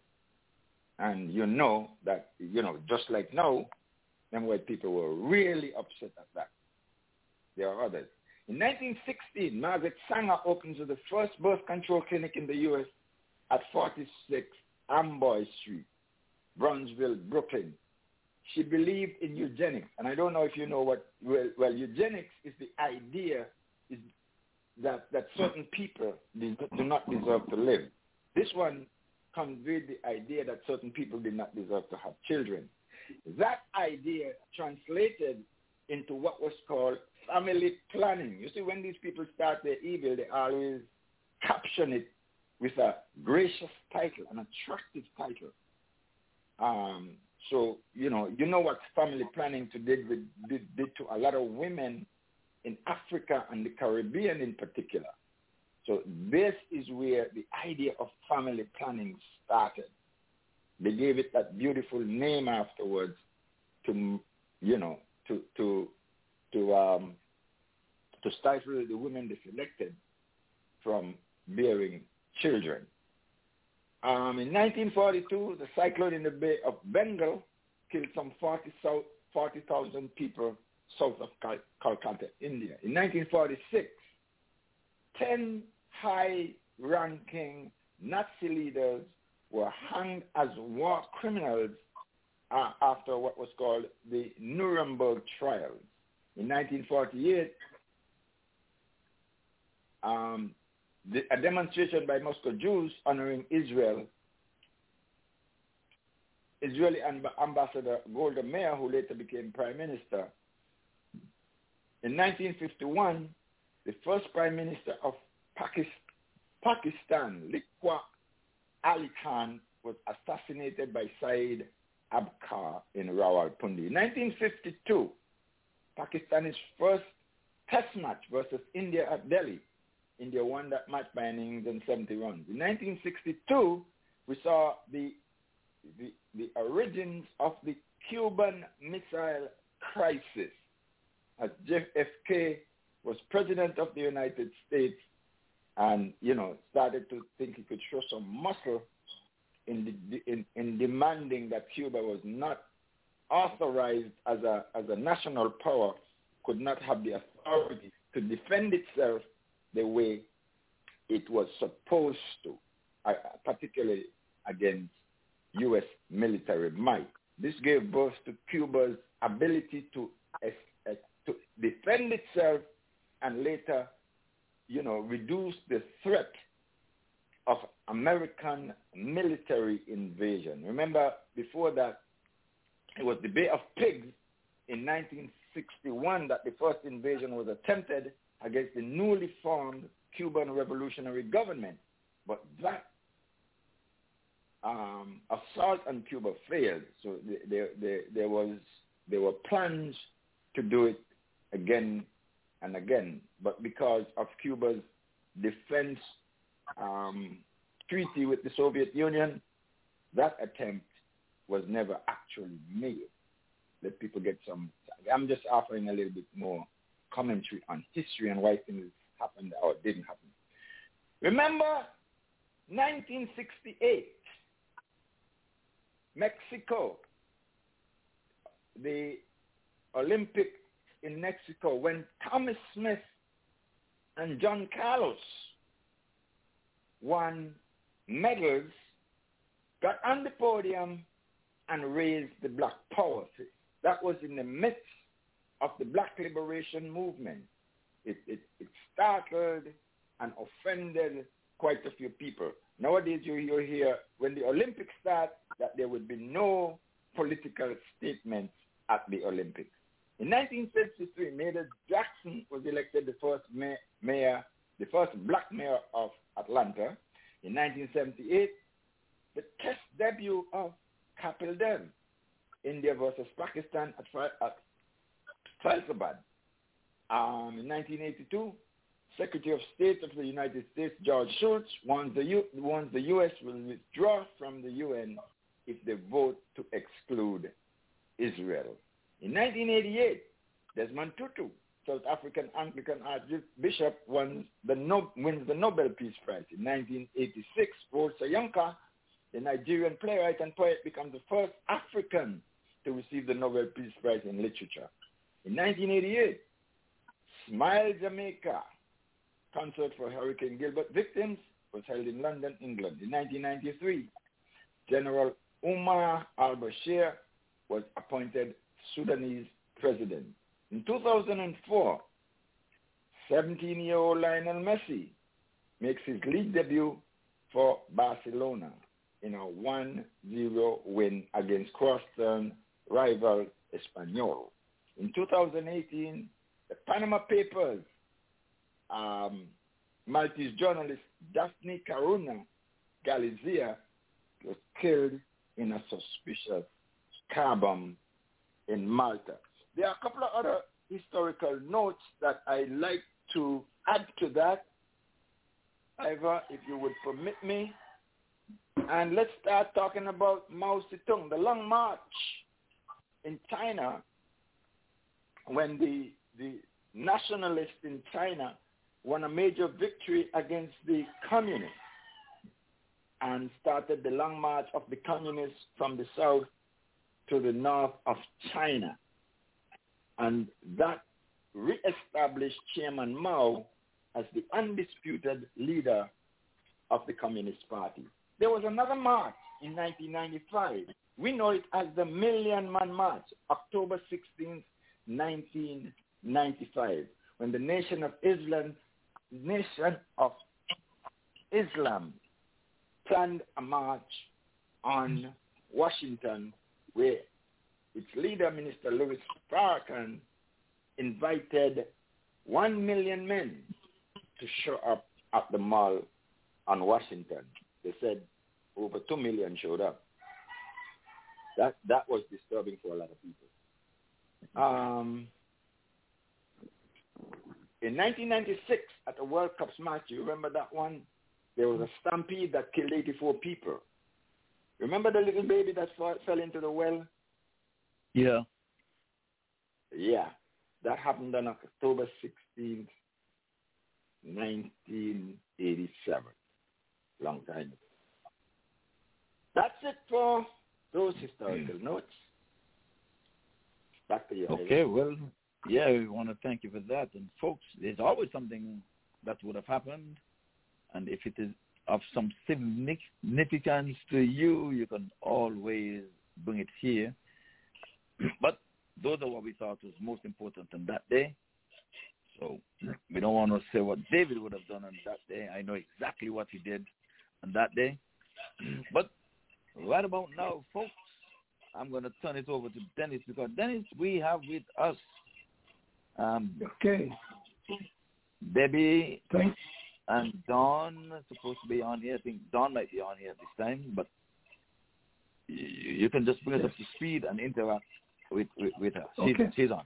And you know that, you know, just like now, them white people were really upset at that. There are others. In 1916, Margaret Sanger opens the first birth control clinic in the U.S. at 46 Amboy Street, Brownsville, Brooklyn. She believed in eugenics, and I don't know if you know what. Well, well eugenics is the idea is that that certain people do not deserve to live. This one conveyed the idea that certain people did not deserve to have children. That idea translated into what was called family planning. You see, when these people start their evil, they always caption it with a gracious title, an attractive title. Um, so, you know, you know what family planning to did, with, did, did to a lot of women in Africa and the Caribbean in particular. So this is where the idea of family planning started. They gave it that beautiful name afterwards to, you know, to to to um, to stifle the women they selected from bearing children. Um, in 1942, the cyclone in the Bay of Bengal killed some 40,000 40, people south of Cal- Calcutta, India. In 1946, 10 high-ranking Nazi leaders were hanged as war criminals uh, after what was called the Nuremberg trials. In 1948, um, the, a demonstration by Moscow Jews honoring Israel. Israeli amb- ambassador Golda Meir, who later became prime minister. In 1951, the first prime minister of Pakistan, Pakistan Liaquat Ali Khan, was assassinated by Saeed Abkar in Rawalpindi. 1952, Pakistan's first test match versus India at Delhi. India won that match by an innings and 70 runs. In 1962, we saw the, the, the origins of the Cuban Missile Crisis as JFK was president of the United States and, you know, started to think he could show some muscle in, in, in demanding that Cuba was not authorized as a, as a national power, could not have the authority to defend itself the way it was supposed to, uh, particularly against U.S. military might. This gave birth to Cuba's ability to, uh, to defend itself and later, you know, reduce the threat of American military invasion. Remember, before that, it was the Bay of Pigs in 1961 that the first invasion was attempted against the newly formed Cuban revolutionary government. But that um, assault on Cuba failed. So there, there, there was there were plans to do it again and again, but because of Cuba's defense um, treaty with the Soviet Union, that attempt was never actually made. Let people get some. I'm just offering a little bit more commentary on history and why things happened or didn't happen. Remember 1968, Mexico, the Olympics in Mexico, when Thomas Smith and John Carlos won medals, got on the podium and raised the black power. That was in the midst of the black liberation movement. It, it, it startled and offended quite a few people. Nowadays you, you hear when the Olympics start that there would be no political statements at the Olympics. In 1963, Mayor Jackson was elected the first mayor, the first black mayor of Atlanta. In 1978, the test debut of Kapil Dev, India versus Pakistan at, at Faisalabad. Um, in 1982, Secretary of State of the United States George Shultz warns the, U- warns the U.S. will withdraw from the UN if they vote to exclude Israel. In 1988, Desmond Tutu, South African Anglican Archbishop, wins the, no- wins the Nobel Peace Prize. In 1986, Paul Soyinka, the Nigerian playwright and poet, becomes the first African to receive the Nobel Peace Prize in Literature. In 1988, Smile Jamaica, concert for Hurricane Gilbert victims, was held in London, England. In 1993, General Umar al-Bashir was appointed Sudanese president. In 2004, 17-year-old Lionel Messi makes his league debut for Barcelona in a 1-0 win against cross-turn rival Espanyol. In 2018, the Panama Papers um, Maltese journalist Daphne Caruana Galizia was killed in a suspicious car bomb in Malta. There are a couple of other historical notes that I like to add to that, Ivor, if you would permit me. And let's start talking about Mao Zedong, the Long March in China, when the, the nationalists in China won a major victory against the communists and started the long march of the communists from the south to the north of China. And that reestablished Chairman Mao as the undisputed leader of the Communist Party. There was another march in 1995. We know it as the Million Man March, October 16, 1995, when the Nation of Islam, Nation of Islam planned a march on Washington where its leader, Minister Louis Farrakhan, invited one million men to show up at the mall on Washington. They said over two million showed up. That that was disturbing for a lot of people. Um, in 1996, at the World Cup match, you remember that one? There was a stampede that killed 84 people. Remember the little baby that fell into the well? Yeah. Yeah. That happened on October 16th, 1987. Long time ago. That's it for those historical hmm. notes. Back to you. Okay, well, yeah, we want to thank you for that. And folks, there's always something that would have happened. And if it is of some significance to you, you can always bring it here. but those are what we thought was most important on that day. So we don't want to say what David would have done on that day. I know exactly what he did on that day. But right about now, folks, I'm going to turn it over to Dennis because Dennis, we have with us um, okay. Debbie Thanks. and are supposed to be on here. I think Dawn might be on here this time, but you, you can just bring us up to speed and interact with with, with her. She's, Okay. she's on.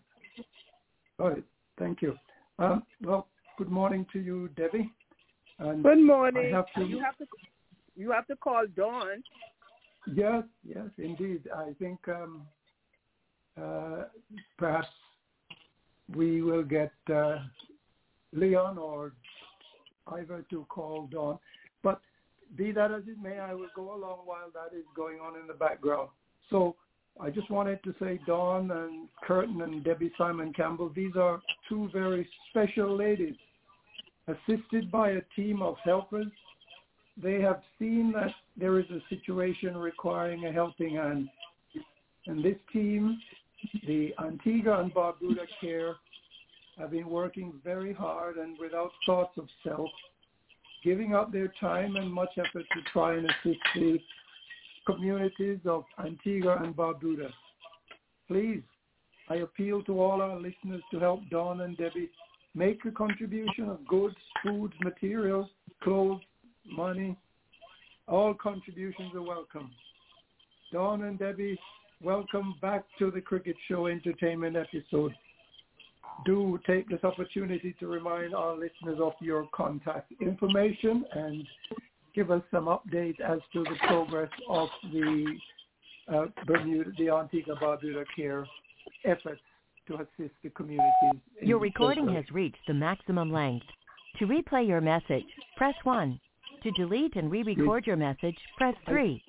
All right. Thank you. Um, well, good morning to you, Debbie. And Good morning. Have to, You have to you have to call Dawn. Yes, yes, indeed. I think um, uh, perhaps we will get uh, Leon or Ivor to call Dawn. But be that as it may, I will go along while that is going on in the background. So I just wanted to say Dawn and Kirton and Debbie Simon Campbell, these are two very special ladies assisted by a team of helpers they have seen that there is a situation requiring a helping hand. And this team, the Antigua and Barbuda Care, have been working very hard and without thoughts of self, giving up their time and much effort to try and assist the communities of Antigua and Barbuda. Please I appeal to all our listeners to help Dawn and Debbie make a contribution of goods, foods, materials, clothes, money. All contributions are welcome. Dawn and Debbie, welcome back to the Cricket Show Entertainment episode. Do take this opportunity to remind our listeners of your contact information and give us some update as to the progress of the uh, Bermuda, the Antigua Barbuda Care efforts to assist the communities. in Your recording has reached the maximum length. To replay your message, press 1. To delete and re-record your message, press 3.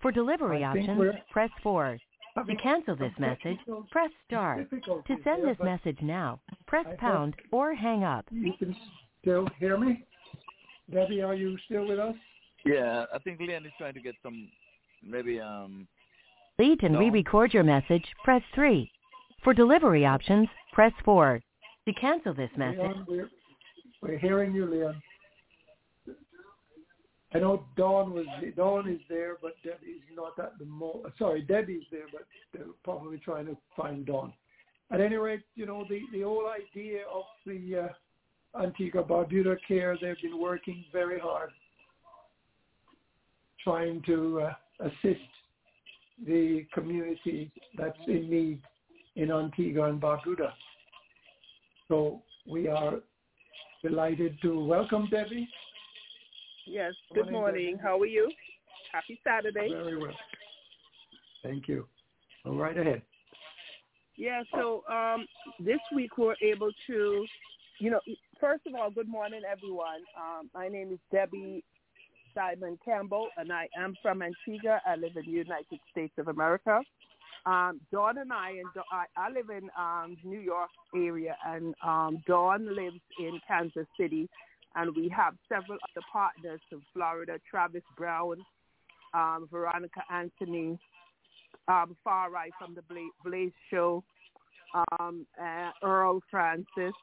For delivery options, press 4. To cancel this message, press star. To send this message now, press pound or hang up. You can still hear me? Debbie, are you still with us? Yeah, I think Leon is trying to get some, maybe, um, Delete and No. re-record your message, press 3. For delivery options, press 4. To cancel this message, Leon, we're, we're hearing you, Leon. I know Dawn was Dawn is there, but Debbie's not at the mo. Sorry, Debbie's there, but they're probably trying to find Dawn. At any rate, you know the the whole idea of the uh, Antigua Barbuda Care, they've been working very hard, trying to uh, assist the community that's in need in Antigua and Barbuda. So we are delighted to welcome Debbie. Yes. Good Morning, morning. Debbie. How are you? Happy Saturday. Very well. Thank you. Go right ahead. Yeah, so um, this week we're able to, you know, first of all, good morning, everyone. Um, my name is Debbie Simon Campbell, and I am from Antigua. I live in the United States of America. Um, Dawn and I, and I, I live in um, New York area, and um, Dawn lives in Kansas City, and we have several other partners from Florida: Travis Brown, um, Veronica Anthony, um, Far Right from the Blaze, Blaze Show, um, uh, Earl Francis,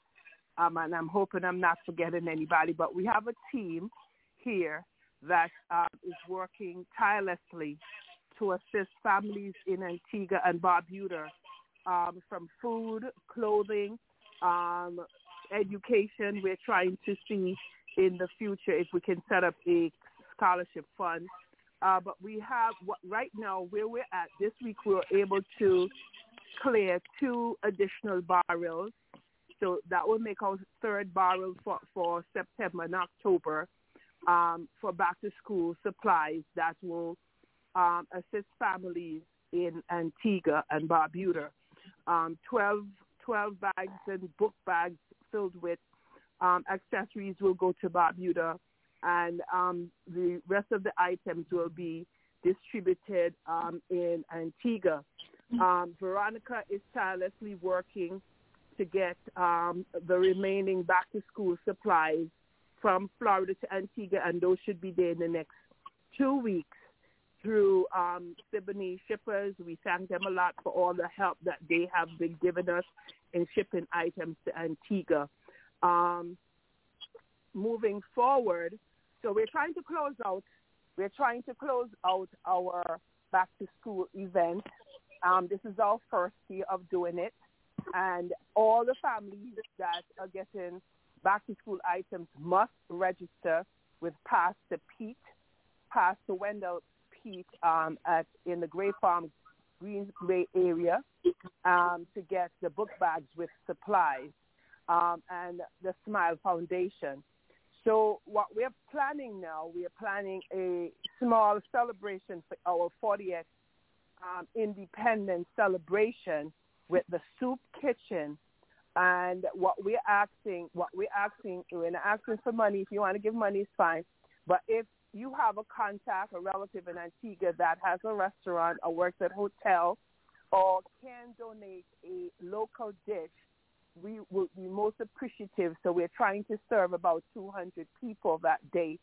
um, and I'm hoping I'm not forgetting anybody. But we have a team here that uh, is working tirelessly to assist families in Antigua and Barbuda um, from food, clothing, um, education. We're trying to see in the future if we can set up a scholarship fund. Uh, but we have right now where we're at this week we were able to clear two additional barrels. So that will make our third barrel for, for September and October um, for back to school supplies that will um, assist families in Antigua and Barbuda. Um, 12, 12 bags and book bags filled with um, accessories will go to Barbuda, and um, the rest of the items will be distributed um, in Antigua. Um, Veronica is tirelessly working to get um, the remaining back to school supplies from Florida to Antigua, and those should be there in the next two weeks through um, Siboney Shippers. We thank them a lot for all the help that they have been giving us in shipping items to Antigua. Um, moving forward, so we're trying to close out. We're trying to close out our back to school event. Um, this is our first year of doing it, and all the families that are getting back to school items must register with Pastor Pete, Pastor Wendell Pete um, at in the Gray Farm Green Bay area um, to get the book bags with supplies um, and the Smile Foundation. So what we're planning now, we are planning a small celebration for our 40th um, independence celebration with the soup kitchen. And what we're asking, what we're asking, we're not asking for money. If you want to give money, it's fine. But if you have a contact, a relative in Antigua that has a restaurant or works at hotel or can donate a local dish, we will be most appreciative. So we're trying to serve about 200 people that day,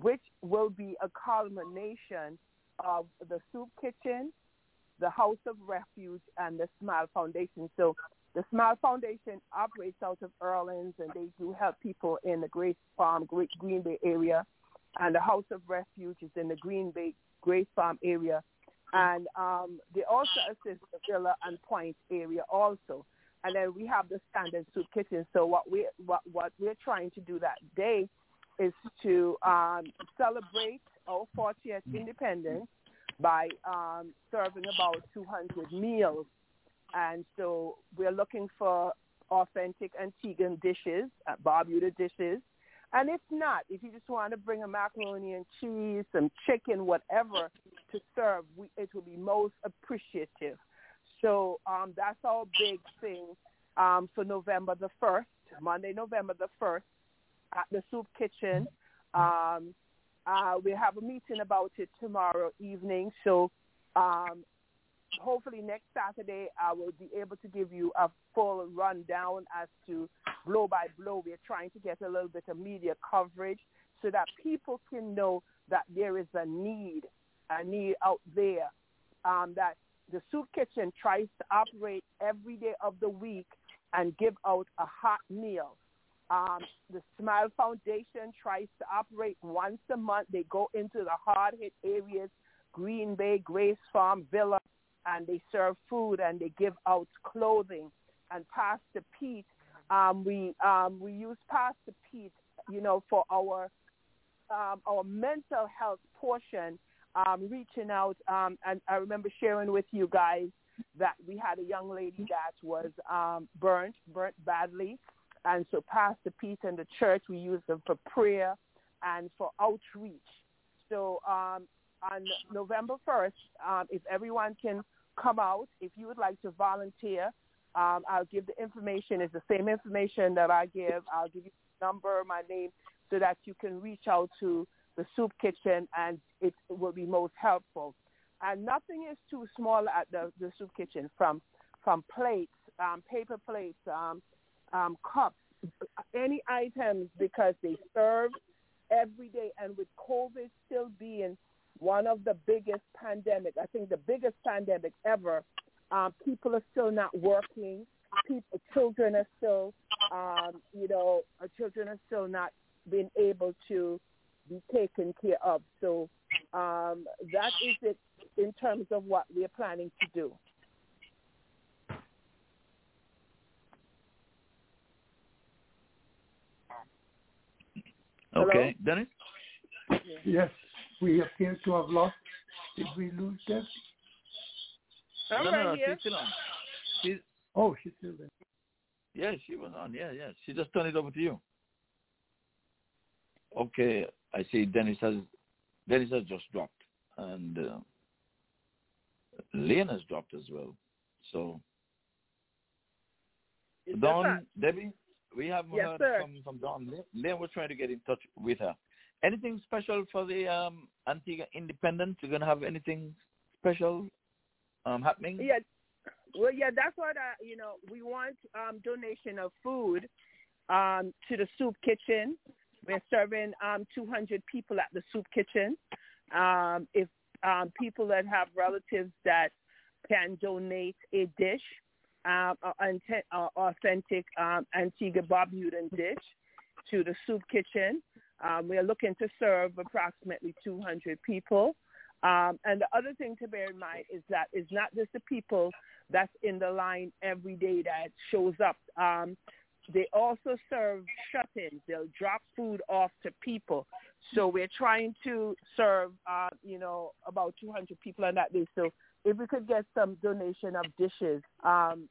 which will be a culmination of the soup kitchen, the House of Refuge, and the Smile Foundation. So the Smile Foundation operates out of Orleans, and they do help people in the Grays Farm, Great Green Bay area, and the House of Refuge is in the Green Bay, Grays Farm area. and um, they also assist the Villa and Point area also. And then we have the standard soup kitchen. So what we what what we're trying to do that day is to um, celebrate our 40th independence by um, serving about 200 meals. And so we're looking for authentic Antiguan dishes, uh, Barbuda dishes. And if not, if you just want to bring a macaroni and cheese, some chicken, whatever to serve, we, it will be most appreciative. So um, that's our big thing um, for November the 1st, Monday, November the 1st, at the Soup Kitchen. Um, uh, we have a meeting about it tomorrow evening. So um, hopefully next Saturday I will be able to give you a full rundown as to blow by blow. We're trying to get a little bit of media coverage so that people can know that there is a need, a need out there. Um, that the soup kitchen tries to operate every day of the week and give out a hot meal. Um, the Smile Foundation tries to operate once a month. They go into the hard hit areas, Green Bay, Grays Farm, Villa, and they serve food and they give out clothing. And Pastor Pete, um, we um, we use Pastor Pete, you know, for our um, our mental health portion, um, reaching out. Um, and I remember sharing with you guys that we had a young lady that was um, burnt, burnt badly. And so Pastor Pete and the church, we use them for prayer and for outreach. So um, on November 1st, um, if everyone can come out, if you would like to volunteer, um, I'll give the information. It's the same information that I give. I'll give you the number, my name, so that you can reach out to the soup kitchen and it will be most helpful. And nothing is too small at the, the soup kitchen from from plates, um, paper plates, um, um, cups, any items because they serve every day. And with COVID still being one of the biggest pandemic, I think the biggest pandemic ever, um, people are still not working. People, children are still, um, you know, our children are still not being able to be taken care of. So um, that is it in terms of what we're planning to do. Okay, Dennis? Yes, we appear to have lost. Did we lose Deb? I'm no, right no, no, here. she's still on. She's, Oh, she's still there. yeah, she was on. Yeah, yeah. She just turned it over to you. Okay, I see Dennis has Dennis has just dropped, and uh, Leon has dropped as well. So, Is that Dawn. Debbie, we have Yes, heard sir. from from. Le- Leon was trying to get in touch with her. Anything special for the um, Antigua Independence? You're gonna have anything special um, happening? Yeah. Well, yeah, that's what I, you know, we want um, donation of food um, to the soup kitchen. We're serving um, 200 people at the soup kitchen. Um, if um, people that have relatives that can donate a dish, um, uh, authentic um, Antigua Barbudan dish to the soup kitchen, um, we are looking to serve approximately 200 people. Um, and the other thing to bear in mind is that it's not just the people that's in the line every day that shows up. Um, they also serve shut-ins. They'll drop food off to people. So we're trying to serve, uh, you know, about 200 people on that day. So if we could get some donation of dishes um,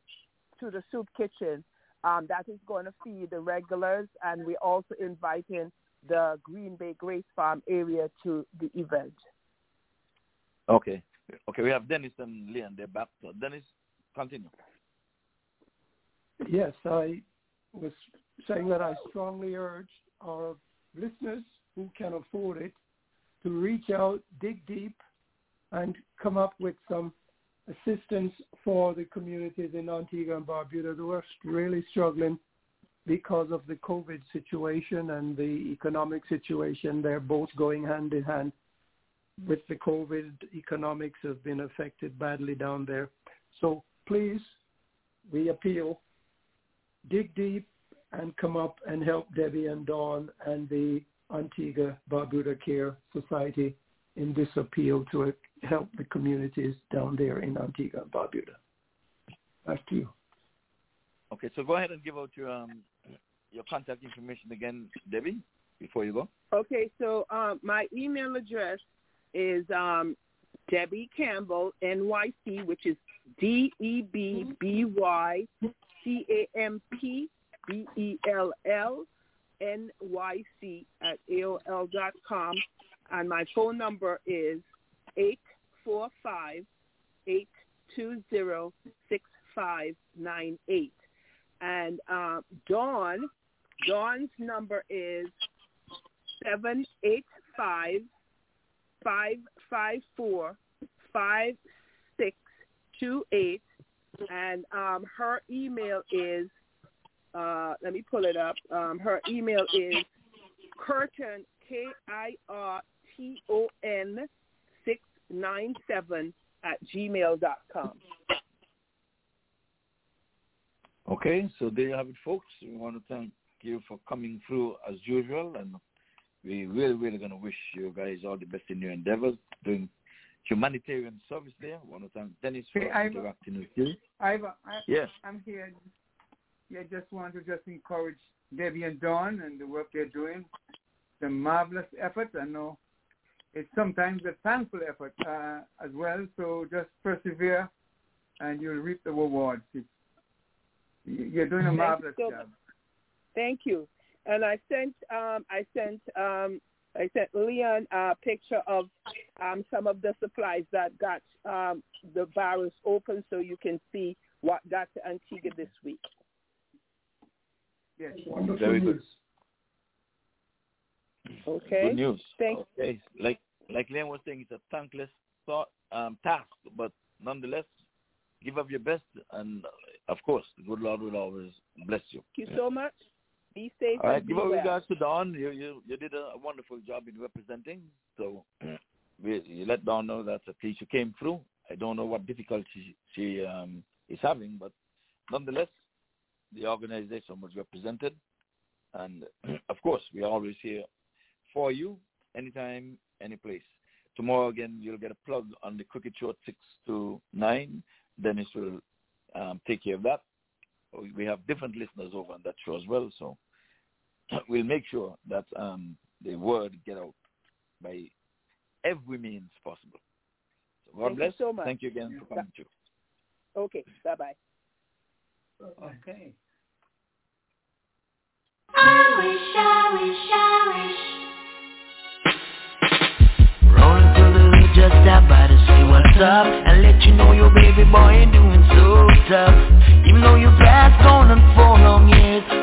to the soup kitchen, um, that is going to feed the regulars. And we're also inviting the Green Bay Grays Farm area to the event. Okay. Okay, we have Dennis and Leon. They're back. So Dennis, continue. Yes, I was saying that I strongly urge our listeners who can afford it to reach out, dig deep, and come up with some assistance for the communities in Antigua and Barbuda who are really struggling because of the COVID situation and the economic situation. They're both going hand in hand. With the COVID, economics have been affected badly down there. So please, we appeal, dig deep and come up and help Debbie and Dawn and the Antigua Barbuda Care Society in this appeal to help the communities down there in Antigua and Barbuda. Back to you. Okay, so go ahead and give out your um, your contact information again, Debbie, before you go. Okay, so um, my email address is um, Debbie Campbell NYC, which is D E B B Y C A M P B E L L N Y C at AOL dot com, and my phone number is eight four five eight two zero six five nine eight. And uh, Dawn, Dawn's number is seven eight five five five four five six two eight, and um, her email is. Uh, let me pull it up. Um, her email is Kirton k i r t o n six nine seven at gmail dot com. Okay, so there you have it, folks. We want to thank you for coming through as usual, and we really, really going to wish you guys all the best in your endeavors doing humanitarian service there. I want to thank Dennis for Hey, Ivor. interacting with you. Ivor, I, Yes. I'm here. Yeah, just want to just encourage Debbie and Dawn and the work they're doing. The marvelous effort. I know it's sometimes a thankful effort uh, as well. So just persevere, and you'll reap the rewards. It's, you're doing a Thank you marvelous so job. Thank you. And I sent um, I sent um, I sent Leon a picture of um, some of the supplies that got um, the virus open, so you can see what got to Antigua this week. Yes, Very good. Okay. Good news. Thank Okay, like like Leon was saying, it's a thankless thought, um, task, but nonetheless, give up your best, and uh, of course, the good Lord will always bless you. Thank you so much. Be safe All right, give our well. regards to Dawn. You you you did a wonderful job in representing. So we you let Dawn know that at least you came through. I don't know what difficulty she, she um, is having, but nonetheless, the organization was represented, and of course, we are always here for you anytime, any place. Tomorrow again, you'll get a plug on the Cricket Show six to nine. Dennis will um, take care of that. We have different listeners over on that show as well, so we'll make sure that um, the word get out by every means possible. So God Thank you bless. so much. Thank you again for coming through. Okay. Bye bye. Okay. I wish, I wish, I Rolling just stop by to say what's up And let you know your baby boy ain't doing so tough. Even though your past gone on for long years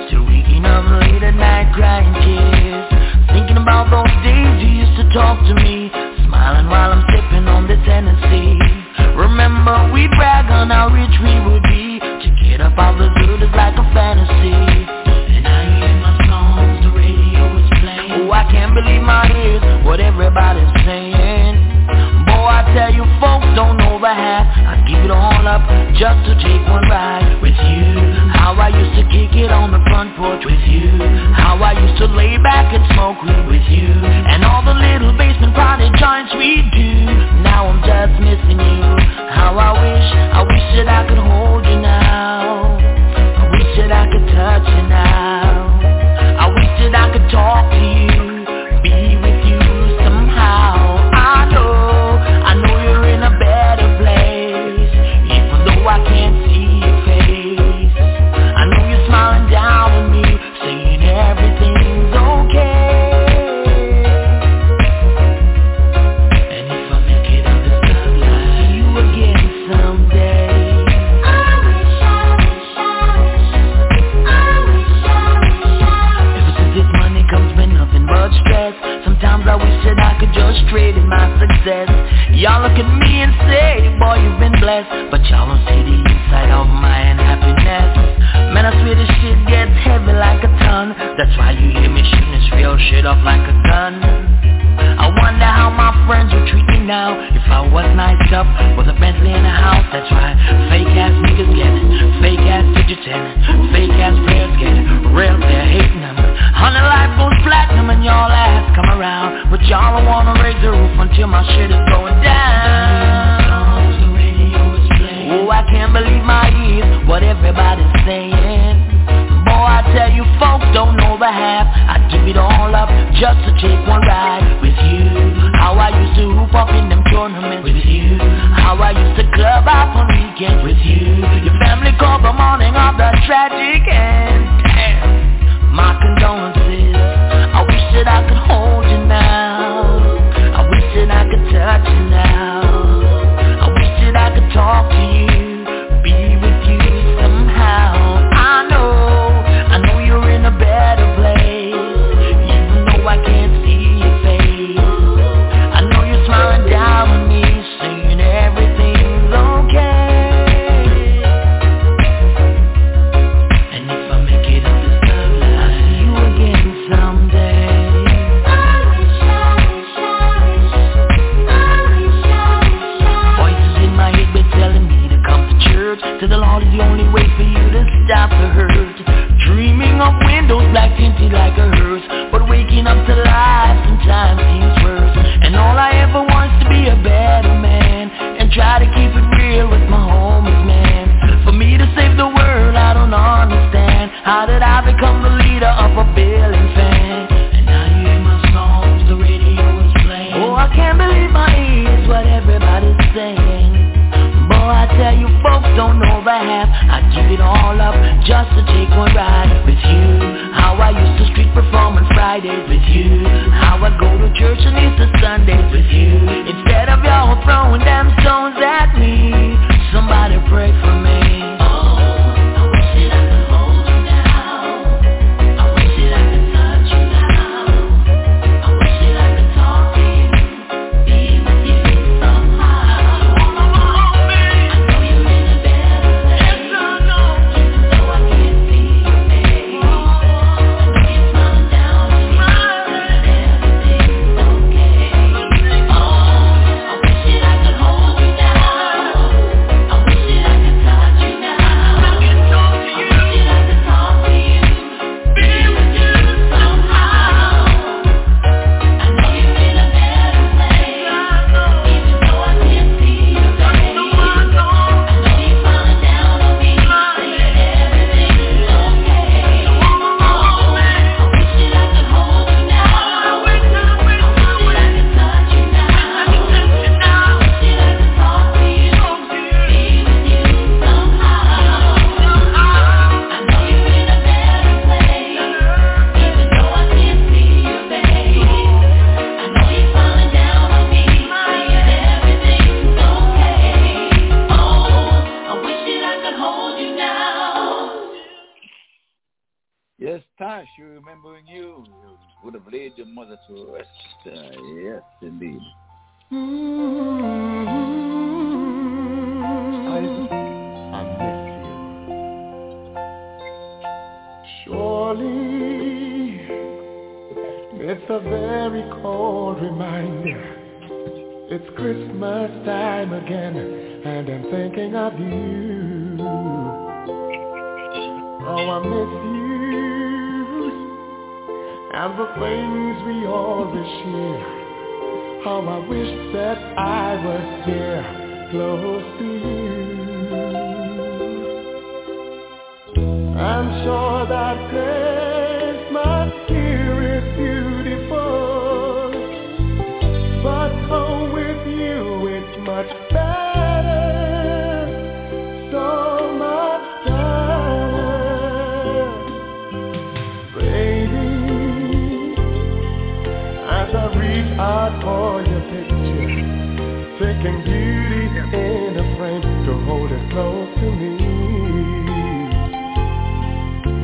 and beauty in a frame to hold it close to me.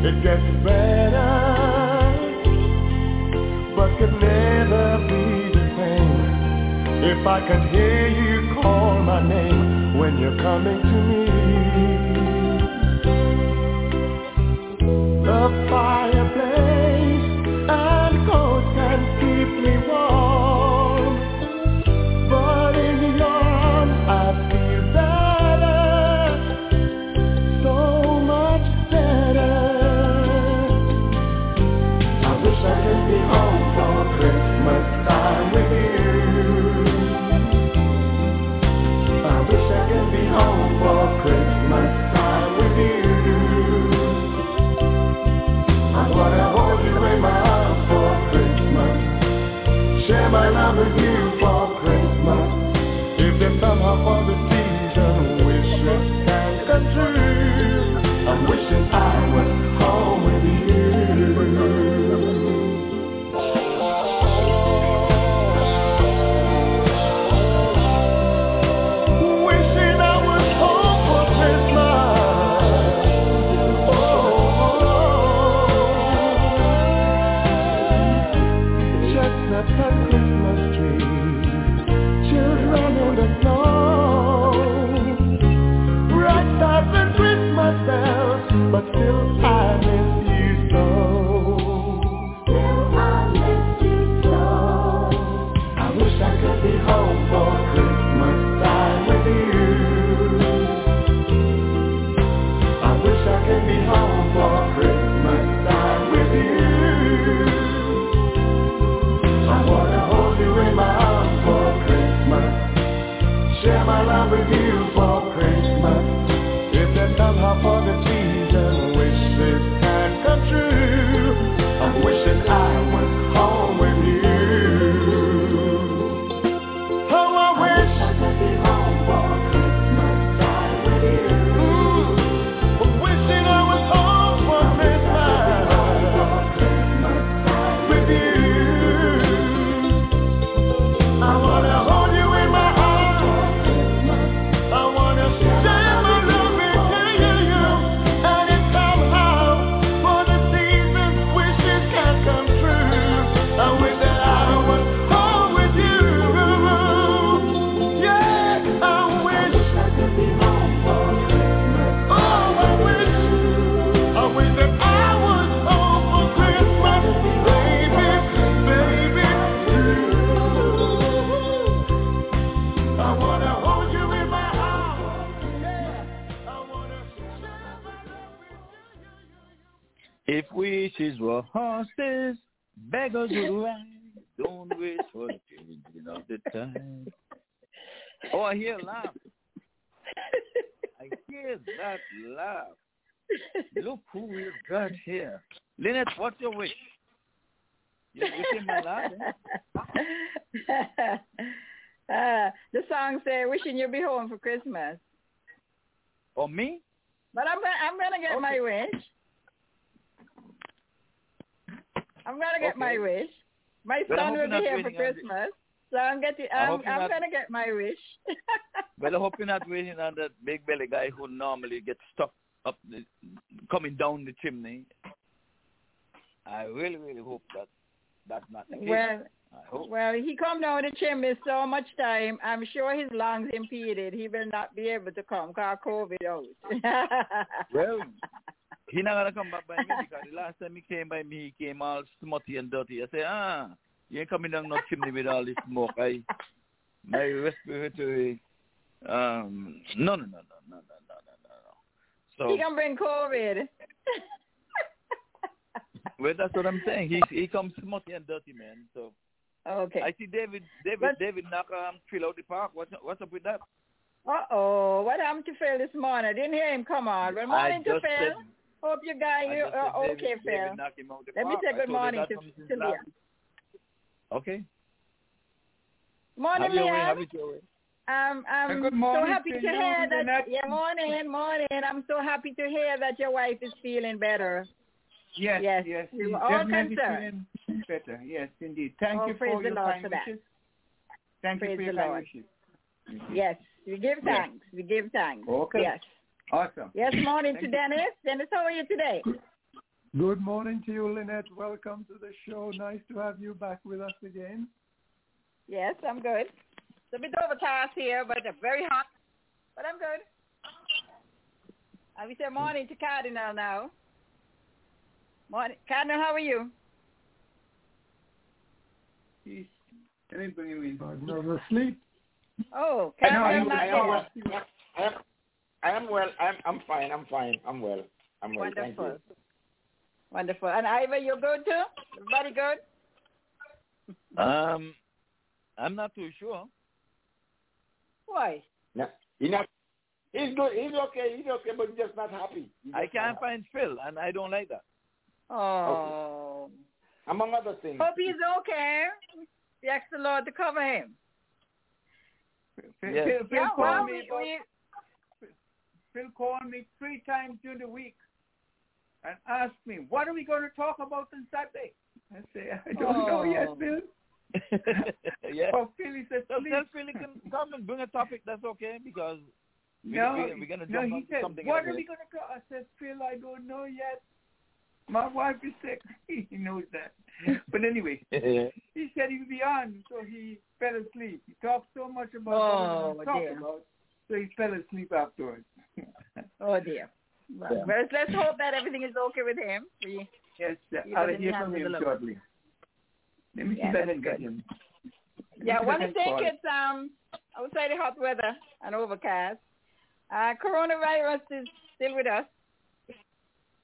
It gets better, but could never be the same if I could hear you call my name when you're coming to me. The fire for Christmas. Share my love with you for Christmas. If the the season wishes can come true, I'm wishing I was. Say, "Wishing you be home for Christmas." Or me? But I'm gonna, I'm gonna get my wish. I'm gonna get my wish. My But son will be here for Christmas, so I'm getting. I'm, I'm gonna get my wish. Well, I hope you're not waiting on that big belly guy who normally gets stuck up, the, coming down the chimney. I really, really hope that that's not the case. well, I well, he come down the chimney so much time. I'm sure his lungs impeded. He will not be able to come. Cause COVID out. Well, he not gonna come back by me because the last time he came by me, he came all smutty and dirty. I say, ah, you ain't coming down no chimney with all this smoke. I, my respiratory, um, no, no, no, no, no, no, no, no, no. he So, can bring COVID. well, that's what I'm saying. He he comes smutty and dirty, man. So, okay. I see David, David, But- David knock um, fill out the park. What's what's up with that? Uh oh, what happened to Phil this morning? I didn't hear him come on. Good morning to Phil. said, Hope you guys I you just are said okay, David, Phil. David knock him Let me say good morning to, from since to last- Okay. Morning, Have your Leon. have it your way. Um, I'm And so happy to to you, hear that. Lynette. Yeah, morning, morning. I'm so happy to hear that your wife is feeling better. Yes, Yes, yes. we she's were all definitely concerned. feeling better. Yes, indeed. Thank Oh, you praise for your Lord kind for that. Thank Praise you for your the kind Lord. wishes. Mm-hmm. Yes, we give Yes. thanks. We give thanks. Okay. Yes. Awesome. Yes, morning Thank to you. Dennis. Dennis, how are you today? Good morning to you, Lynette. Welcome to the show. Nice to have you back with us again. Yes, I'm good. It's a bit overcast here, but it's very hot. But I'm good. And we say morning to Cardinal now. Morning. Cardinal, how are you? He's, let me bring him in. Cardinal's asleep. Oh, I know, Cardinal I not am, I am well. I am, I am well. I'm, I'm fine. I'm fine. I'm well. I'm well. Thank you. Wonderful. Wonderful. And Ivor, you're good too? Everybody good? Um, I'm not too sure. Why? No, he's not. He's good. He's okay. He's okay, but he's just not happy. He's I can't not find Phil, and I don't like that. Oh. happy. Among other things. Hope he's okay. We ask the Lord to cover him. Phil, Yes. Phil, Phil Yeah, called well, me we, about, we, Phil called me three times during the week and asked me, what are we going to talk about on Saturday? I say, I don't know oh. yet, Oh. Phil. yeah. Oh, Phil, he said, So please. tell Phil can come and bring a topic. That's okay because we, no, we, we're gonna no, jump he on said, something. what are we going to talk? I said, Phil, I don't know yet. My wife is sick. he knows that. But anyway, he said he would be on, so he fell asleep. He talked so much about Oh, what he was dear. talking about, so he fell asleep afterwards. oh dear. Well, Yeah. well, let's hope that everything is okay with him. We, Yes, He I'll hear from him shortly. Let me see if I can get him. yeah, Let me one see is if I can think it's um outside the hot weather and overcast. Uh, coronavirus is still with us.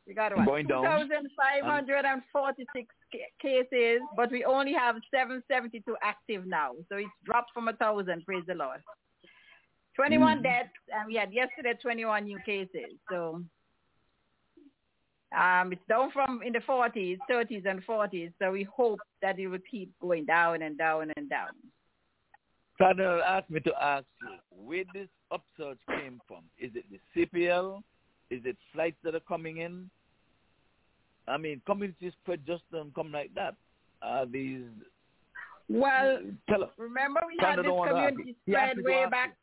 We got what? 2,546 ca- cases, but we only have 772 active now. So it's dropped from a 1,000, praise the Lord. 21 Mhm. deaths, and we had yesterday 21 new cases. So um, it's down from in the 40s, 30s, and 40s. So we hope that it will keep going down and down and down. Cardinal asked me to ask you where this upsurge came from. Is it the CPL? Is it flights that are coming in? I mean, community spread just don't come like that. Are these Well, remember we had this don't wanna ask community. Spread way back,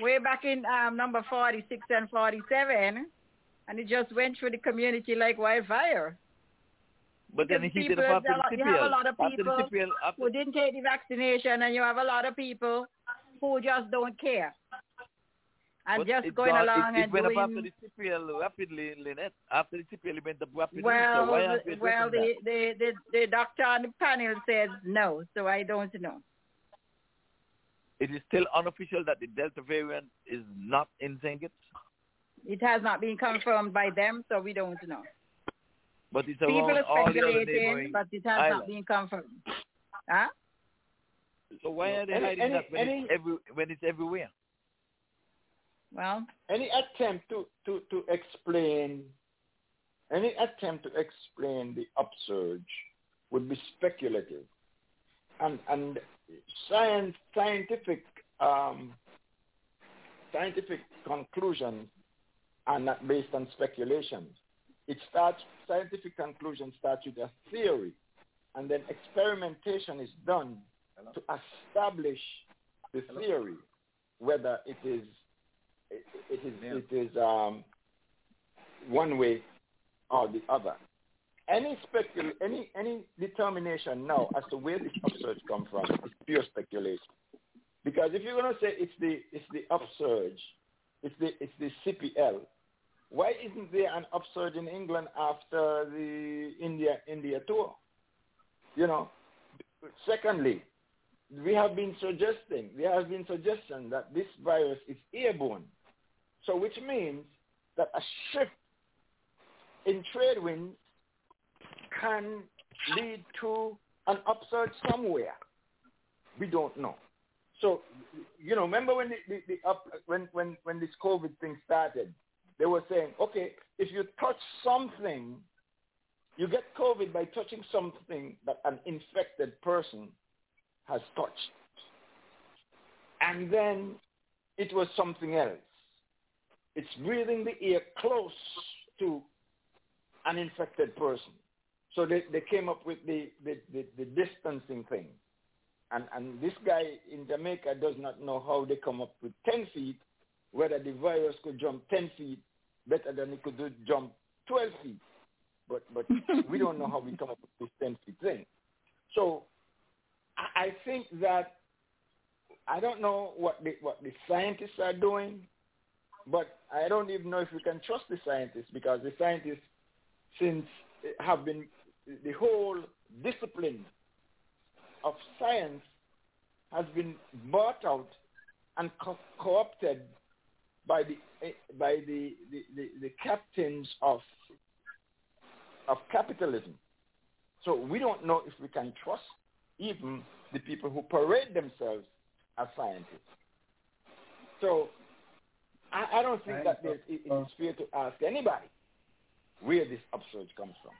way back in um, number 46 and 47, and it just went through the community like wildfire. But then he did after the you have a lot of people after who didn't take the vaccination, and you have a lot of people who just don't care and But just going got- along it, it and went doing up after the CPL rapidly, Lynette. After the CPL, it went up rapidly. well. so why aren't well, the, the the the doctor on the panel says no, so I don't know. It is still unofficial that the Delta variant is not in St. Kitts, It has not been confirmed by them, so we don't know. but it's People around are all the other speculating, neighboring but it has islands. not been confirmed. Huh? So why are they Any- hiding any- that when, any- it's every, when it's everywhere? Well, any attempt to, to, to explain any attempt to explain the upsurge would be speculative. And and science scientific um, scientific conclusions are not based on speculations. It starts scientific conclusion starts with a theory, and then experimentation is done to establish the theory, whether it is it, it is it is um, one way or the other. Any specul any any determination now as to where this upsurge come from is pure speculation. Because if you're going to say it's the it's the upsurge, it's the it's the CPL, why isn't there an upsurge in England after the India India tour? You know. Secondly, we have been suggesting there has been suggestion that this virus is airborne. So which means that a shift in trade winds can lead to an upsurge somewhere. We don't know. So, you know, remember when the, the, the up, when, when, when this COVID thing started, they were saying, okay, if you touch something, you get COVID by touching something that an infected person has touched. And then it was something else. It's breathing the air close to an infected person. So they, they came up with the, the, the, the distancing thing. And, and this guy in Jamaica does not know how they come up with 10 feet, whether the virus could jump 10 feet better than it could do, jump 12 feet. But, but we don't know how we come up with this 10 feet thing. So I, think that I don't know what the, what the scientists are doing, but I don't even know if we can trust the scientists because the scientists since have been the whole discipline of science has been bought out and co- co-opted by the eh, by the, the, the, the captains of of capitalism. So we don't know if we can trust even the people who parade themselves as scientists. So I, I don't think that there's, it, it is fair to ask anybody where this upsurge comes from.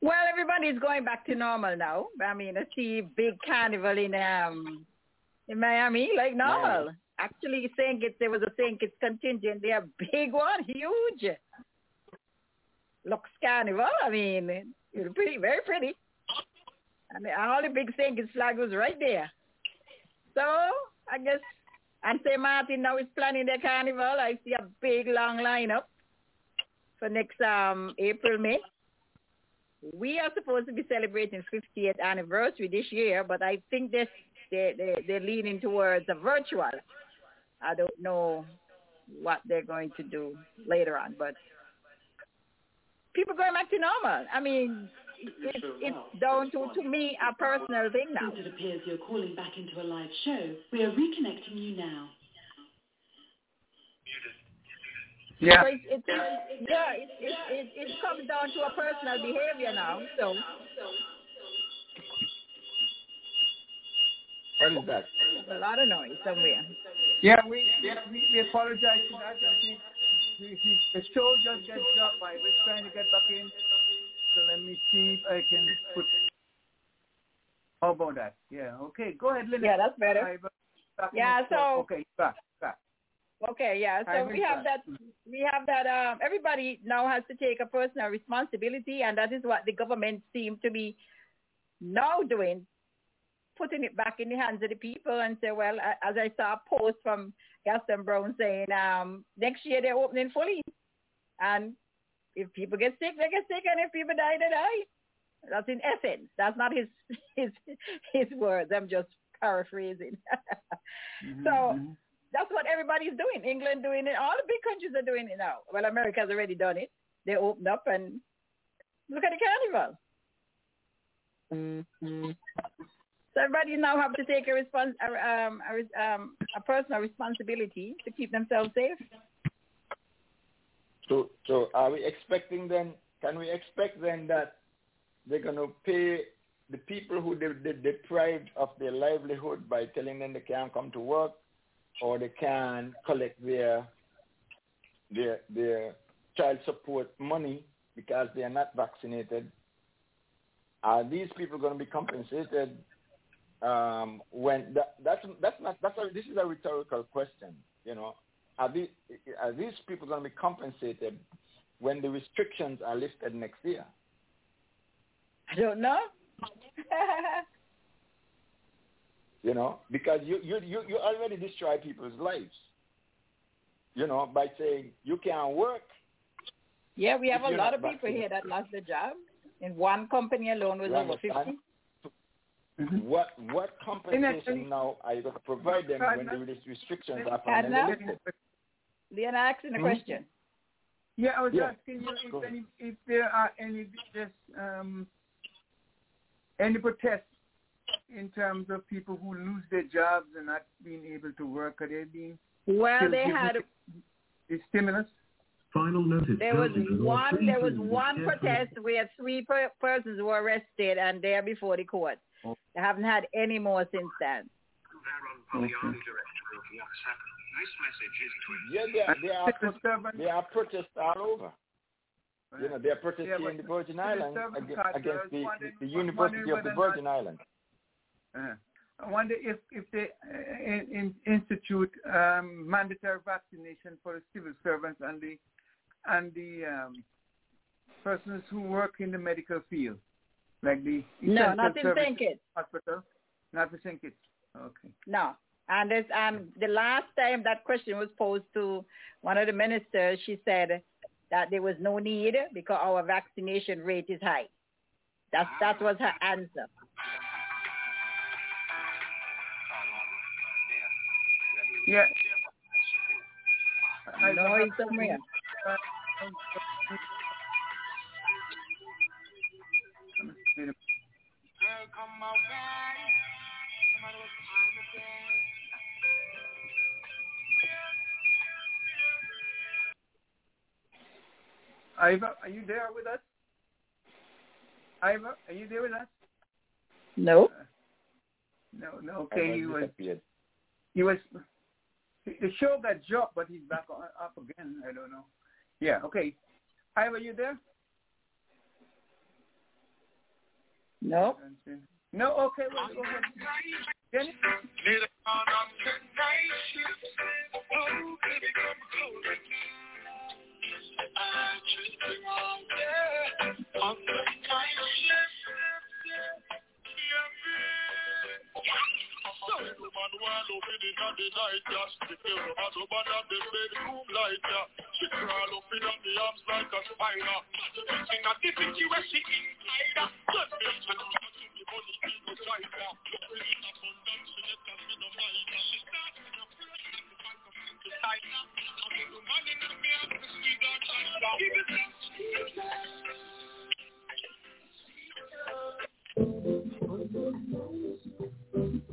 Well, everybody's going back to normal now. I mean, I see big carnival in um in Miami, like normal. Actually, St. Kitts, there was a St. Kitts contingent. They are big one, huge. Looks carnival. I mean, it's pretty, very pretty. I mean, all the big St. Kitts flag was right there. So I guess, and St. Martin now is planning their carnival. I see a big long lineup for next um April, May. We are supposed to be celebrating 50th anniversary this year, but I think they they they're leaning towards a virtual. I don't know what they're going to do later on, but people going back to normal. I mean, it, it's down to to me a personal thing now. Since it appears you're calling back into a live show, we are reconnecting you now. Yeah. So it's, it's, it's, yeah, it, it, it, it comes down to a personal behavior now. So What is that? there's a lot of noise somewhere. Yeah, we yeah, we, we apologize for that. I think we, we, the show just got dropped by. We're trying to get back in. So let me see if I can put. How about that? Yeah. Okay. Go ahead, Linda. Yeah, that's better. All right, but back in Yeah, so- okay, back, back. Okay, yeah. So we have in that. We have that. Um, everybody now has to take a personal responsibility, and that is what the government seem to be now doing, putting it back in the hands of the people and say, well, as I saw a post from Gaston Browne saying, um, next year they're opening fully, and if people get sick, they get sick, and if people die, they die. That's in essence. That's not his his his words. I'm just paraphrasing. So that's what everybody's doing. England doing it. All the big countries are doing it now. Well, America's already done it. They opened up and look at the carnival. So everybody now have to take a respons- a, um, a, um, a personal responsibility to keep themselves safe. So, so are we expecting then? Can we expect then that they're going to pay the people who they, they deprived of their livelihood by telling them they can't come to work, or they can't collect their their their child support money because they are not vaccinated? Are these people going to be compensated um, when that, that's that's not that's a, this is a rhetorical question, you know are these, are these people going to be compensated when the restrictions are lifted next year? I don't know. you know, because you, you, you, you already destroy people's lives, you know, by saying you can't work. Yeah, we have a lot of people here that lost their job. In one company alone was over 50. Mm-hmm. What what compensation now are you going to provide them when the restrictions are finally lifted? Leon, asking a mm-hmm. question. Yeah, I was yeah. asking you if, any, if there are any just um, any protests in terms of people who lose their jobs and not being able to work. Are they being well? They had the stimulus. Final notice. There was one. There was one protest where three per- persons were arrested and there before the court. They haven't had any more since then. Yeah, they are, they are, pro- they are protests all over. You know, they are protesting Yeah, in the Virgin Islands against, against is the, the University of the Virgin Islands. Uh, I wonder if if they uh, in, in institute um, mandatory vaccination for the civil servants and the and the um, persons who work in the medical field, like the No, essential not in services hospital, not for St. Kitts. Okay. No. And this, um, the last time that question was posed to one of the ministers, she said that there was no need because our vaccination rate is high. That's that was her answer. Yeah. Noise somewhere. Ivor, are you there with us? Ivor, are you there with us? No. Uh, no, no. Okay, he was. He was. The show got dropped, but he's back on, up again. I don't know. Yeah. Okay. Ivor, are you there? No. No. Okay. Well, go ahead. Later while up in the night, yeah. The bedroom yeah. She up in arms like a spider. She inside. Just in in in in a to the in sweet and child. Give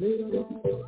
it up,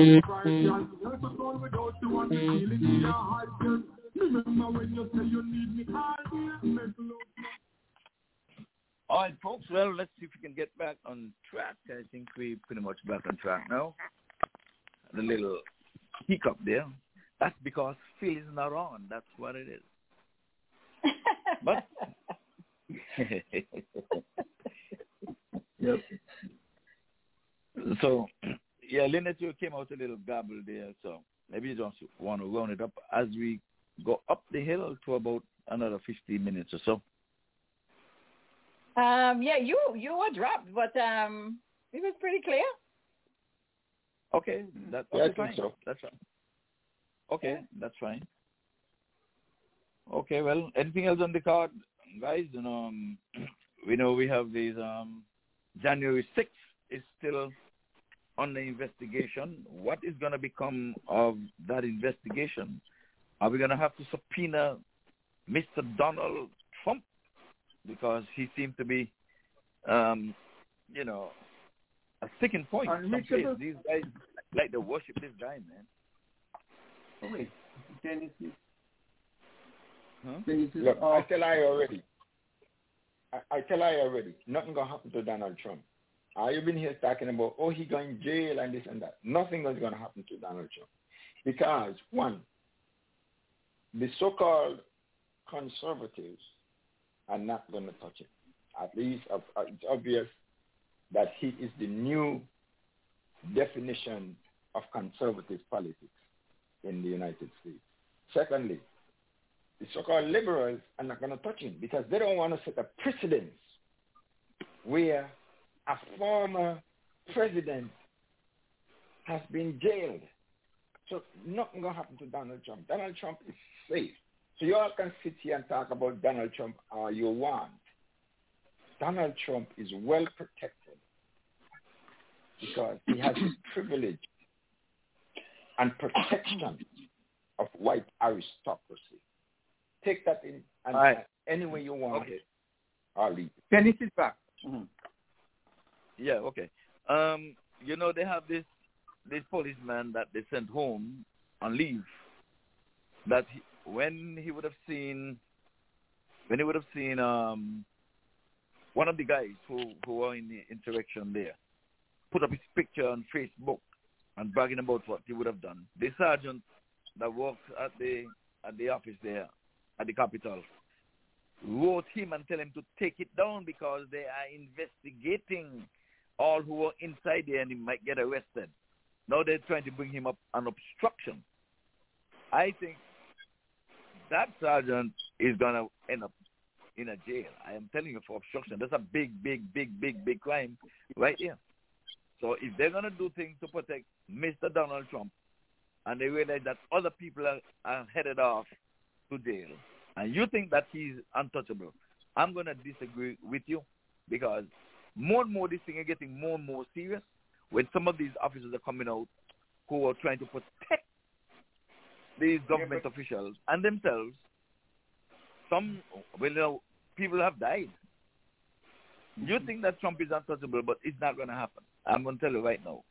Mm-hmm. All right, folks. Well, let's see if we can get back on track. I think we're pretty much back on track now. The little hiccup there. That's because Phil is not on. That's what it is. But Yep. so, yeah, Lynette, you came out a little gabble there. So maybe you just want to round it up as we go up the hill to about another 15 minutes or so. Um, yeah, you you were dropped, but um, it was pretty clear. Okay, that, Yeah, that's think fine. so. That's fine. Okay, that's fine. Okay, well, anything else on the card, guys? You know, um, we know we have these. Um, January sixth is still under investigation. What is going to become of that investigation? Are we going to have to subpoena Mr. Donald Trump because he seemed to be, um, you know, a sticking point. someplace. Unreachable. These guys like to worship this guy, man. Oh, wait. Dennis is, Huh? Dennis is Look, I tell I already. I, I tell I already. Nothing gonna happen to Donald Trump. You've been here talking about oh he going to jail and this and that. Nothing is gonna happen to Donald Trump because one, the so-called conservatives are not going to touch him. At least uh, uh, it's obvious that he is the new definition of conservative politics in the United States. Secondly, the so-called liberals are not going to touch him because they don't want to set a precedence where a former president has been jailed. So nothing going to happen to Donald Trump. Donald Trump is safe. So you all can sit here and talk about Donald Trump all you want. Donald Trump is well protected because he has the privilege and protection of white aristocracy. Take that in and All right. any way you want Okay. it. I'll leave it. Dennis is back. Mm-hmm. Yeah, okay. Um, you know they have this this policeman that they sent home on leave that he, when he would have seen when he would have seen um one of the guys who who were in the insurrection there put up his picture on Facebook and bragging about what he would have done. The sergeant that works at the at the office there at the Capitol wrote him and tell him to take it down because they are investigating all who were inside there and he might get arrested. Now they're trying to bring him up on obstruction. I think that sergeant is going to end up in a jail. I am telling you for obstruction. That's a big, big, big, big, big crime right here. So if they're going to do things to protect Mr. Donald Trump and they realize that other people are, are headed off to jail and you think that he's untouchable, I'm going to disagree with you because more and more this thing is getting more and more serious when some of these officers are coming out who are trying to protect these government yeah, officials and themselves. Some, well, you know, people have died. You mm-hmm. think that Trump is untouchable, but it's not going to happen. I'm going to tell you right now.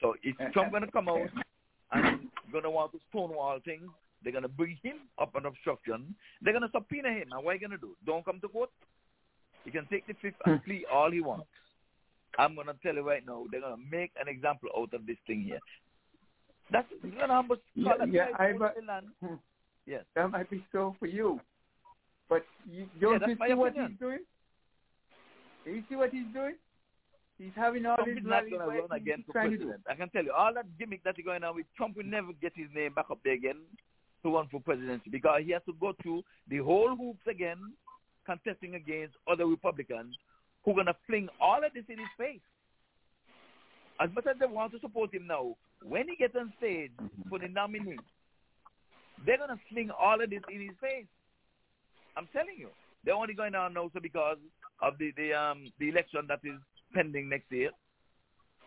So is uh, Trump uh, going to come out and going to want to stonewall things? They're going to bring him up on obstruction. They're going to subpoena him. And what are you going to do? Don't come to court? He can take the fifth and hmm. plea all he wants. I'm going to tell you right now, they're going to make an example out of this thing here. That's know how much yeah, yeah, I, but, hmm. yes. That might be so for you. But you don't yeah, you see what he's doing? Do you see what he's doing? He's having all Trump these is not going to run again for president. I can tell you, all that gimmick that is going on with Trump will never get his name back up there again to run for presidency because he has to go through the whole hoops again, contesting against other Republicans who are going to fling all of this in his face. As much as they want to support him now, when he gets on stage for the nominee, they're going to fling all of this in his face. I'm telling you. They're only going on now so because of the, the, um, the election that is pending next year.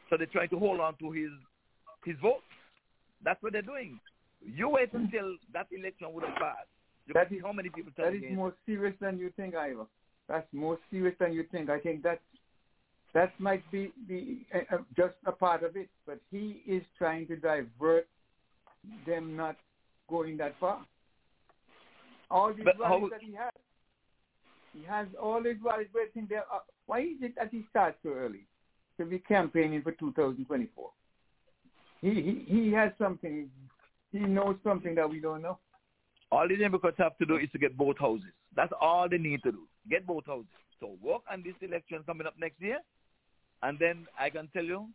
So they're trying to hold on to his his vote. That's what they're doing. You wait until that election would have passed. That is, how many people That is more serious than you think, Ivor. That's more serious than you think. I think that that might be the uh, just a part of it, but he is trying to divert them not going that far. All these but rallies how, that he has, he has all these rallies waiting there. Uh, why is it that he starts so early to be campaigning for 2024? He he he has something. He knows something that we don't know. All the Democrats have to do is to get both houses. That's all they need to do. Get both houses. So work on this election coming up next year, and then I can tell you,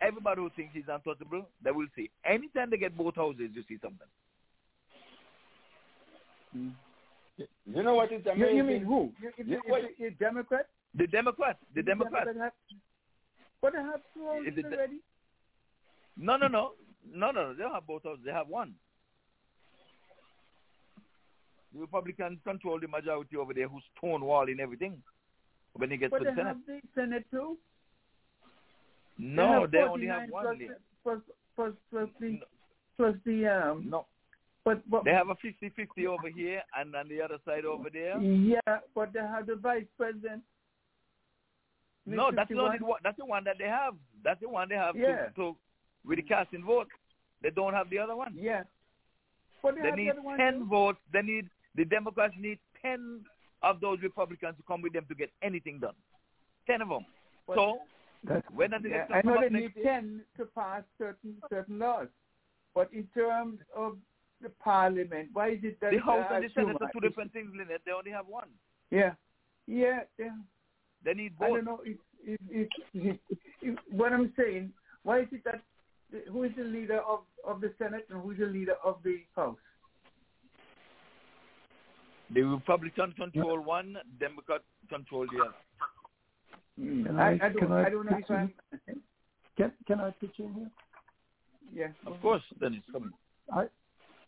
everybody who thinks he's untouchable, they will see. Anytime they get both houses, you see something. Mm. You know what is amazing? You, you mean who? You, you, You- you, you, Democrat? The Democrats. The The Democrats. Democrat have- But they have two houses Is it the- already. No, no, no, no, no. They don't have both houses. They have one. The Republicans control the majority over there, who's stonewalling everything when he gets But to they the Senate. have the Senate too. No, have they only have one. plus, plus, plus, plus the plus the um. No. But, but They have a 50-50 over here and on the other side over there. yeah, but they have the vice president. No, that's the one. That's the one that they have. That's the one they have Yeah. to, to with the casting vote. They don't have the other one. Yeah. But they, They need the other one ten too. votes. They need the Democrats need ten of those Republicans to come with them to get anything done. Ten of them. But so That's, when the yeah, I know they need year, ten to pass certain certain laws, but in terms of the parliament, why is it that the House and the Senate Schumer are two different things, Lynette. They only have one. Yeah, yeah, yeah. They need both. I both. don't know if, if, if, if, if what I'm saying. Why is it that who is the leader of of the Senate and who is the leader of the House? The Republicans control one, Democrat control the other. Hmm, can I, I, I don't can I I don't know if I'm. Can, can I pitch in here? Yeah. Of course, then it's coming. I,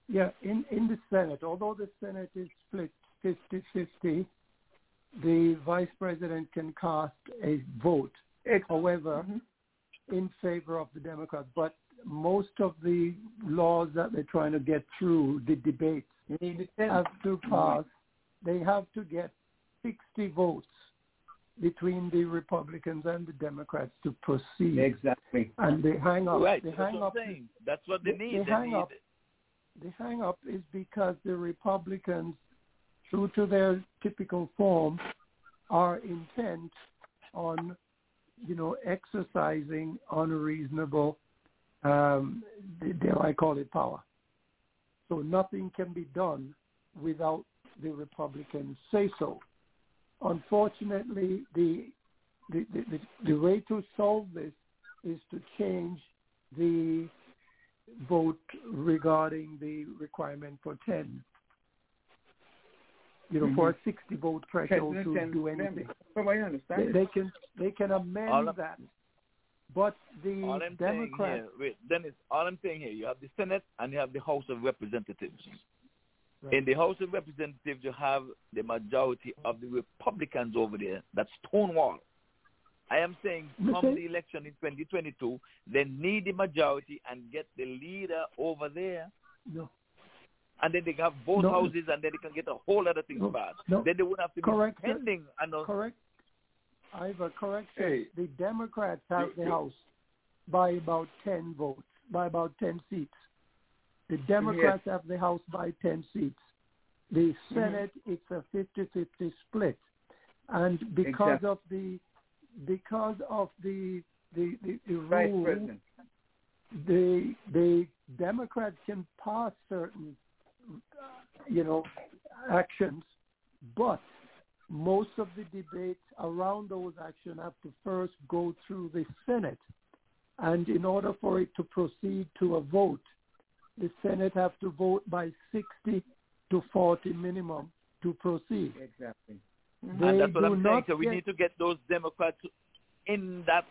yeah, in, in the Senate, although the Senate is split 50-50, the vice president can cast a vote, however, mm-hmm. in favor of the Democrats. But most of the laws that they're trying to get through, the debates, have to pass. They have to get 60 votes between the Republicans and the Democrats to proceed. Exactly. And they hang up. Right. They That's hang what up. Saying. That's what they They- need. they They hang need up. the hang up is because the Republicans, true to their typical form, are intent on, you know, exercising unreasonable, um, dare I call it power. So nothing can be done without the Republicans say so. Unfortunately, the the, the, the, the way to solve this is to change the vote regarding the requirement for 10. You know, mm-hmm. for a 60 vote threshold to do anything. From what I understand. they can they can amend All of- that, but the All I'm Democrats here, wait, Dennis, all I'm saying here, you have the Senate and you have the House of Representatives. In the House of Representatives, you have the majority of the Republicans over there. That's Stonewall. I am saying come the election in 2022, they need the majority and get the leader over there. No. And then they have both No. houses and then they can get a whole other thing No. passed. No. Then they wouldn't have to Correct, be sir. pending. And correct. I have a correction. Hey. The Democrats have You- the you- House by about 10 votes, by about 10 seats. The Democrats have the House by 10 seats. The Mm-hmm. Senate, it's a 50-50 split. And because Exactly. of the because of the the, the, the rule, the the Democrats can pass certain you know actions, but most of the debates around those actions have to first go through the Senate, and in order for it to proceed to a vote, the Senate have to vote by 60 to 40 minimum to proceed. Exactly. They and that's what I'm saying. So we get- need to get those Democrats in that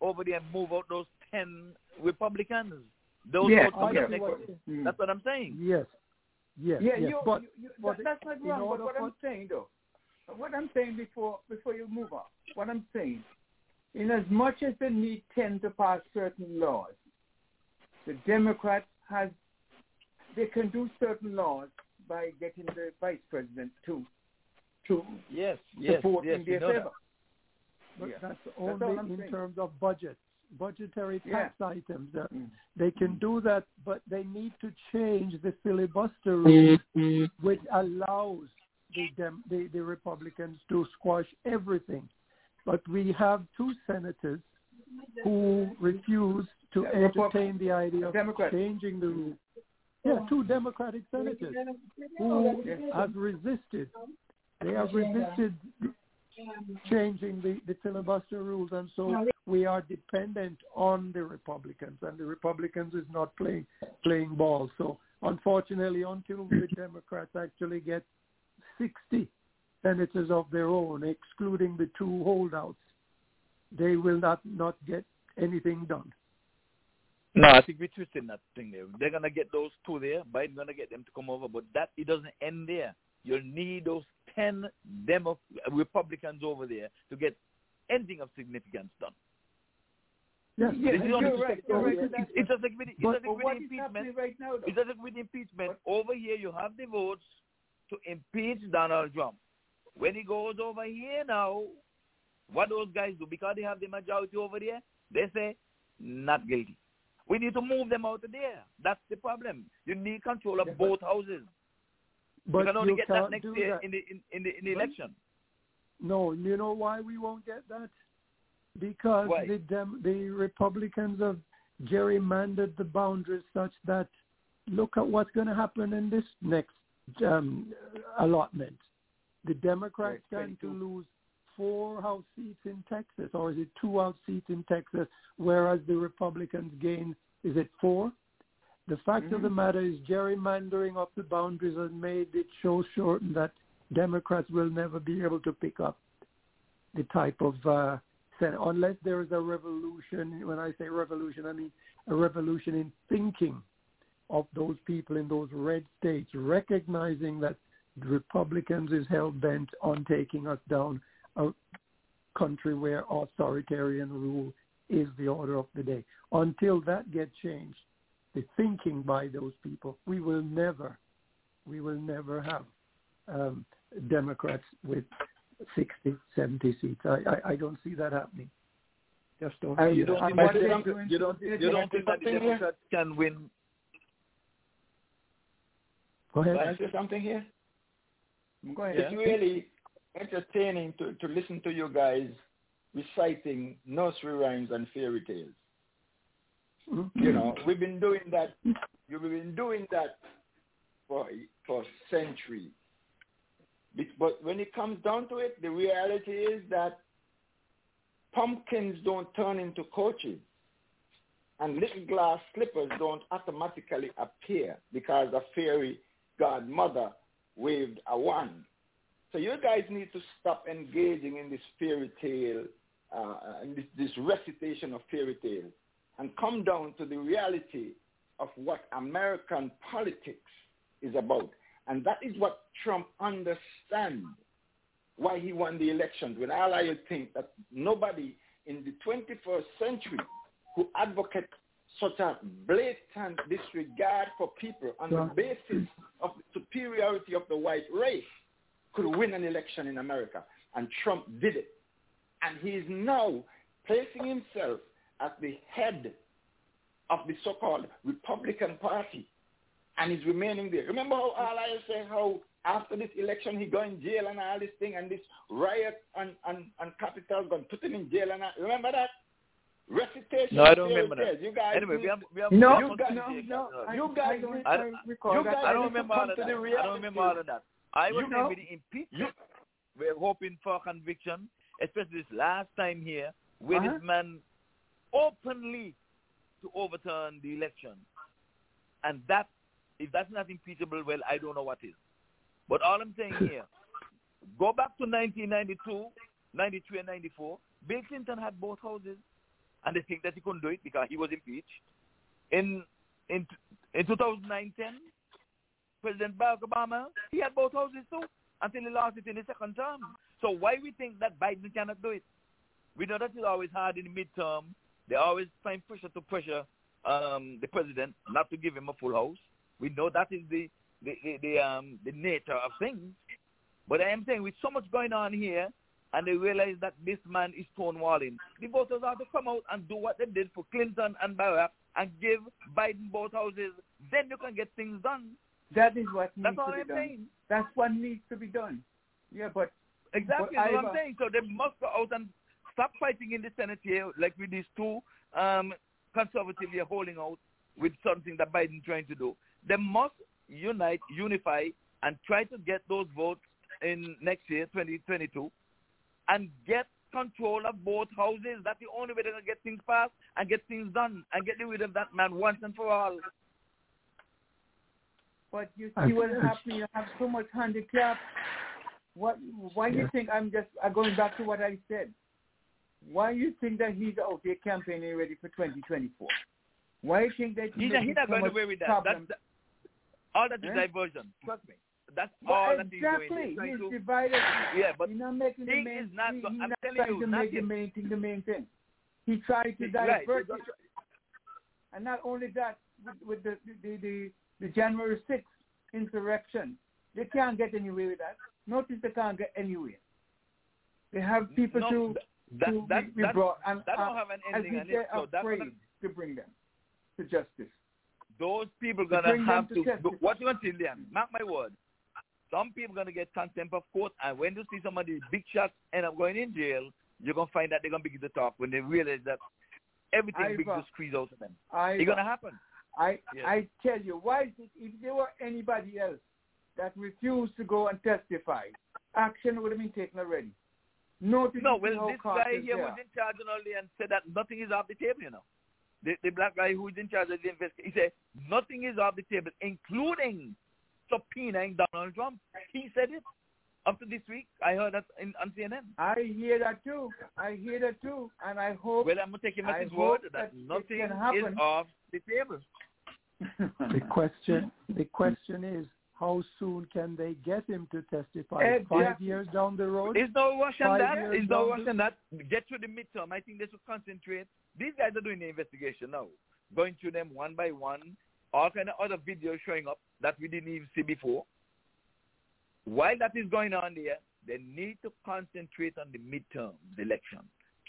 over there and move out those ten Republicans. Those Yeah, votes I get see what- Mm. That's what I'm saying. Yes. Yes. Yeah, yes. you, but you, you, but that, that's not wrong. But what for- I'm saying, though, what I'm saying before before you move on, what I'm saying, in as much as they need ten to pass certain laws, the Democrats has they can do certain laws by getting the vice president to to Yes, yes, support yes, in their favor. that. But Yeah. that's only I'm in saying. terms of budget, budgetary Yeah. tax items. Uh, Mm. They can do that, but they need to change the filibuster rule, which allows the, Dem- the the Republicans to squash everything. But we have two senators who refuse to Yeah, entertain the idea of Democrats. changing the rule. Yeah, two Democratic senators who have resisted. They have resisted changing the, the filibuster rules, and so we are dependent on the Republicans, and the Republicans is not playing playing ball. So unfortunately, until the Democrats actually get 60 senators of their own, excluding the two holdouts, they will not not get anything done. No, I think we're twisting that thing there. They're gonna get those two there. Biden's gonna get them to come over, but that it doesn't end there. You'll need those ten Demo Republicans over there to get anything of significance done. Yes, only- you're right. You're right. It's, just like with, it's But- just like with what the is impeachment. right now, though? It's just like with impeachment. Over here, you have the votes to impeach Donald Trump. When he goes over here now, what those guys do because they have the majority over there, they say not guilty. We need to move them out of there. That's the problem. You need control of both houses. But you can only you get that next year that. in the in, in the in the But- election. No, you know why we won't get that? Because Why? the Dem- the Republicans have gerrymandered the boundaries such that look at what's going to happen in this next um, allotment. The Democrats stand to lose four House seats in Texas, or is it two House seats in Texas, whereas the Republicans gain, is it four? The fact of the matter is gerrymandering of the boundaries has made it so short that Democrats will never be able to pick up the type of uh, Senate unless there is a revolution. When I say revolution, I mean a revolution in thinking of those people in those red states, recognizing that Republicans is hell bent on taking us down a country where authoritarian rule is the order of the day. Until that gets changed, the thinking by those people, we will never, we will never have um, Democrats with 60, 70 seats. I, I, I don't see that happening. Just don't. And see you don't, think, you don't, you don't think that the Democrats can win? Go ahead. Can I say something here? Go ahead. It's really entertaining to, to listen to you guys reciting nursery rhymes and fairy tales. You know, we've been doing that. You've been doing that for for centuries. But when it comes down to it, the reality is that pumpkins don't turn into coaches, and little glass slippers don't automatically appear because a fairy godmother waved a wand. So you guys need to stop engaging in this fairy tale, uh, and this, this recitation of fairy tales, and come down to the reality of what American politics is about. And that is what Trump understands why he won the elections. When all I think that nobody in the 21st century who advocates such a blatant disregard for people on the basis of the superiority of the white race could win an election in America. And Trump did it. And he is now placing himself at the head of the so-called Republican Party and he's remaining there. Remember how all I say how after this election he go in jail and all this thing and this riot on, on, on Capitol going to put him in jail and all, remember that? Recitation. No, I don't remember that. tales. You guys Anyway, need- we have- we have- no, you guys, conversation. no, I- you guys, I don't- need- I, you guys I don't remember all of that. I don't remember all of that. I was You know- with the impeachment, we're hoping for conviction, especially this last time here, where Uh-huh. this man openly to overturn the election. And that, if that's not impeachable, well, I don't know what is. But all I'm saying here, go back to 1992, 93 and 94. Bill Clinton had both houses, and they think that he couldn't do it because he was impeached. In in in 2009-10, President Barack Obama, he had both houses too until he lost it in the second term. So why we think that Biden cannot do it? We know that it's always hard in the midterm. They always find pressure to pressure um, the president not to give him a full house. We know that is the the, the, the um the nature of things. But I am saying with so much going on here, and they realize that this man is stonewalling, the voters have to come out and do what they did for Clinton and Barack and give Biden both houses. Then you can get things done. That is what needs That's all to be I'm done. saying. That's what needs to be done. Yeah, but Exactly, but what I'm saying. So they must go out and stop fighting in the Senate here, like with these two um, conservatives here holding out with something that Biden trying to do. They must unite, unify, and try to get those votes in next year, 2022, and get control of both houses. That's the only way they're going to get things passed and get things done and get rid of that man once and for all. But you I- see what happened. You have so much handicap. What? Why do you think I'm just I'm going back to what I said? Why you think that he's out there campaigning ready for 2024? Why you think that He's not, he's not going away with that. That's, that. All that is Eh? diversion. Trust me. That's But all that he's doing. exactly. He's trying He's to- divided. Yeah, but he's not making the main. is not he- he's I'm not telling trying you, to not make the main thing the main thing. He tried to Right. divert it. And not only that, with, with the, the, the, the January 6th insurrection, they can't get anywhere with that. Notice they can't get anywhere. They have people No, to, that- to that- be, that- brought, and that don't uh, have an ending they're so afraid to bring them to justice. those people To gonna have to what you want to tell them? Mark my word. Some people gonna get contempt of court, and when you see some of these big shots end up going in jail, you're gonna find that they're gonna begin to talk when they realize that everything begins to squeeze out of them. Ivor, It's gonna happen. I Yes. I tell you, why is it if there were anybody else that refused to go and testify, action would have been taken already. No, how well, this guy here they was in charge and all and said that nothing is off the table, you know. The, the black guy who is in charge of the investigation, he said nothing is off the table, including subpoenaing Donald Trump. He said it up to this week. I heard that in, on CNN. I hear that too. I hear that too, and I hope. Well, I'm gonna take him at I his word that it nothing is off the table. The question, the question is, how soon can they get him to testify? Exactly. Five years down the road? There's no rush on Five that. years There's no rush on that. Get through the midterm. I think they should concentrate. These guys are doing the investigation now, going through them one by one. All kind of other videos showing up that we didn't even see before. While that is going on there, they need to concentrate on the midterm election.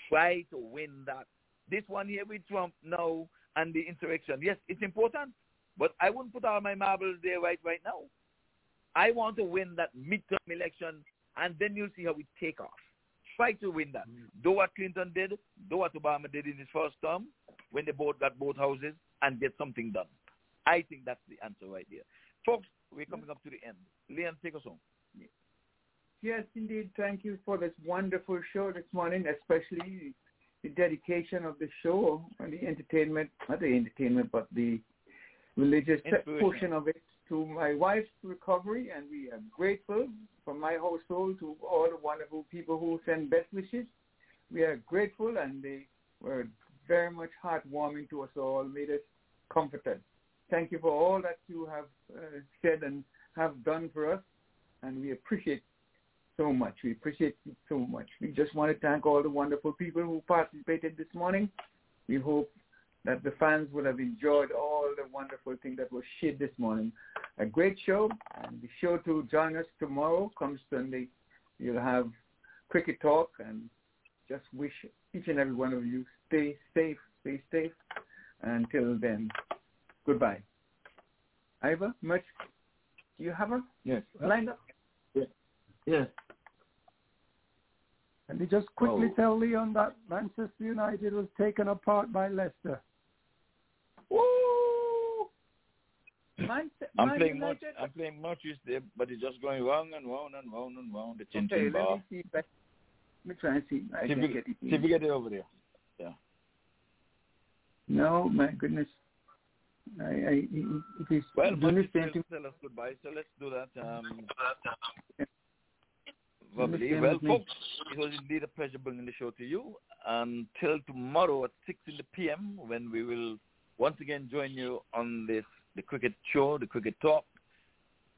Try to win that. This one here with Trump now and the insurrection. Yes, it's important, but I wouldn't put all my marbles there right right now. I want to win that midterm election, and then you'll see how we take off. Try to win that. Hmm. Do what Clinton did, do what Obama did in his first term, when they both got both houses, and get something done. I think that's the answer right there. Folks, we're coming hmm. up to the end. Leon, take us home. Yes, indeed. Thank you for this wonderful show this morning, especially the dedication of the show and the entertainment, not the entertainment, but the religious portion of it to my wife's recovery. And we are grateful from my household to all the wonderful people who send best wishes. We are grateful and they were very much heartwarming to us all, made us comforted. Thank you for all that you have uh, said and have done for us, and we appreciate so much. We appreciate you so much. We just want to thank all the wonderful people who participated this morning. We hope that the fans would have enjoyed all the wonderful things that were shared this morning. A great show, and be sure to join us tomorrow. Come Sunday, you'll have cricket talk, and just wish each and every one of you stay safe, stay safe. Until then, goodbye. Ivor, much? Do you have her Yes. lined up? Yes. Yes. Let me just quickly Oh. tell Leon that Manchester United was taken apart by Leicester. Woo! Man, I'm Man playing much. I'm playing much is there, but it's just going round and round and round and round. The chin Okay, let bar. me see. if I- Let me try and see. I See if, can we, get it. see if we get it over there. Yeah. No, my goodness. I, I, it is Well, the Marcus same tell, us goodbye, so let's do that. Um, the verbally. same Well, folks, it was indeed a pleasure bringing the show to you. Until tomorrow at 6 in the p.m., when we will once again join you on this the cricket show, the cricket talk.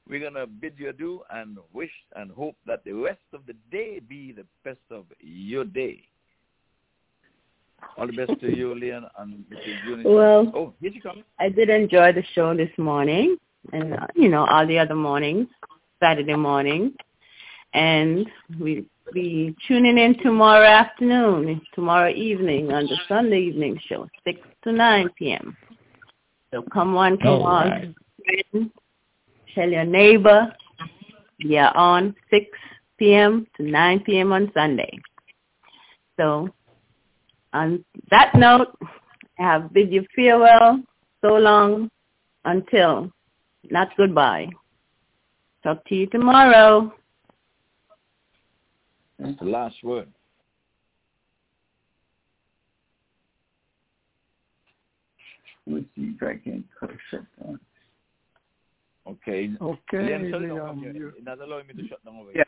We're going to bid you adieu and wish and hope that the rest of the day be the best of your day. All the best to you, Leon, and Mrs. Eunice. Well- oh, here she comes. I did enjoy the show this morning, and uh, you know all the other mornings, Saturday morning, and we'll be tuning in tomorrow afternoon, tomorrow evening on the Sunday evening show, six to nine p.m. So come on, come All on, right. friend, tell your neighbor. We are on six p.m. to nine p.m. on Sunday. So on that note, I have bid you farewell so long until not goodbye. Talk to you tomorrow. That's the last word. Let's see if I can cut it shut down. Okay. Okay, Leon, shut it down Leon, from here. you- It's not allowing me to shut down over Yeah.